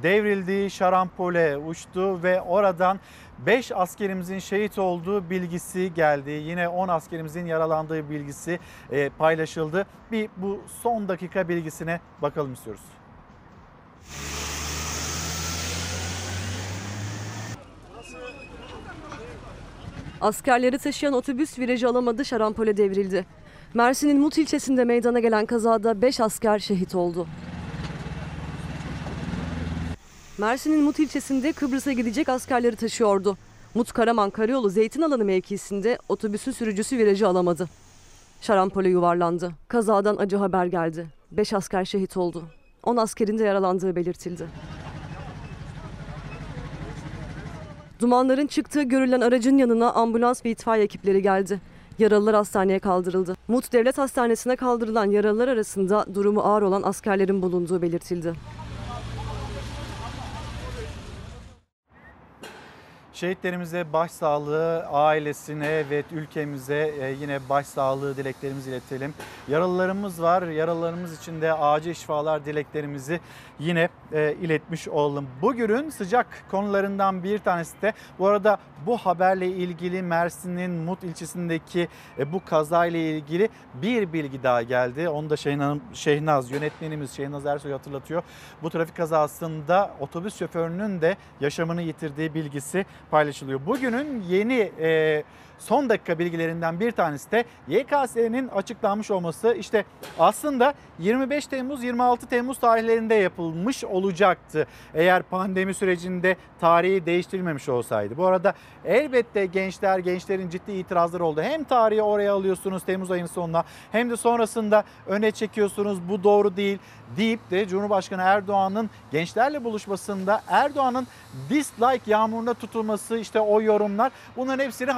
S1: devrildi, şarampole uçtu ve oradan 5 askerimizin şehit olduğu bilgisi geldi. Yine 10 askerimizin yaralandığı bilgisi e, paylaşıldı. Bir bu son dakika bilgisine bakalım istiyoruz.
S4: Askerleri taşıyan otobüs virajı alamadı, şarampole devrildi. Mersin'in Mut ilçesinde meydana gelen kazada 5 asker şehit oldu. Mersin'in Mut ilçesinde Kıbrıs'a gidecek askerleri taşıyordu. Mut Karaman Karayolu Zeytin Alanı mevkisinde otobüsün sürücüsü virajı alamadı. Şarampole yuvarlandı. Kazadan acı haber geldi. 5 asker şehit oldu. 10 askerin de yaralandığı belirtildi. Dumanların çıktığı görülen aracın yanına ambulans ve itfaiye ekipleri geldi. Yaralılar hastaneye kaldırıldı. Mut Devlet Hastanesi'ne kaldırılan yaralılar arasında durumu ağır olan askerlerin bulunduğu belirtildi.
S1: Şehitlerimize başsağlığı, ailesine ve ülkemize e, yine başsağlığı dileklerimizi iletelim. Yaralılarımız var. Yaralılarımız için de acil şifalar dileklerimizi yine e, iletmiş olalım. Bugünün sıcak konularından bir tanesi de bu arada bu haberle ilgili Mersin'in Mut ilçesindeki e, bu kazayla ilgili bir bilgi daha geldi. Onu da Şehnaz, Şehnaz yönetmenimiz Şehnaz Ersoy hatırlatıyor. Bu trafik kazasında otobüs şoförünün de yaşamını yitirdiği bilgisi paylaşılıyor. Bugünün yeni e, son dakika bilgilerinden bir tanesi de YKS'nin açıklanmış olması. İşte aslında 25 Temmuz 26 Temmuz tarihlerinde yapılmış olacaktı. Eğer pandemi sürecinde tarihi değiştirilmemiş olsaydı. Bu arada elbette gençler, gençlerin ciddi itirazları oldu. Hem tarihi oraya alıyorsunuz Temmuz ayının sonuna hem de sonrasında öne çekiyorsunuz bu doğru değil deyip de Cumhurbaşkanı Erdoğan'ın gençlerle buluşmasında Erdoğan'ın dislike yağmuruna tutulması işte o yorumlar bunların hepsini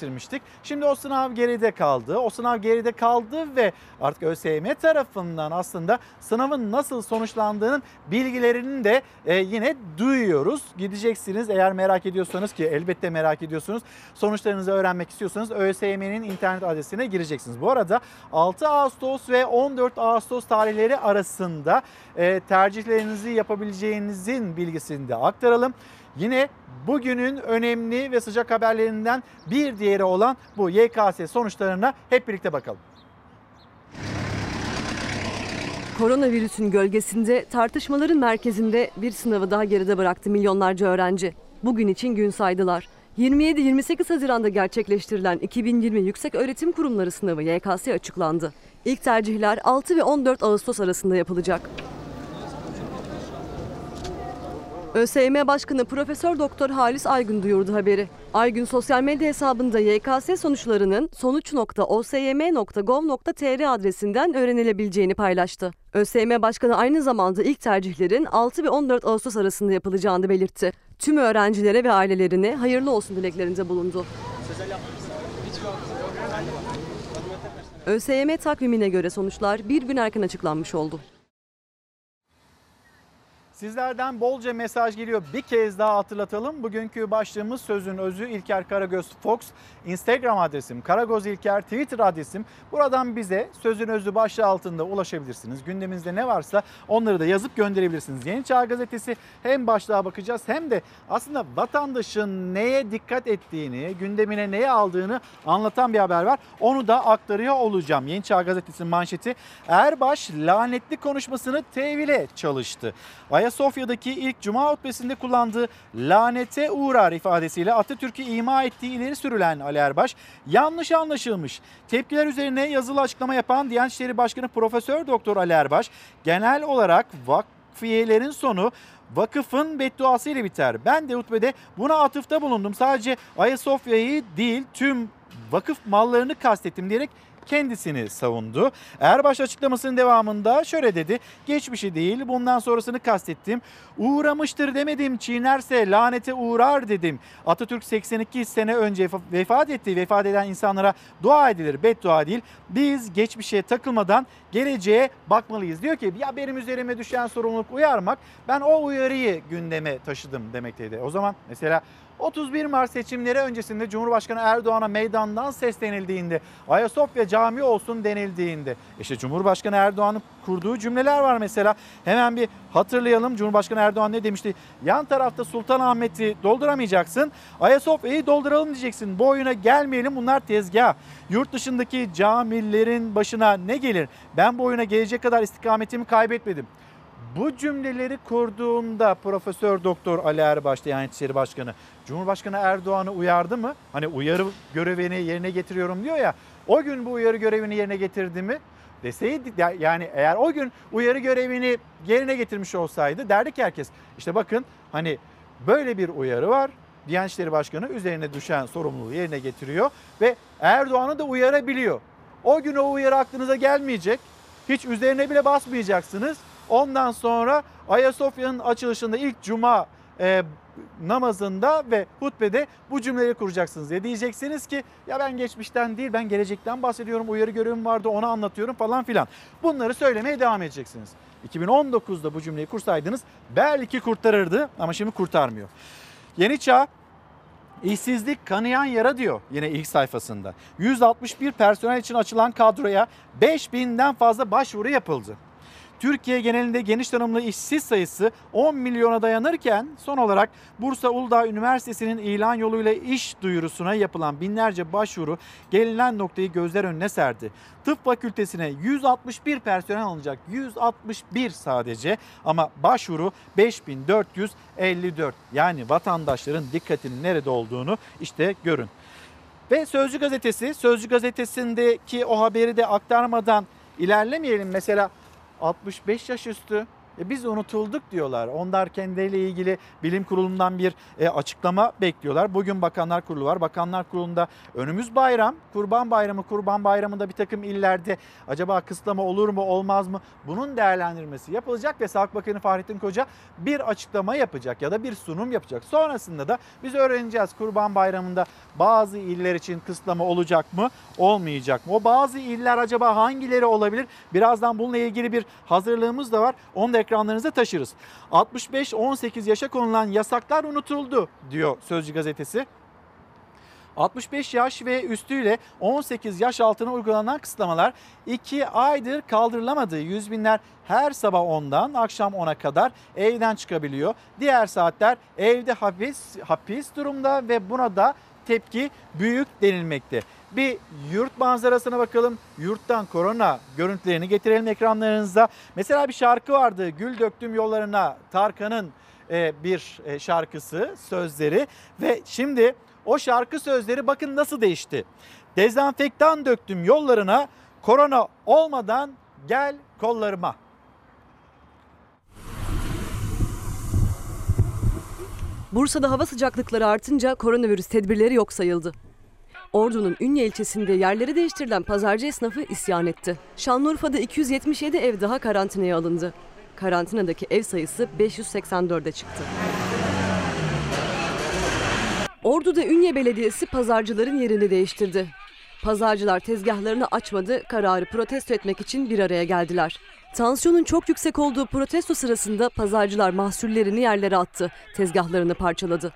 S1: haberleştirmiştik. Şimdi o sınav geride kaldı. O sınav geride kaldı ve artık ÖSYM tarafından aslında sınavın nasıl sonuçlandığının bilgilerini de e, yine duyuyoruz. Gideceksiniz eğer merak ediyorsanız ki elbette merak ediyorsunuz. Sonuçlarınızı öğrenmek istiyorsanız ÖSYM'nin internet adresine gireceksiniz. Bu arada 6 Ağustos ve 14 Ağustos tarihleri arasında e, tercihlerinizi yapabileceğinizin bilgisini de aktaralım. Yine bugünün önemli ve sıcak haberlerinden bir diğeri olan bu YKS sonuçlarına hep birlikte bakalım.
S4: Koronavirüsün gölgesinde tartışmaların merkezinde bir sınavı daha geride bıraktı milyonlarca öğrenci. Bugün için gün saydılar. 27-28 Haziran'da gerçekleştirilen 2020 Yüksek Öğretim Kurumları sınavı YKS açıklandı. İlk tercihler 6 ve 14 Ağustos arasında yapılacak. ÖSYM Başkanı Profesör Doktor Halis Aygün duyurdu haberi. Aygün sosyal medya hesabında YKS sonuçlarının sonuç.osym.gov.tr adresinden öğrenilebileceğini paylaştı. ÖSYM Başkanı aynı zamanda ilk tercihlerin 6 ve 14 Ağustos arasında yapılacağını belirtti. Tüm öğrencilere ve ailelerine hayırlı olsun dileklerinde bulundu. ÖSYM takvimine göre sonuçlar bir gün erken açıklanmış oldu.
S1: Sizlerden bolca mesaj geliyor. Bir kez daha hatırlatalım. Bugünkü başlığımız Sözün Özü İlker Karagöz Fox. Instagram adresim Karagöz İlker, Twitter adresim. Buradan bize Sözün Özü başlığı altında ulaşabilirsiniz. Gündeminizde ne varsa onları da yazıp gönderebilirsiniz. Yeni Çağ Gazetesi hem başlığa bakacağız hem de aslında vatandaşın neye dikkat ettiğini, gündemine neye aldığını anlatan bir haber var. Onu da aktarıyor olacağım. Yeni Çağ Gazetesi'nin manşeti Erbaş lanetli konuşmasını tevhile çalıştı. Ayasofya'daki ilk cuma hutbesinde kullandığı lanete uğrar ifadesiyle Atatürk'ü ima ettiği ileri sürülen Ali Erbaş yanlış anlaşılmış. Tepkiler üzerine yazılı açıklama yapan Diyanet İşleri Başkanı Profesör Doktor Ali Erbaş genel olarak vakfiyelerin sonu vakıfın bedduası ile biter. Ben de hutbede buna atıfta bulundum. Sadece Ayasofya'yı değil tüm vakıf mallarını kastettim diyerek kendisini savundu. Erbaş açıklamasının devamında şöyle dedi. Geçmişi değil bundan sonrasını kastettim. Uğramıştır demedim çiğnerse lanete uğrar dedim. Atatürk 82 sene önce vefat etti. Vefat eden insanlara dua edilir beddua değil. Biz geçmişe takılmadan geleceğe bakmalıyız. Diyor ki ya benim üzerime düşen sorumluluk uyarmak ben o uyarıyı gündeme taşıdım demekteydi. O zaman mesela 31 Mart seçimleri öncesinde Cumhurbaşkanı Erdoğan'a meydandan seslenildiğinde Ayasofya cami olsun denildiğinde işte Cumhurbaşkanı Erdoğan'ın kurduğu cümleler var mesela. Hemen bir hatırlayalım Cumhurbaşkanı Erdoğan ne demişti? Yan tarafta Sultanahmet'i dolduramayacaksın. Ayasofya'yı dolduralım diyeceksin. Bu oyuna gelmeyelim bunlar tezgah. Yurt dışındaki camilerin başına ne gelir? Ben bu oyuna gelecek kadar istikametimi kaybetmedim. Bu cümleleri kurduğunda Profesör Doktor Ali Erbaş Diyanet İşleri Başkanı Cumhurbaşkanı Erdoğan'ı uyardı mı? Hani uyarı görevini yerine getiriyorum diyor ya. O gün bu uyarı görevini yerine getirdi mi? Deseydi yani eğer o gün uyarı görevini yerine getirmiş olsaydı derdik herkes. İşte bakın hani böyle bir uyarı var. Diyanet İşleri Başkanı üzerine düşen sorumluluğu yerine getiriyor ve Erdoğan'ı da uyarabiliyor. O gün o uyarı aklınıza gelmeyecek. Hiç üzerine bile basmayacaksınız. Ondan sonra Ayasofya'nın açılışında ilk cuma e, namazında ve hutbede bu cümleleri kuracaksınız. Ya diyeceksiniz ki ya ben geçmişten değil ben gelecekten bahsediyorum. Uyarı görevim vardı onu anlatıyorum falan filan. Bunları söylemeye devam edeceksiniz. 2019'da bu cümleyi kursaydınız belki kurtarırdı ama şimdi kurtarmıyor. Yeni Çağ İşsizlik kanayan yara diyor yine ilk sayfasında. 161 personel için açılan kadroya 5000'den fazla başvuru yapıldı. Türkiye genelinde geniş tanımlı işsiz sayısı 10 milyona dayanırken son olarak Bursa Uludağ Üniversitesi'nin ilan yoluyla iş duyurusuna yapılan binlerce başvuru gelinen noktayı gözler önüne serdi. Tıp fakültesine 161 personel alınacak. 161 sadece ama başvuru 5454. Yani vatandaşların dikkatinin nerede olduğunu işte görün. Ve Sözcü gazetesi, Sözcü gazetesindeki o haberi de aktarmadan ilerlemeyelim. Mesela 65 yaş üstü e biz unutulduk diyorlar. Onlar kendileriyle ilgili bilim kurulundan bir e, açıklama bekliyorlar. Bugün Bakanlar Kurulu var. Bakanlar Kurulu'nda önümüz bayram, Kurban Bayramı, Kurban Bayramı'nda bir takım illerde acaba kısıtlama olur mu olmaz mı? Bunun değerlendirmesi yapılacak ve Sağlık Bakanı Fahrettin Koca bir açıklama yapacak ya da bir sunum yapacak. Sonrasında da biz öğreneceğiz Kurban Bayramı'nda bazı iller için kısıtlama olacak mı, olmayacak mı? O bazı iller acaba hangileri olabilir? Birazdan bununla ilgili bir hazırlığımız da var. Onu da ekranlarınıza taşırız. 65-18 yaşa konulan yasaklar unutuldu diyor Sözcü gazetesi. 65 yaş ve üstüyle 18 yaş altına uygulanan kısıtlamalar 2 aydır kaldırılamadı. Yüz binler her sabah 10'dan akşam 10'a kadar evden çıkabiliyor. Diğer saatler evde hapis, hapis durumda ve buna da tepki büyük denilmekte. Bir yurt manzarasına bakalım. Yurttan korona görüntülerini getirelim ekranlarınıza. Mesela bir şarkı vardı. Gül döktüm yollarına Tarkan'ın e, bir e, şarkısı, sözleri ve şimdi o şarkı sözleri bakın nasıl değişti. Dezenfektan döktüm yollarına, korona olmadan gel kollarıma.
S4: Bursa'da hava sıcaklıkları artınca koronavirüs tedbirleri yok sayıldı. Ordu'nun Ünye ilçesinde yerleri değiştirilen pazarcı esnafı isyan etti. Şanlıurfa'da 277 ev daha karantinaya alındı. Karantinadaki ev sayısı 584'e çıktı. Ordu'da Ünye Belediyesi pazarcıların yerini değiştirdi. Pazarcılar tezgahlarını açmadı, kararı protesto etmek için bir araya geldiler. Tansiyonun çok yüksek olduğu protesto sırasında pazarcılar mahsullerini yerlere attı, tezgahlarını parçaladı.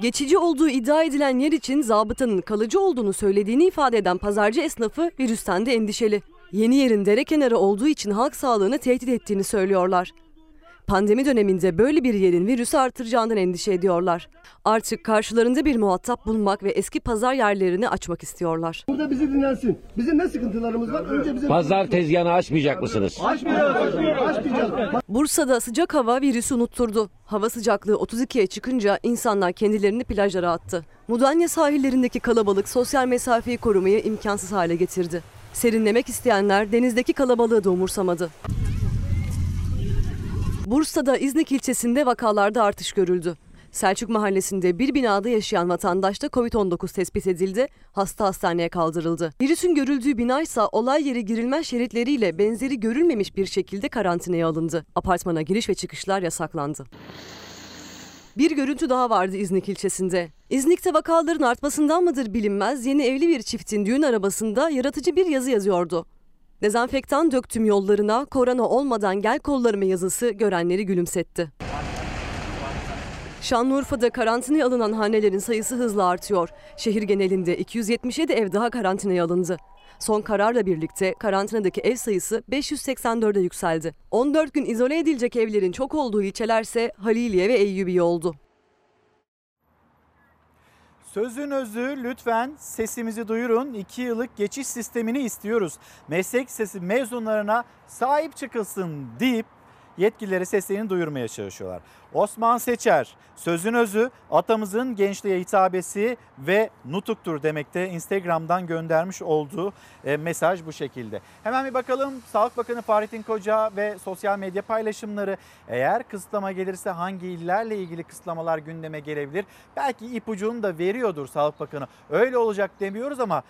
S4: Geçici olduğu iddia edilen yer için zabıtanın kalıcı olduğunu söylediğini ifade eden pazarcı esnafı virüsten de endişeli. Yeni yerin dere kenarı olduğu için halk sağlığını tehdit ettiğini söylüyorlar. Pandemi döneminde böyle bir yerin virüsü artıracağından endişe ediyorlar. Artık karşılarında bir muhatap bulmak ve eski pazar yerlerini açmak istiyorlar.
S23: Burada bizi dinlensin. Bizim ne sıkıntılarımız var? Önce bizim
S24: Pazar tezgahını açmayacak mısınız?
S23: Açmayacağız. Açmayacağız.
S4: Bursa'da sıcak hava virüsü unutturdu. Hava sıcaklığı 32'ye çıkınca insanlar kendilerini plajlara attı. Mudanya sahillerindeki kalabalık sosyal mesafeyi korumayı imkansız hale getirdi. Serinlemek isteyenler denizdeki kalabalığı da umursamadı. Bursa'da İznik ilçesinde vakalarda artış görüldü. Selçuk Mahallesi'nde bir binada yaşayan vatandaşta Covid-19 tespit edildi, hasta hastaneye kaldırıldı. Virüsün görüldüğü bina ise olay yeri girilmez şeritleriyle benzeri görülmemiş bir şekilde karantinaya alındı. Apartmana giriş ve çıkışlar yasaklandı. Bir görüntü daha vardı İznik ilçesinde. İznik'te vakaların artmasından mıdır bilinmez yeni evli bir çiftin düğün arabasında yaratıcı bir yazı yazıyordu. Dezenfektan döktüm yollarına, korona olmadan gel kollarıma yazısı görenleri gülümsetti. Şanlıurfa'da karantinaya alınan hanelerin sayısı hızla artıyor. Şehir genelinde 277 ev daha karantinaya alındı. Son kararla birlikte karantinadaki ev sayısı 584'e yükseldi. 14 gün izole edilecek evlerin çok olduğu ilçelerse Haliliye ve Eyyubiye oldu.
S1: Sözün özü lütfen sesimizi duyurun. 2 yıllık geçiş sistemini istiyoruz. Meslek sesi mezunlarına sahip çıkılsın deyip yetkililere seslerini duyurmaya çalışıyorlar. Osman Seçer, sözün özü atamızın gençliğe hitabesi ve nutuktur demekte Instagram'dan göndermiş olduğu e, mesaj bu şekilde. Hemen bir bakalım Sağlık Bakanı Fahrettin Koca ve sosyal medya paylaşımları eğer kısıtlama gelirse hangi illerle ilgili kısıtlamalar gündeme gelebilir? Belki ipucunu da veriyordur Sağlık Bakanı. Öyle olacak demiyoruz ama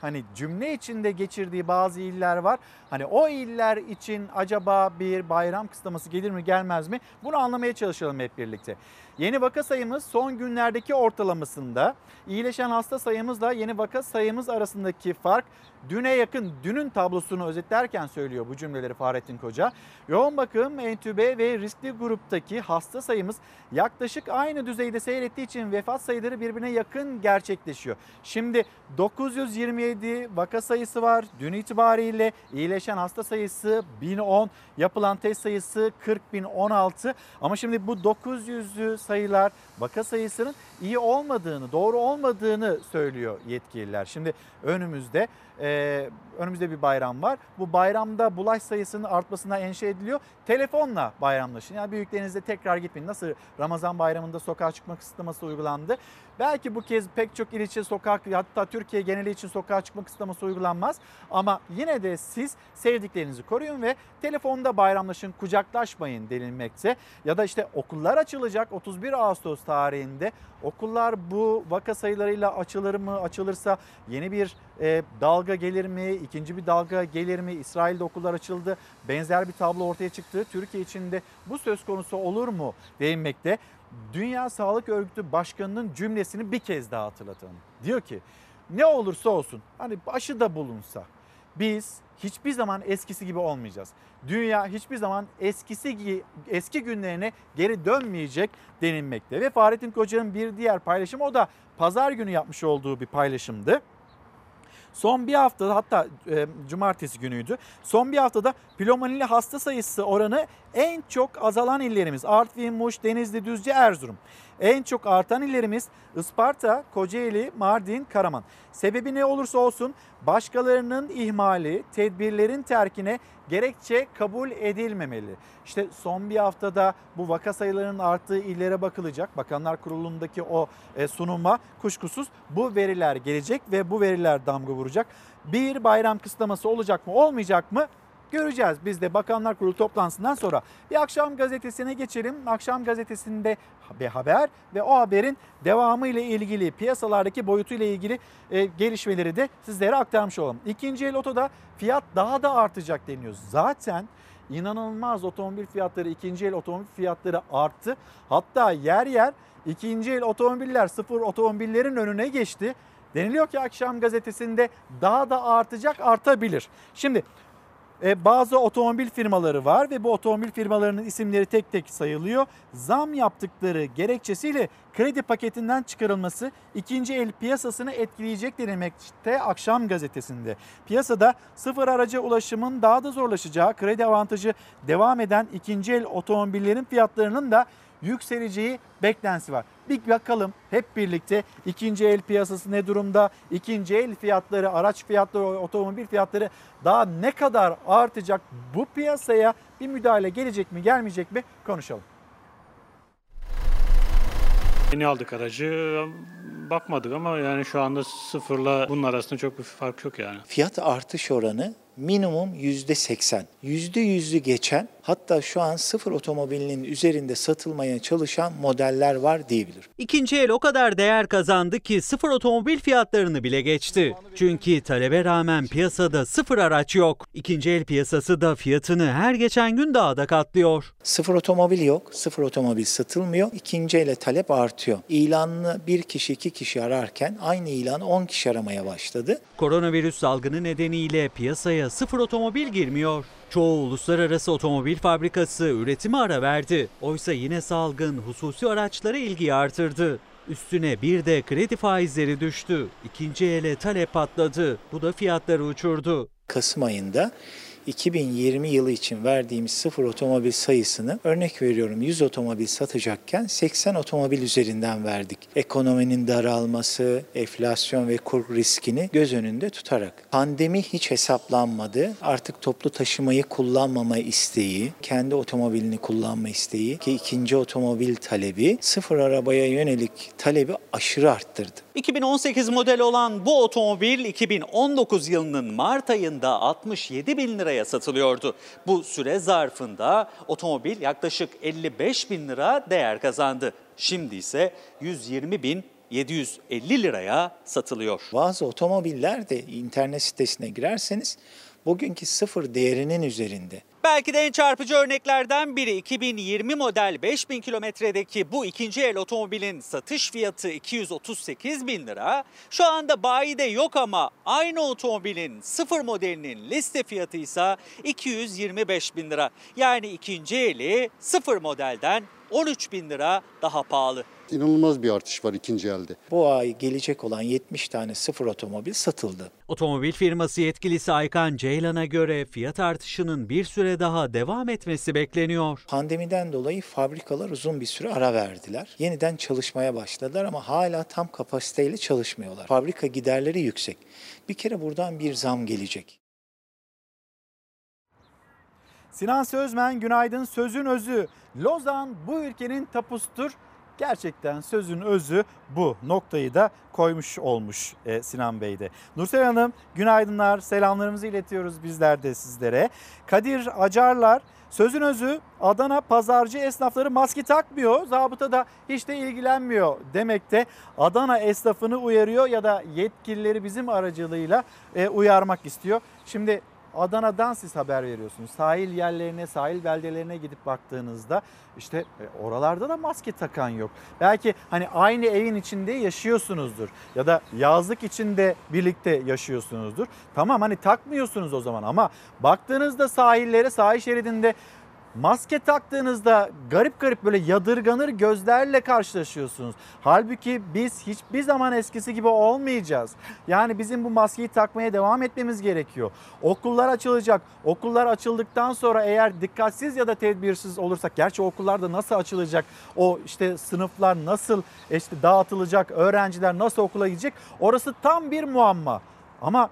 S1: hani cümle içinde geçirdiği bazı iller var. Hani o iller için acaba bir bayram kısıtlaması gelir mi gelmez mi? Bunu anlamaya çalışalım hep birlikte. Yeni vaka sayımız son günlerdeki ortalamasında iyileşen hasta sayımızla yeni vaka sayımız arasındaki fark düne yakın dünün tablosunu özetlerken söylüyor bu cümleleri Fahrettin Koca. Yoğun bakım, entübe ve riskli gruptaki hasta sayımız yaklaşık aynı düzeyde seyrettiği için vefat sayıları birbirine yakın gerçekleşiyor. Şimdi 927 vaka sayısı var dün itibariyle iyileşen hasta sayısı 1010 yapılan test sayısı 40.016 ama şimdi bu 900'lü sayılar vaka sayısının iyi olmadığını doğru olmadığını söylüyor yetkililer. Şimdi önümüzde ee, önümüzde bir bayram var. Bu bayramda bulaş sayısının artmasına endişe ediliyor. Telefonla bayramlaşın. Yani büyüklerinizle tekrar gitmeyin. Nasıl Ramazan bayramında sokağa çıkma kısıtlaması uygulandı. Belki bu kez pek çok il için sokak hatta Türkiye geneli için sokağa çıkma kısıtlaması uygulanmaz. Ama yine de siz sevdiklerinizi koruyun ve telefonda bayramlaşın, kucaklaşmayın denilmekte. Ya da işte okullar açılacak 31 Ağustos tarihinde. Okullar bu vaka sayılarıyla açılır mı? Açılırsa yeni bir e, dalga gelir mi? İkinci bir dalga gelir mi? İsrail'de okullar açıldı. Benzer bir tablo ortaya çıktı. Türkiye içinde bu söz konusu olur mu denilmekte. Dünya Sağlık Örgütü Başkanı'nın cümlesini bir kez daha hatırlatalım. Diyor ki ne olursa olsun hani aşı da bulunsa biz hiçbir zaman eskisi gibi olmayacağız. Dünya hiçbir zaman eskisi eski günlerine geri dönmeyecek denilmekte. Ve Fahrettin Koca'nın bir diğer paylaşımı o da pazar günü yapmış olduğu bir paylaşımdı. Son bir haftada hatta e, cumartesi günüydü. Son bir haftada pneumonili hasta sayısı oranı en çok azalan illerimiz Artvin, Muş, Denizli, Düzce, Erzurum. En çok artan illerimiz Isparta, Kocaeli, Mardin, Karaman. Sebebi ne olursa olsun başkalarının ihmali, tedbirlerin terkine gerekçe kabul edilmemeli. İşte son bir haftada bu vaka sayılarının arttığı illere bakılacak. Bakanlar Kurulu'ndaki o e, sunuma kuşkusuz bu veriler gelecek ve bu veriler damga vuracak. Bir bayram kısıtlaması olacak mı olmayacak mı Göreceğiz biz de Bakanlar Kurulu toplantısından sonra. Bir akşam gazetesine geçelim. Akşam gazetesinde bir haber ve o haberin devamı ile ilgili piyasalardaki boyutu ile ilgili e, gelişmeleri de sizlere aktarmış olalım. İkinci el otoda fiyat daha da artacak deniyor. Zaten inanılmaz otomobil fiyatları, ikinci el otomobil fiyatları arttı. Hatta yer yer ikinci el otomobiller sıfır otomobillerin önüne geçti. Deniliyor ki akşam gazetesinde daha da artacak, artabilir. Şimdi e, bazı otomobil firmaları var ve bu otomobil firmalarının isimleri tek tek sayılıyor. Zam yaptıkları gerekçesiyle kredi paketinden çıkarılması ikinci el piyasasını etkileyecek denilmekte akşam gazetesinde. Piyasada sıfır araca ulaşımın daha da zorlaşacağı, kredi avantajı devam eden ikinci el otomobillerin fiyatlarının da yükseleceği beklentisi var. Bir bakalım hep birlikte ikinci el piyasası ne durumda? İkinci el fiyatları, araç fiyatları, otomobil fiyatları daha ne kadar artacak? Bu piyasaya bir müdahale gelecek mi, gelmeyecek mi? Konuşalım.
S25: Yeni aldık aracı bakmadık ama yani şu anda sıfırla bunun arasında çok bir fark yok yani.
S26: Fiyat artış oranı minimum %80. %100'ü geçen hatta şu an sıfır otomobilinin üzerinde satılmaya çalışan modeller var diyebilir.
S27: İkinci el o kadar değer kazandı ki sıfır otomobil fiyatlarını bile geçti. Çünkü talebe rağmen piyasada sıfır araç yok. İkinci el piyasası da fiyatını her geçen gün daha da katlıyor.
S26: Sıfır otomobil yok, sıfır otomobil satılmıyor. İkinci ele talep artıyor. İlanını bir kişi iki kişi ararken aynı ilanı 10 kişi aramaya başladı.
S27: Koronavirüs salgını nedeniyle piyasaya sıfır otomobil girmiyor. Çoğu uluslararası otomobil fabrikası üretime ara verdi. Oysa yine salgın hususi araçlara ilgi artırdı. Üstüne bir de kredi faizleri düştü. İkinci ele talep patladı. Bu da fiyatları uçurdu.
S26: Kasım ayında 2020 yılı için verdiğimiz sıfır otomobil sayısını örnek veriyorum 100 otomobil satacakken 80 otomobil üzerinden verdik. Ekonominin daralması, enflasyon ve kur riskini göz önünde tutarak. Pandemi hiç hesaplanmadı. Artık toplu taşımayı kullanmama isteği, kendi otomobilini kullanma isteği ki ikinci otomobil talebi sıfır arabaya yönelik talebi aşırı arttırdı.
S27: 2018 model olan bu otomobil 2019 yılının Mart ayında 67 bin liraya satılıyordu. Bu süre zarfında otomobil yaklaşık 55 bin lira değer kazandı. Şimdi ise 120 bin 750 liraya satılıyor.
S26: Bazı otomobiller de internet sitesine girerseniz bugünkü sıfır değerinin üzerinde.
S27: Belki de en çarpıcı örneklerden biri 2020 model 5000 kilometredeki bu ikinci el otomobilin satış fiyatı 238 bin lira. Şu anda bayide yok ama aynı otomobilin sıfır modelinin liste fiyatı ise 225 bin lira. Yani ikinci eli sıfır modelden 13 bin lira daha pahalı.
S28: İnanılmaz bir artış var ikinci elde.
S26: Bu ay gelecek olan 70 tane sıfır otomobil satıldı.
S27: Otomobil firması yetkilisi Aykan Ceylan'a göre fiyat artışının bir süre daha devam etmesi bekleniyor.
S26: Pandemiden dolayı fabrikalar uzun bir süre ara verdiler. Yeniden çalışmaya başladılar ama hala tam kapasiteyle çalışmıyorlar. Fabrika giderleri yüksek. Bir kere buradan bir zam gelecek.
S1: Sinan Sözmen günaydın sözün özü. Lozan bu ülkenin tapusudur. Gerçekten sözün özü bu noktayı da koymuş olmuş e, Sinan Bey de. Nursel Hanım günaydınlar selamlarımızı iletiyoruz bizler de sizlere. Kadir Acarlar sözün özü Adana pazarcı esnafları maske takmıyor. Zabıta da hiç de ilgilenmiyor demekte. Adana esnafını uyarıyor ya da yetkilileri bizim aracılığıyla e, uyarmak istiyor. Şimdi Adana'dan siz haber veriyorsunuz. Sahil yerlerine, sahil beldelerine gidip baktığınızda işte e, oralarda da maske takan yok. Belki hani aynı evin içinde yaşıyorsunuzdur ya da yazlık içinde birlikte yaşıyorsunuzdur. Tamam hani takmıyorsunuz o zaman ama baktığınızda sahillere, sahil şeridinde Maske taktığınızda garip garip böyle yadırganır gözlerle karşılaşıyorsunuz. Halbuki biz hiçbir zaman eskisi gibi olmayacağız. Yani bizim bu maskeyi takmaya devam etmemiz gerekiyor. Okullar açılacak. Okullar açıldıktan sonra eğer dikkatsiz ya da tedbirsiz olursak, gerçi okullar da nasıl açılacak? O işte sınıflar nasıl işte dağıtılacak? Öğrenciler nasıl okula gidecek? Orası tam bir muamma. Ama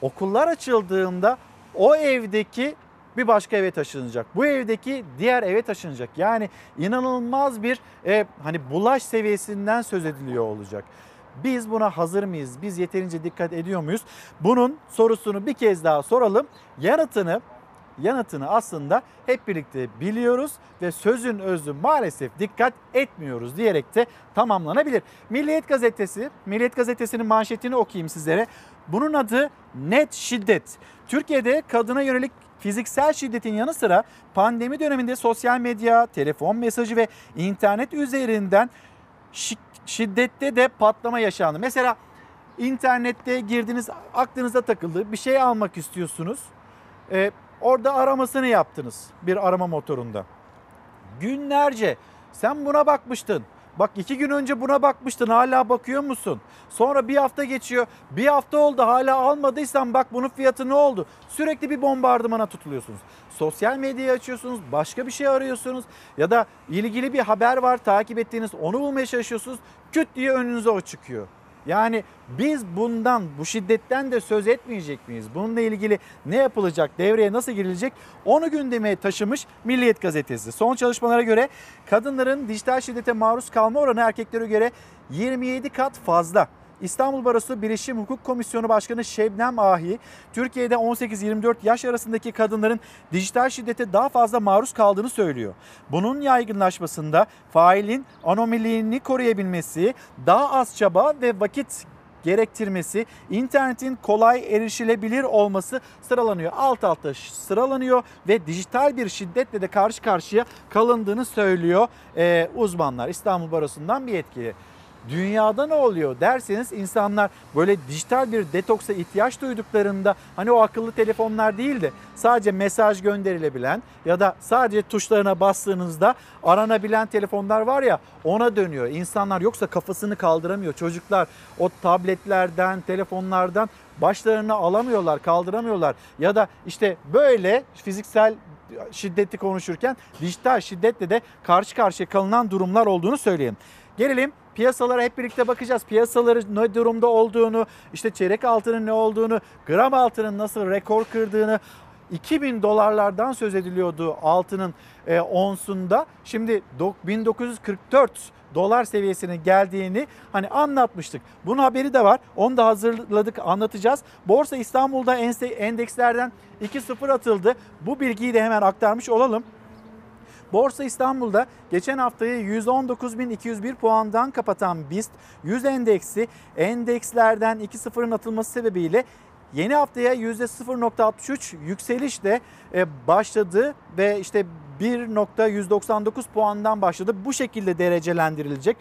S1: okullar açıldığında o evdeki bir başka eve taşınacak. Bu evdeki diğer eve taşınacak. Yani inanılmaz bir e, hani bulaş seviyesinden söz ediliyor olacak. Biz buna hazır mıyız? Biz yeterince dikkat ediyor muyuz? Bunun sorusunu bir kez daha soralım. Yanıtını yanıtını aslında hep birlikte biliyoruz ve sözün özü maalesef dikkat etmiyoruz diyerek de tamamlanabilir. Milliyet Gazetesi, Milliyet Gazetesi'nin manşetini okuyayım sizlere. Bunun adı net şiddet. Türkiye'de kadına yönelik fiziksel şiddetin yanı sıra pandemi döneminde sosyal medya, telefon mesajı ve internet üzerinden şiddette de patlama yaşandı. Mesela internette girdiniz aklınıza takıldı bir şey almak istiyorsunuz. Ee, Orada aramasını yaptınız bir arama motorunda. Günlerce sen buna bakmıştın. Bak iki gün önce buna bakmıştın hala bakıyor musun? Sonra bir hafta geçiyor. Bir hafta oldu hala almadıysan bak bunun fiyatı ne oldu? Sürekli bir bombardımana tutuluyorsunuz. Sosyal medyayı açıyorsunuz, başka bir şey arıyorsunuz ya da ilgili bir haber var takip ettiğiniz onu bulmaya çalışıyorsunuz. Küt diye önünüze o çıkıyor. Yani biz bundan, bu şiddetten de söz etmeyecek miyiz? Bununla ilgili ne yapılacak, devreye nasıl girilecek? Onu gündeme taşımış Milliyet Gazetesi. Son çalışmalara göre kadınların dijital şiddete maruz kalma oranı erkeklere göre 27 kat fazla. İstanbul Barosu Bilişim Hukuk Komisyonu Başkanı Şebnem Ahi, Türkiye'de 18-24 yaş arasındaki kadınların dijital şiddete daha fazla maruz kaldığını söylüyor. Bunun yaygınlaşmasında failin anomiliğini koruyabilmesi, daha az çaba ve vakit gerektirmesi, internetin kolay erişilebilir olması sıralanıyor. Alt alta sıralanıyor ve dijital bir şiddetle de karşı karşıya kalındığını söylüyor ee, uzmanlar. İstanbul Barosu'ndan bir yetkili. Dünyada ne oluyor derseniz insanlar böyle dijital bir detoksa ihtiyaç duyduklarında hani o akıllı telefonlar değil de sadece mesaj gönderilebilen ya da sadece tuşlarına bastığınızda aranabilen telefonlar var ya ona dönüyor. İnsanlar yoksa kafasını kaldıramıyor. Çocuklar o tabletlerden, telefonlardan başlarını alamıyorlar, kaldıramıyorlar. Ya da işte böyle fiziksel şiddeti konuşurken dijital şiddetle de karşı karşıya kalınan durumlar olduğunu söyleyeyim. Gelelim piyasalara hep birlikte bakacağız. Piyasaların ne durumda olduğunu, işte çeyrek altının ne olduğunu, gram altının nasıl rekor kırdığını, 2000 dolarlardan söz ediliyordu altının e, onsunda. Şimdi 1944 dolar seviyesine geldiğini hani anlatmıştık. Bunun haberi de var. Onu da hazırladık anlatacağız. Borsa İstanbul'da endekslerden 2-0 atıldı. Bu bilgiyi de hemen aktarmış olalım. Borsa İstanbul'da geçen haftayı 119.201 puandan kapatan BIST 100 endeksi endekslerden 2-0'ın atılması sebebiyle yeni haftaya %0.63 yükselişle e, başladı ve işte 1.199 puandan başladı. Bu şekilde derecelendirilecek.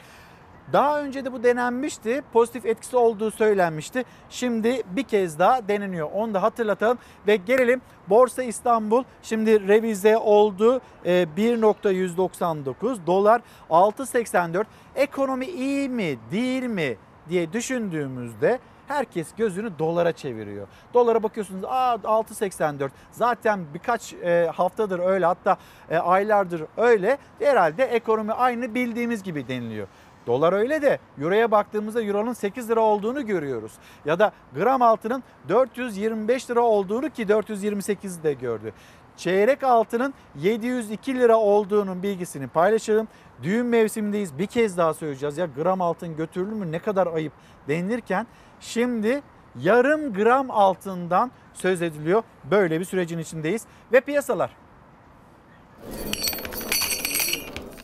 S1: Daha önce de bu denenmişti. Pozitif etkisi olduğu söylenmişti. Şimdi bir kez daha deneniyor. Onu da hatırlatalım ve gelelim Borsa İstanbul şimdi revize oldu. 1.199 dolar 6.84. Ekonomi iyi mi değil mi diye düşündüğümüzde herkes gözünü dolara çeviriyor. Dolara bakıyorsunuz Aa, 6.84 zaten birkaç e, haftadır öyle hatta e, aylardır öyle. Herhalde ekonomi aynı bildiğimiz gibi deniliyor. Dolar öyle de Euro'ya baktığımızda Euro'nun 8 lira olduğunu görüyoruz. Ya da gram altının 425 lira olduğunu ki 428 de gördü. Çeyrek altının 702 lira olduğunun bilgisini paylaşalım. Düğün mevsimindeyiz bir kez daha söyleyeceğiz. Ya gram altın götürülür mü ne kadar ayıp denilirken şimdi yarım gram altından söz ediliyor. Böyle bir sürecin içindeyiz ve piyasalar.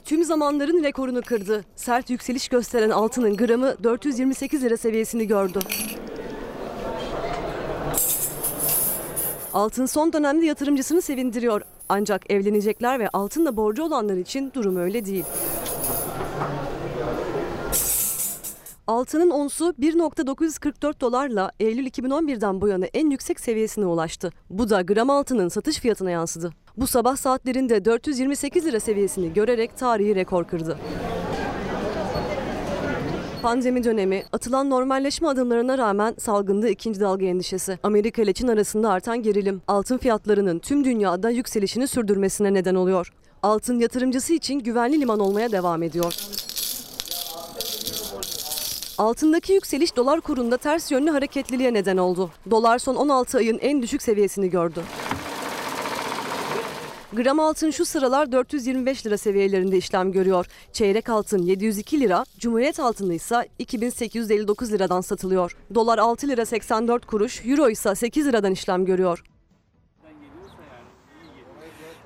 S4: Tüm zamanların rekorunu kırdı. Sert yükseliş gösteren altının gramı 428 lira seviyesini gördü. Altın son dönemde yatırımcısını sevindiriyor. Ancak evlenecekler ve altınla borcu olanlar için durum öyle değil. Altının onsu 1.944 dolarla Eylül 2011'den bu yana en yüksek seviyesine ulaştı. Bu da gram altının satış fiyatına yansıdı. Bu sabah saatlerinde 428 lira seviyesini görerek tarihi rekor kırdı. Pandemi dönemi, atılan normalleşme adımlarına rağmen salgında ikinci dalga endişesi. Amerika ile Çin arasında artan gerilim, altın fiyatlarının tüm dünyada yükselişini sürdürmesine neden oluyor. Altın yatırımcısı için güvenli liman olmaya devam ediyor. Altındaki yükseliş dolar kurunda ters yönlü hareketliliğe neden oldu. Dolar son 16 ayın en düşük seviyesini gördü. Gram altın şu sıralar 425 lira seviyelerinde işlem görüyor. Çeyrek altın 702 lira, Cumhuriyet altını ise 2859 liradan satılıyor. Dolar 6 lira 84 kuruş, Euro ise 8 liradan işlem görüyor.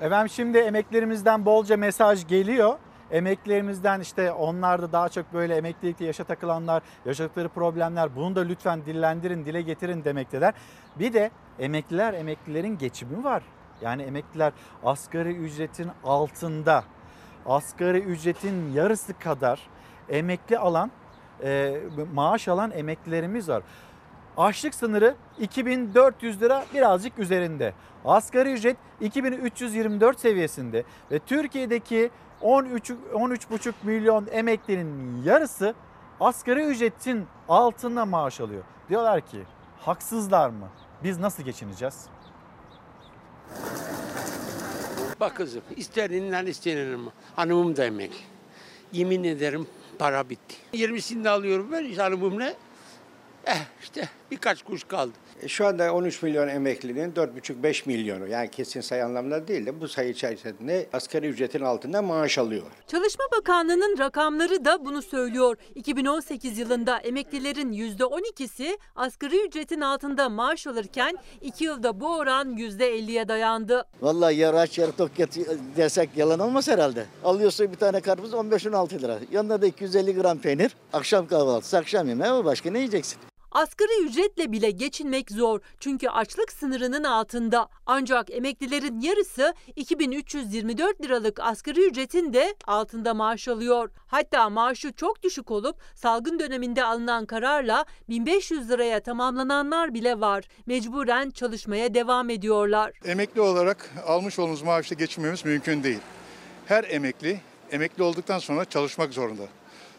S1: Efendim şimdi emeklerimizden bolca mesaj geliyor. Emeklerimizden işte onlar da daha çok böyle emeklilikte yaşa takılanlar, yaşadıkları problemler bunu da lütfen dillendirin, dile getirin demekteler. Bir de emekliler, emeklilerin geçimi var. Yani emekliler asgari ücretin altında, asgari ücretin yarısı kadar emekli alan, e, maaş alan emeklilerimiz var. Açlık sınırı 2400 lira birazcık üzerinde. Asgari ücret 2324 seviyesinde ve Türkiye'deki 13 13,5 milyon emeklinin yarısı asgari ücretin altında maaş alıyor. Diyorlar ki haksızlar mı? Biz nasıl geçineceğiz?
S29: Bak kızım istenilen istenilen hanımım da emekli. Yemin ederim para bitti. 20'sini de alıyorum ben işte hanımım ne? Eh işte birkaç kuş kaldı.
S30: E, Şu anda 13 milyon emeklinin 4,5-5 milyonu yani kesin sayı anlamda değil de bu sayı içerisinde asgari ücretin altında maaş alıyor.
S9: Çalışma Bakanlığı'nın rakamları da bunu söylüyor. 2018 yılında emeklilerin %12'si asgari ücretin altında maaş alırken 2 yılda bu oran %50'ye dayandı.
S31: Vallahi yarı aç yarı tok yat- desek yalan olmaz herhalde. Alıyorsun bir tane karpuz 15-16 lira. Yanına da 250 gram peynir. Akşam kahvaltısı, akşam yemeği ama başka ne yiyeceksin?
S9: Asgari ücretle bile geçinmek zor. Çünkü açlık sınırının altında. Ancak emeklilerin yarısı 2324 liralık asgari ücretin de altında maaş alıyor. Hatta maaşı çok düşük olup salgın döneminde alınan kararla 1500 liraya tamamlananlar bile var. Mecburen çalışmaya devam ediyorlar.
S32: Emekli olarak almış olduğumuz maaşla geçinmemiz mümkün değil. Her emekli, emekli olduktan sonra çalışmak zorunda.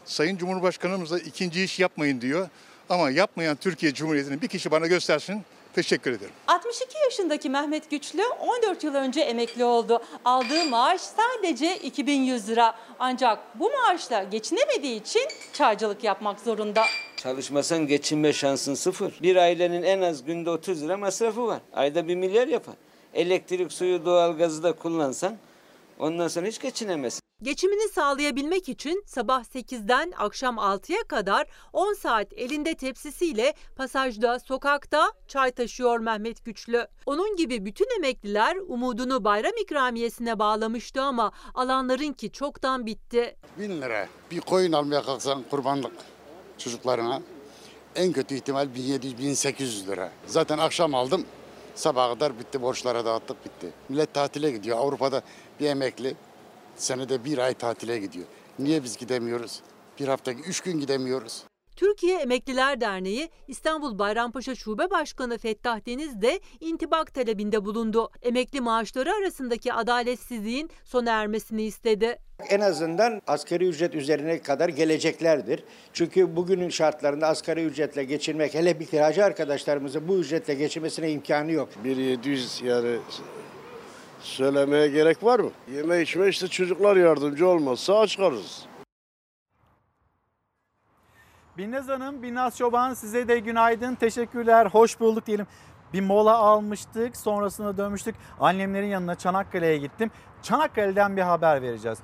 S32: Sayın Cumhurbaşkanımız da ikinci iş yapmayın diyor. Ama yapmayan Türkiye Cumhuriyeti'ni bir kişi bana göstersin. Teşekkür ederim.
S9: 62 yaşındaki Mehmet Güçlü 14 yıl önce emekli oldu. Aldığı maaş sadece 2100 lira. Ancak bu maaşla geçinemediği için çaycılık yapmak zorunda.
S33: Çalışmasan geçinme şansın sıfır. Bir ailenin en az günde 30 lira masrafı var. Ayda 1 milyar yapar. Elektrik, suyu, doğalgazı da kullansan ondan sonra hiç geçinemezsin.
S9: Geçimini sağlayabilmek için sabah 8'den akşam 6'ya kadar 10 saat elinde tepsisiyle pasajda, sokakta çay taşıyor Mehmet Güçlü. Onun gibi bütün emekliler umudunu bayram ikramiyesine bağlamıştı ama alanlarınki çoktan bitti.
S34: Bin lira. Bir koyun almaya kalksan kurbanlık çocuklarına en kötü ihtimal 1700-1800 lira. Zaten akşam aldım. Sabaha kadar bitti. Borçlara dağıttık bitti. Millet tatile gidiyor. Avrupa'da bir emekli senede bir ay tatile gidiyor. Niye biz gidemiyoruz? Bir hafta, üç gün gidemiyoruz.
S9: Türkiye Emekliler Derneği İstanbul Bayrampaşa Şube Başkanı Fettah Deniz de intibak talebinde bulundu. Emekli maaşları arasındaki adaletsizliğin sona ermesini istedi.
S30: En azından asgari ücret üzerine kadar geleceklerdir. Çünkü bugünün şartlarında asgari ücretle geçinmek hele bir kiracı arkadaşlarımızın bu ücretle geçinmesine imkanı yok.
S35: 1700 yani söylemeye gerek var mı? Yeme içme işte çocuklar yardımcı olmazsa aç kalırız.
S1: Binnaz Hanım, Binnaz Çoban size de günaydın. Teşekkürler. Hoş bulduk diyelim. Bir mola almıştık. Sonrasında dönmüştük. Annemlerin yanına Çanakkale'ye gittim. Çanakkale'den bir haber vereceğiz.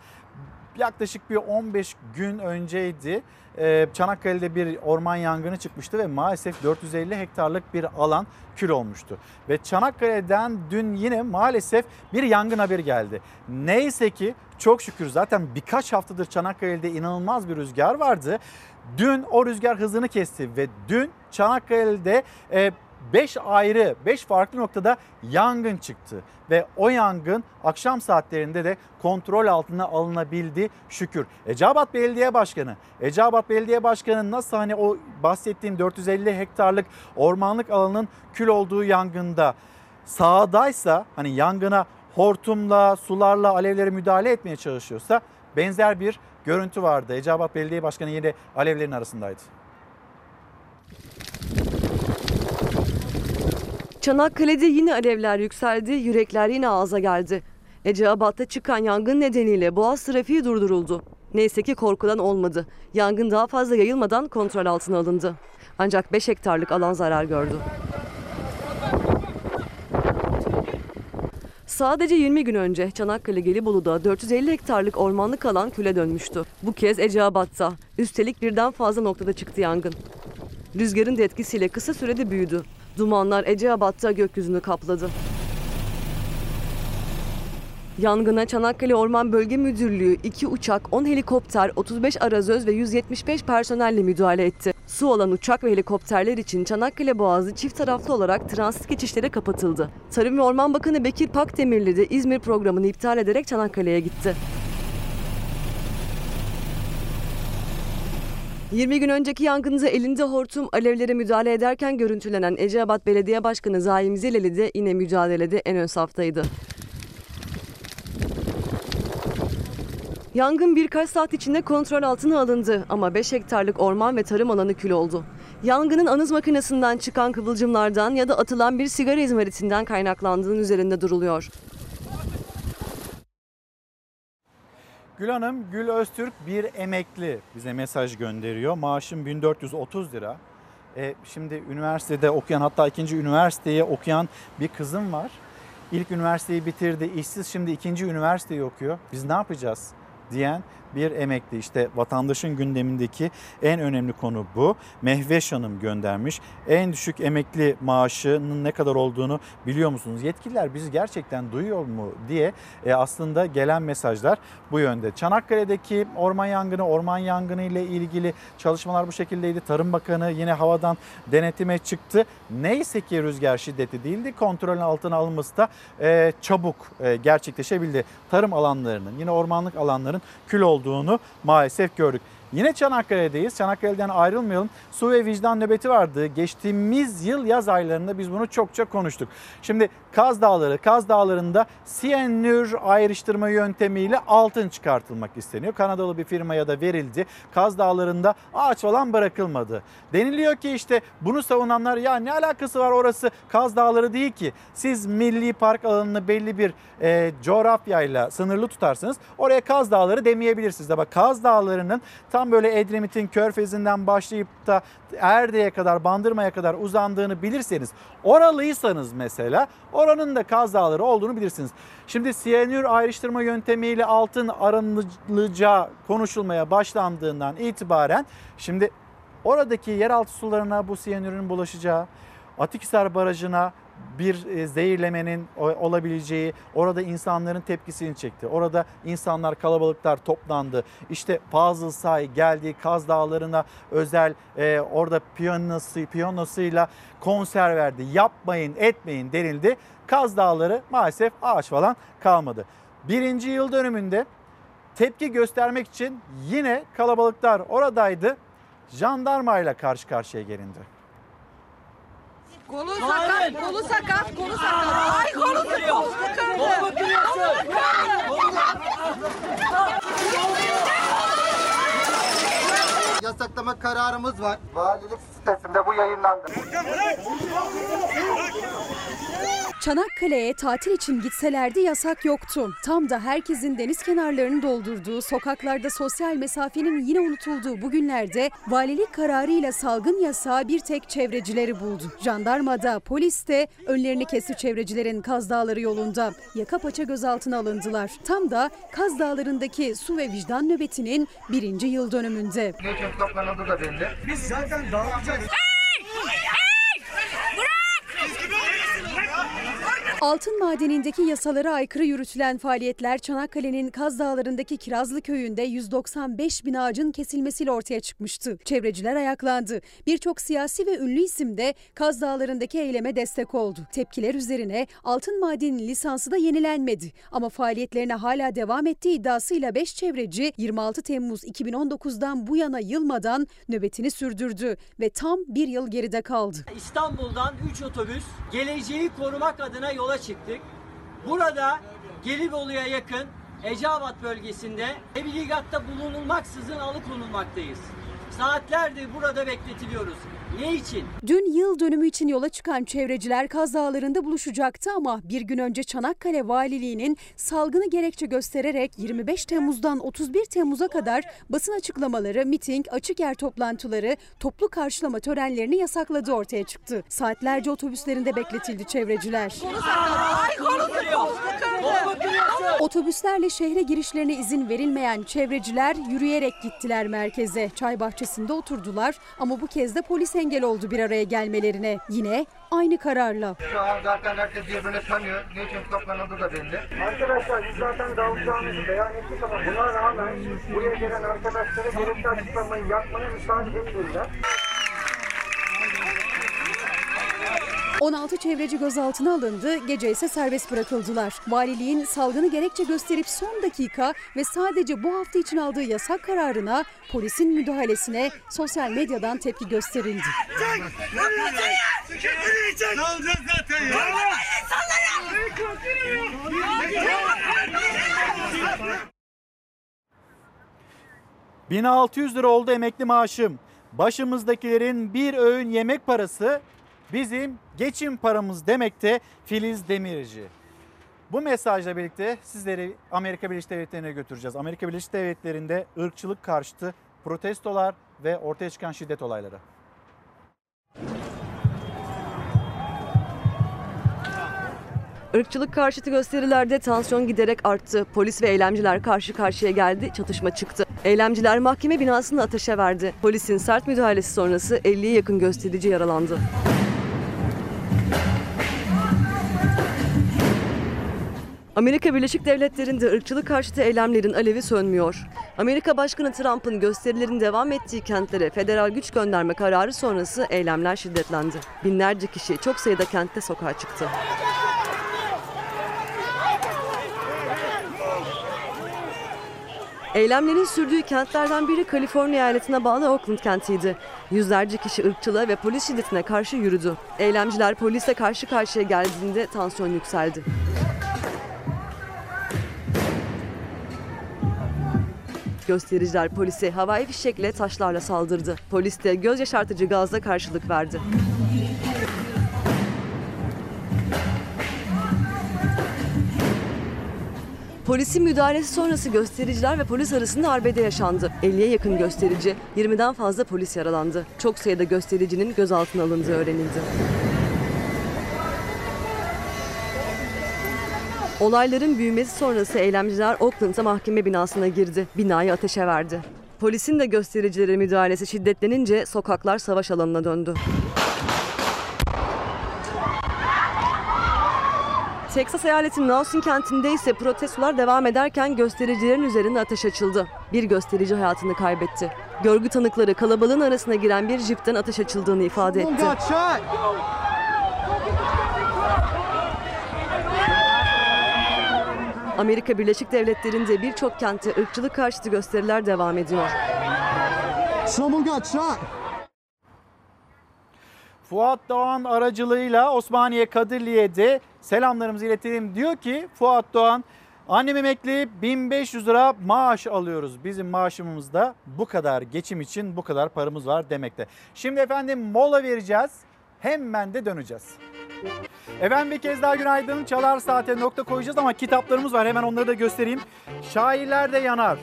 S1: Yaklaşık bir 15 gün önceydi. Ee, Çanakkale'de bir orman yangını çıkmıştı ve maalesef 450 hektarlık bir alan kül olmuştu. Ve Çanakkale'den dün yine maalesef bir yangın haberi geldi. Neyse ki çok şükür zaten birkaç haftadır Çanakkale'de inanılmaz bir rüzgar vardı. Dün o rüzgar hızını kesti ve dün Çanakkale'de 5 ayrı, 5 farklı noktada yangın çıktı. Ve o yangın akşam saatlerinde de kontrol altına alınabildi şükür. Eceabat Belediye Başkanı, Eceabat Belediye Başkanı nasıl hani o bahsettiğim 450 hektarlık ormanlık alanın kül olduğu yangında sahadaysa hani yangına hortumla, sularla, alevlere müdahale etmeye çalışıyorsa benzer bir görüntü vardı. Eceabat Belediye Başkanı yine alevlerin arasındaydı.
S4: Çanakkale'de yine alevler yükseldi, yürekler yine ağza geldi. Eceabat'ta çıkan yangın nedeniyle Boğaz trafiği durduruldu. Neyse ki korkulan olmadı. Yangın daha fazla yayılmadan kontrol altına alındı. Ancak 5 hektarlık alan zarar gördü. Sadece 20 gün önce Çanakkale Gelibolu'da 450 hektarlık ormanlık alan küle dönmüştü. Bu kez Eceabat'ta. Üstelik birden fazla noktada çıktı yangın. Rüzgarın da etkisiyle kısa sürede büyüdü. Dumanlar Eceabat'ta gökyüzünü kapladı. Yangına Çanakkale Orman Bölge Müdürlüğü 2 uçak, 10 helikopter, 35 arazöz ve 175 personelle müdahale etti. Su olan uçak ve helikopterler için Çanakkale Boğazı çift taraflı olarak transit geçişlere kapatıldı. Tarım ve Orman Bakanı Bekir Pakdemirli de İzmir programını iptal ederek Çanakkale'ye gitti. 20 gün önceki yangında elinde hortum alevlere müdahale ederken görüntülenen Eceabat Belediye Başkanı Zaim Zileli de yine mücadelede en ön saftaydı. Yangın birkaç saat içinde kontrol altına alındı ama 5 hektarlık orman ve tarım alanı kül oldu. Yangının anız makinesinden çıkan kıvılcımlardan ya da atılan bir sigara izmaritinden kaynaklandığının üzerinde duruluyor.
S1: Gül Hanım, Gül Öztürk bir emekli bize mesaj gönderiyor. Maaşım 1430 lira. E, şimdi üniversitede okuyan hatta ikinci üniversiteyi okuyan bir kızım var. İlk üniversiteyi bitirdi, işsiz şimdi ikinci üniversiteyi okuyor. Biz ne yapacağız diyen bir emekli. İşte vatandaşın gündemindeki en önemli konu bu. Mehveş Hanım göndermiş. En düşük emekli maaşının ne kadar olduğunu biliyor musunuz? Yetkililer bizi gerçekten duyuyor mu diye e, aslında gelen mesajlar bu yönde. Çanakkale'deki orman yangını, orman yangını ile ilgili çalışmalar bu şekildeydi. Tarım Bakanı yine havadan denetime çıktı. Neyse ki rüzgar şiddeti değildi. Kontrolün altına alınması da e, çabuk e, gerçekleşebildi. Tarım alanlarının yine ormanlık alanların kül olduğunu maalesef gördük. Yine Çanakkale'deyiz. Çanakkale'den ayrılmayalım. Su ve vicdan nöbeti vardı. Geçtiğimiz yıl yaz aylarında biz bunu çokça konuştuk. Şimdi Kaz Dağları, Kaz Dağları'nda siyanür ayrıştırma yöntemiyle altın çıkartılmak isteniyor. Kanadalı bir firmaya da verildi. Kaz Dağları'nda ağaç falan bırakılmadı. Deniliyor ki işte bunu savunanlar ya ne alakası var orası Kaz Dağları değil ki. Siz milli park alanını belli bir e, coğrafyayla sınırlı tutarsınız. Oraya Kaz Dağları demeyebilirsiniz. De bak Kaz Dağları'nın tam böyle Edremit'in körfezinden başlayıp da Erde'ye kadar, Bandırma'ya kadar uzandığını bilirseniz, oralıysanız mesela oranın da Kaz Dağları olduğunu bilirsiniz. Şimdi siyanür ayrıştırma yöntemiyle altın aranılacağı konuşulmaya başlandığından itibaren şimdi oradaki yeraltı sularına bu siyanürün bulaşacağı, Atikhisar Barajı'na bir e, zehirlemenin olabileceği, orada insanların tepkisini çekti. Orada insanlar kalabalıklar toplandı. İşte Fazıl Say geldi Kaz Dağları'na özel e, orada piyanosu, piyanosuyla konser verdi. Yapmayın etmeyin denildi. Kaz Dağları maalesef ağaç falan kalmadı. Birinci yıl dönümünde tepki göstermek için yine kalabalıklar oradaydı. Jandarmayla karşı karşıya gelindi.
S36: Kolu sakat, kolu sakat, kolu sakat. Ay kolu kolu kırdı.
S37: Yasaklama kararımız var. Valilik sitesinde bu yayınlandı.
S38: Çanakkale'ye tatil için gitselerdi yasak yoktu. Tam da herkesin deniz kenarlarını doldurduğu, sokaklarda sosyal mesafenin yine unutulduğu bu günlerde valilik kararıyla salgın yasağı bir tek çevrecileri buldu. Jandarmada, polis de önlerini kesti çevrecilerin Kaz Dağları yolunda. Yaka paça gözaltına alındılar. Tam da Kaz Dağları'ndaki su ve vicdan nöbetinin birinci yıl dönümünde.
S37: Biz zaten dağılacağız.
S38: Altın madenindeki yasalara aykırı yürütülen faaliyetler Çanakkale'nin Kaz Dağları'ndaki Kirazlı Köyü'nde 195 bin ağacın kesilmesiyle ortaya çıkmıştı. Çevreciler ayaklandı. Birçok siyasi ve ünlü isim de Kaz Dağları'ndaki eyleme destek oldu. Tepkiler üzerine altın madeninin lisansı da yenilenmedi. Ama faaliyetlerine hala devam ettiği iddiasıyla 5 çevreci 26 Temmuz 2019'dan bu yana yılmadan nöbetini sürdürdü ve tam bir yıl geride kaldı.
S39: İstanbul'dan 3 otobüs geleceği korumak adına yola çıktık. Burada Gelibolu'ya yakın Eceabat bölgesinde tebligatta bulunulmaksızın alıkonulmaktayız. Saatlerdir burada bekletiliyoruz. Ne için?
S38: Dün yıl dönümü için yola çıkan çevreciler Kaz Dağları'nda buluşacaktı ama bir gün önce Çanakkale Valiliği'nin salgını gerekçe göstererek 25 Temmuz'dan 31 Temmuz'a kadar basın açıklamaları, miting, açık yer toplantıları, toplu karşılama törenlerini yasakladığı ortaya çıktı. Saatlerce otobüslerinde bekletildi çevreciler.
S36: Ay kolu kırdı.
S38: Otobüslerle şehre girişlerine izin verilmeyen çevreciler yürüyerek gittiler merkeze. Çay bahçesinde oturdular ama bu kez de polis engel oldu bir araya gelmelerine. Yine aynı kararla.
S37: Şu an zaten herkes birbirini tanıyor. Niçin toplanıldı da belli. Arkadaşlar biz zaten dağılacağımızı beyan ettik ama buna rağmen buraya gelen arkadaşlara gerekli açıklamayı yapmaya müsaade etmediler.
S38: 16 çevreci gözaltına alındı, gece ise serbest bırakıldılar. Valiliğin salgını gerekçe gösterip son dakika ve sadece bu hafta için aldığı yasak kararına, polisin müdahalesine sosyal medyadan tepki gösterildi.
S36: Ne olacak zaten ya?
S1: 1600 lira oldu emekli maaşım. Başımızdakilerin bir öğün yemek parası bizim geçim paramız demekte Filiz Demirci. Bu mesajla birlikte sizleri Amerika Birleşik Devletleri'ne götüreceğiz. Amerika Birleşik Devletleri'nde ırkçılık karşıtı protestolar ve ortaya çıkan şiddet olayları.
S4: Irkçılık karşıtı gösterilerde tansiyon giderek arttı. Polis ve eylemciler karşı karşıya geldi, çatışma çıktı. Eylemciler mahkeme binasını ateşe verdi. Polisin sert müdahalesi sonrası 50'ye yakın gösterici yaralandı. Amerika Birleşik Devletleri'nde ırkçılık karşıtı eylemlerin alevi sönmüyor. Amerika Başkanı Trump'ın gösterilerin devam ettiği kentlere federal güç gönderme kararı sonrası eylemler şiddetlendi. Binlerce kişi çok sayıda kentte sokağa çıktı. Eylemlerin sürdüğü kentlerden biri Kaliforniya eyaletine bağlı Oakland kentiydi. Yüzlerce kişi ırkçılığa ve polis şiddetine karşı yürüdü. Eylemciler polise karşı karşıya geldiğinde tansiyon yükseldi. Göstericiler polise havai fişekle taşlarla saldırdı. Polis de göz yaşartıcı gazla karşılık verdi. Polisin müdahalesi sonrası göstericiler ve polis arasında arbede yaşandı. 50'ye yakın gösterici, 20'den fazla polis yaralandı. Çok sayıda göstericinin gözaltına alındığı öğrenildi. Olayların büyümesi sonrası eylemciler Oakland'a mahkeme binasına girdi. Binayı ateşe verdi. Polisin de göstericilere müdahalesi şiddetlenince sokaklar savaş alanına döndü. Texas eyaletinin Austin kentinde ise protestolar devam ederken göstericilerin üzerine ateş açıldı. Bir gösterici hayatını kaybetti. Görgü tanıkları kalabalığın arasına giren bir jipten ateş açıldığını ifade etti. Amerika Birleşik Devletleri'nde birçok kentte ırkçılık karşıtı gösteriler devam ediyor.
S1: Fuat Doğan aracılığıyla Osmaniye Kadirliye'de selamlarımızı iletelim. Diyor ki Fuat Doğan annem emekli 1500 lira maaş alıyoruz. Bizim maaşımızda bu kadar geçim için bu kadar paramız var demekte. Şimdi efendim mola vereceğiz. Hemen de döneceğiz. Efendim bir kez daha günaydın. Çalar Saat'e nokta koyacağız ama kitaplarımız var. Hemen onları da göstereyim. Şairler de yanar.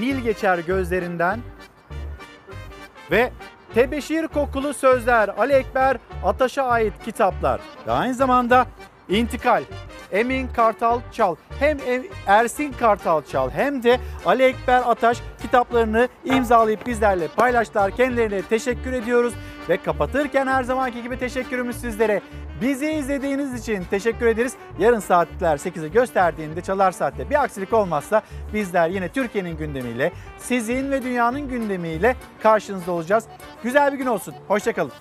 S1: Nil geçer gözlerinden. Ve tebeşir kokulu sözler Ali Ekber Ataş'a ait kitaplar. Ve aynı zamanda İntikal Emin Kartal Çal hem Em- Ersin Kartal Çal hem de Ali Ekber Ataş kitaplarını imzalayıp bizlerle paylaştılar. Kendilerine teşekkür ediyoruz ve kapatırken her zamanki gibi teşekkürümüz sizlere. Bizi izlediğiniz için teşekkür ederiz. Yarın saatler 8'i gösterdiğinde çalar saatte bir aksilik olmazsa bizler yine Türkiye'nin gündemiyle, sizin ve dünyanın gündemiyle karşınızda olacağız. Güzel bir gün olsun. Hoşçakalın.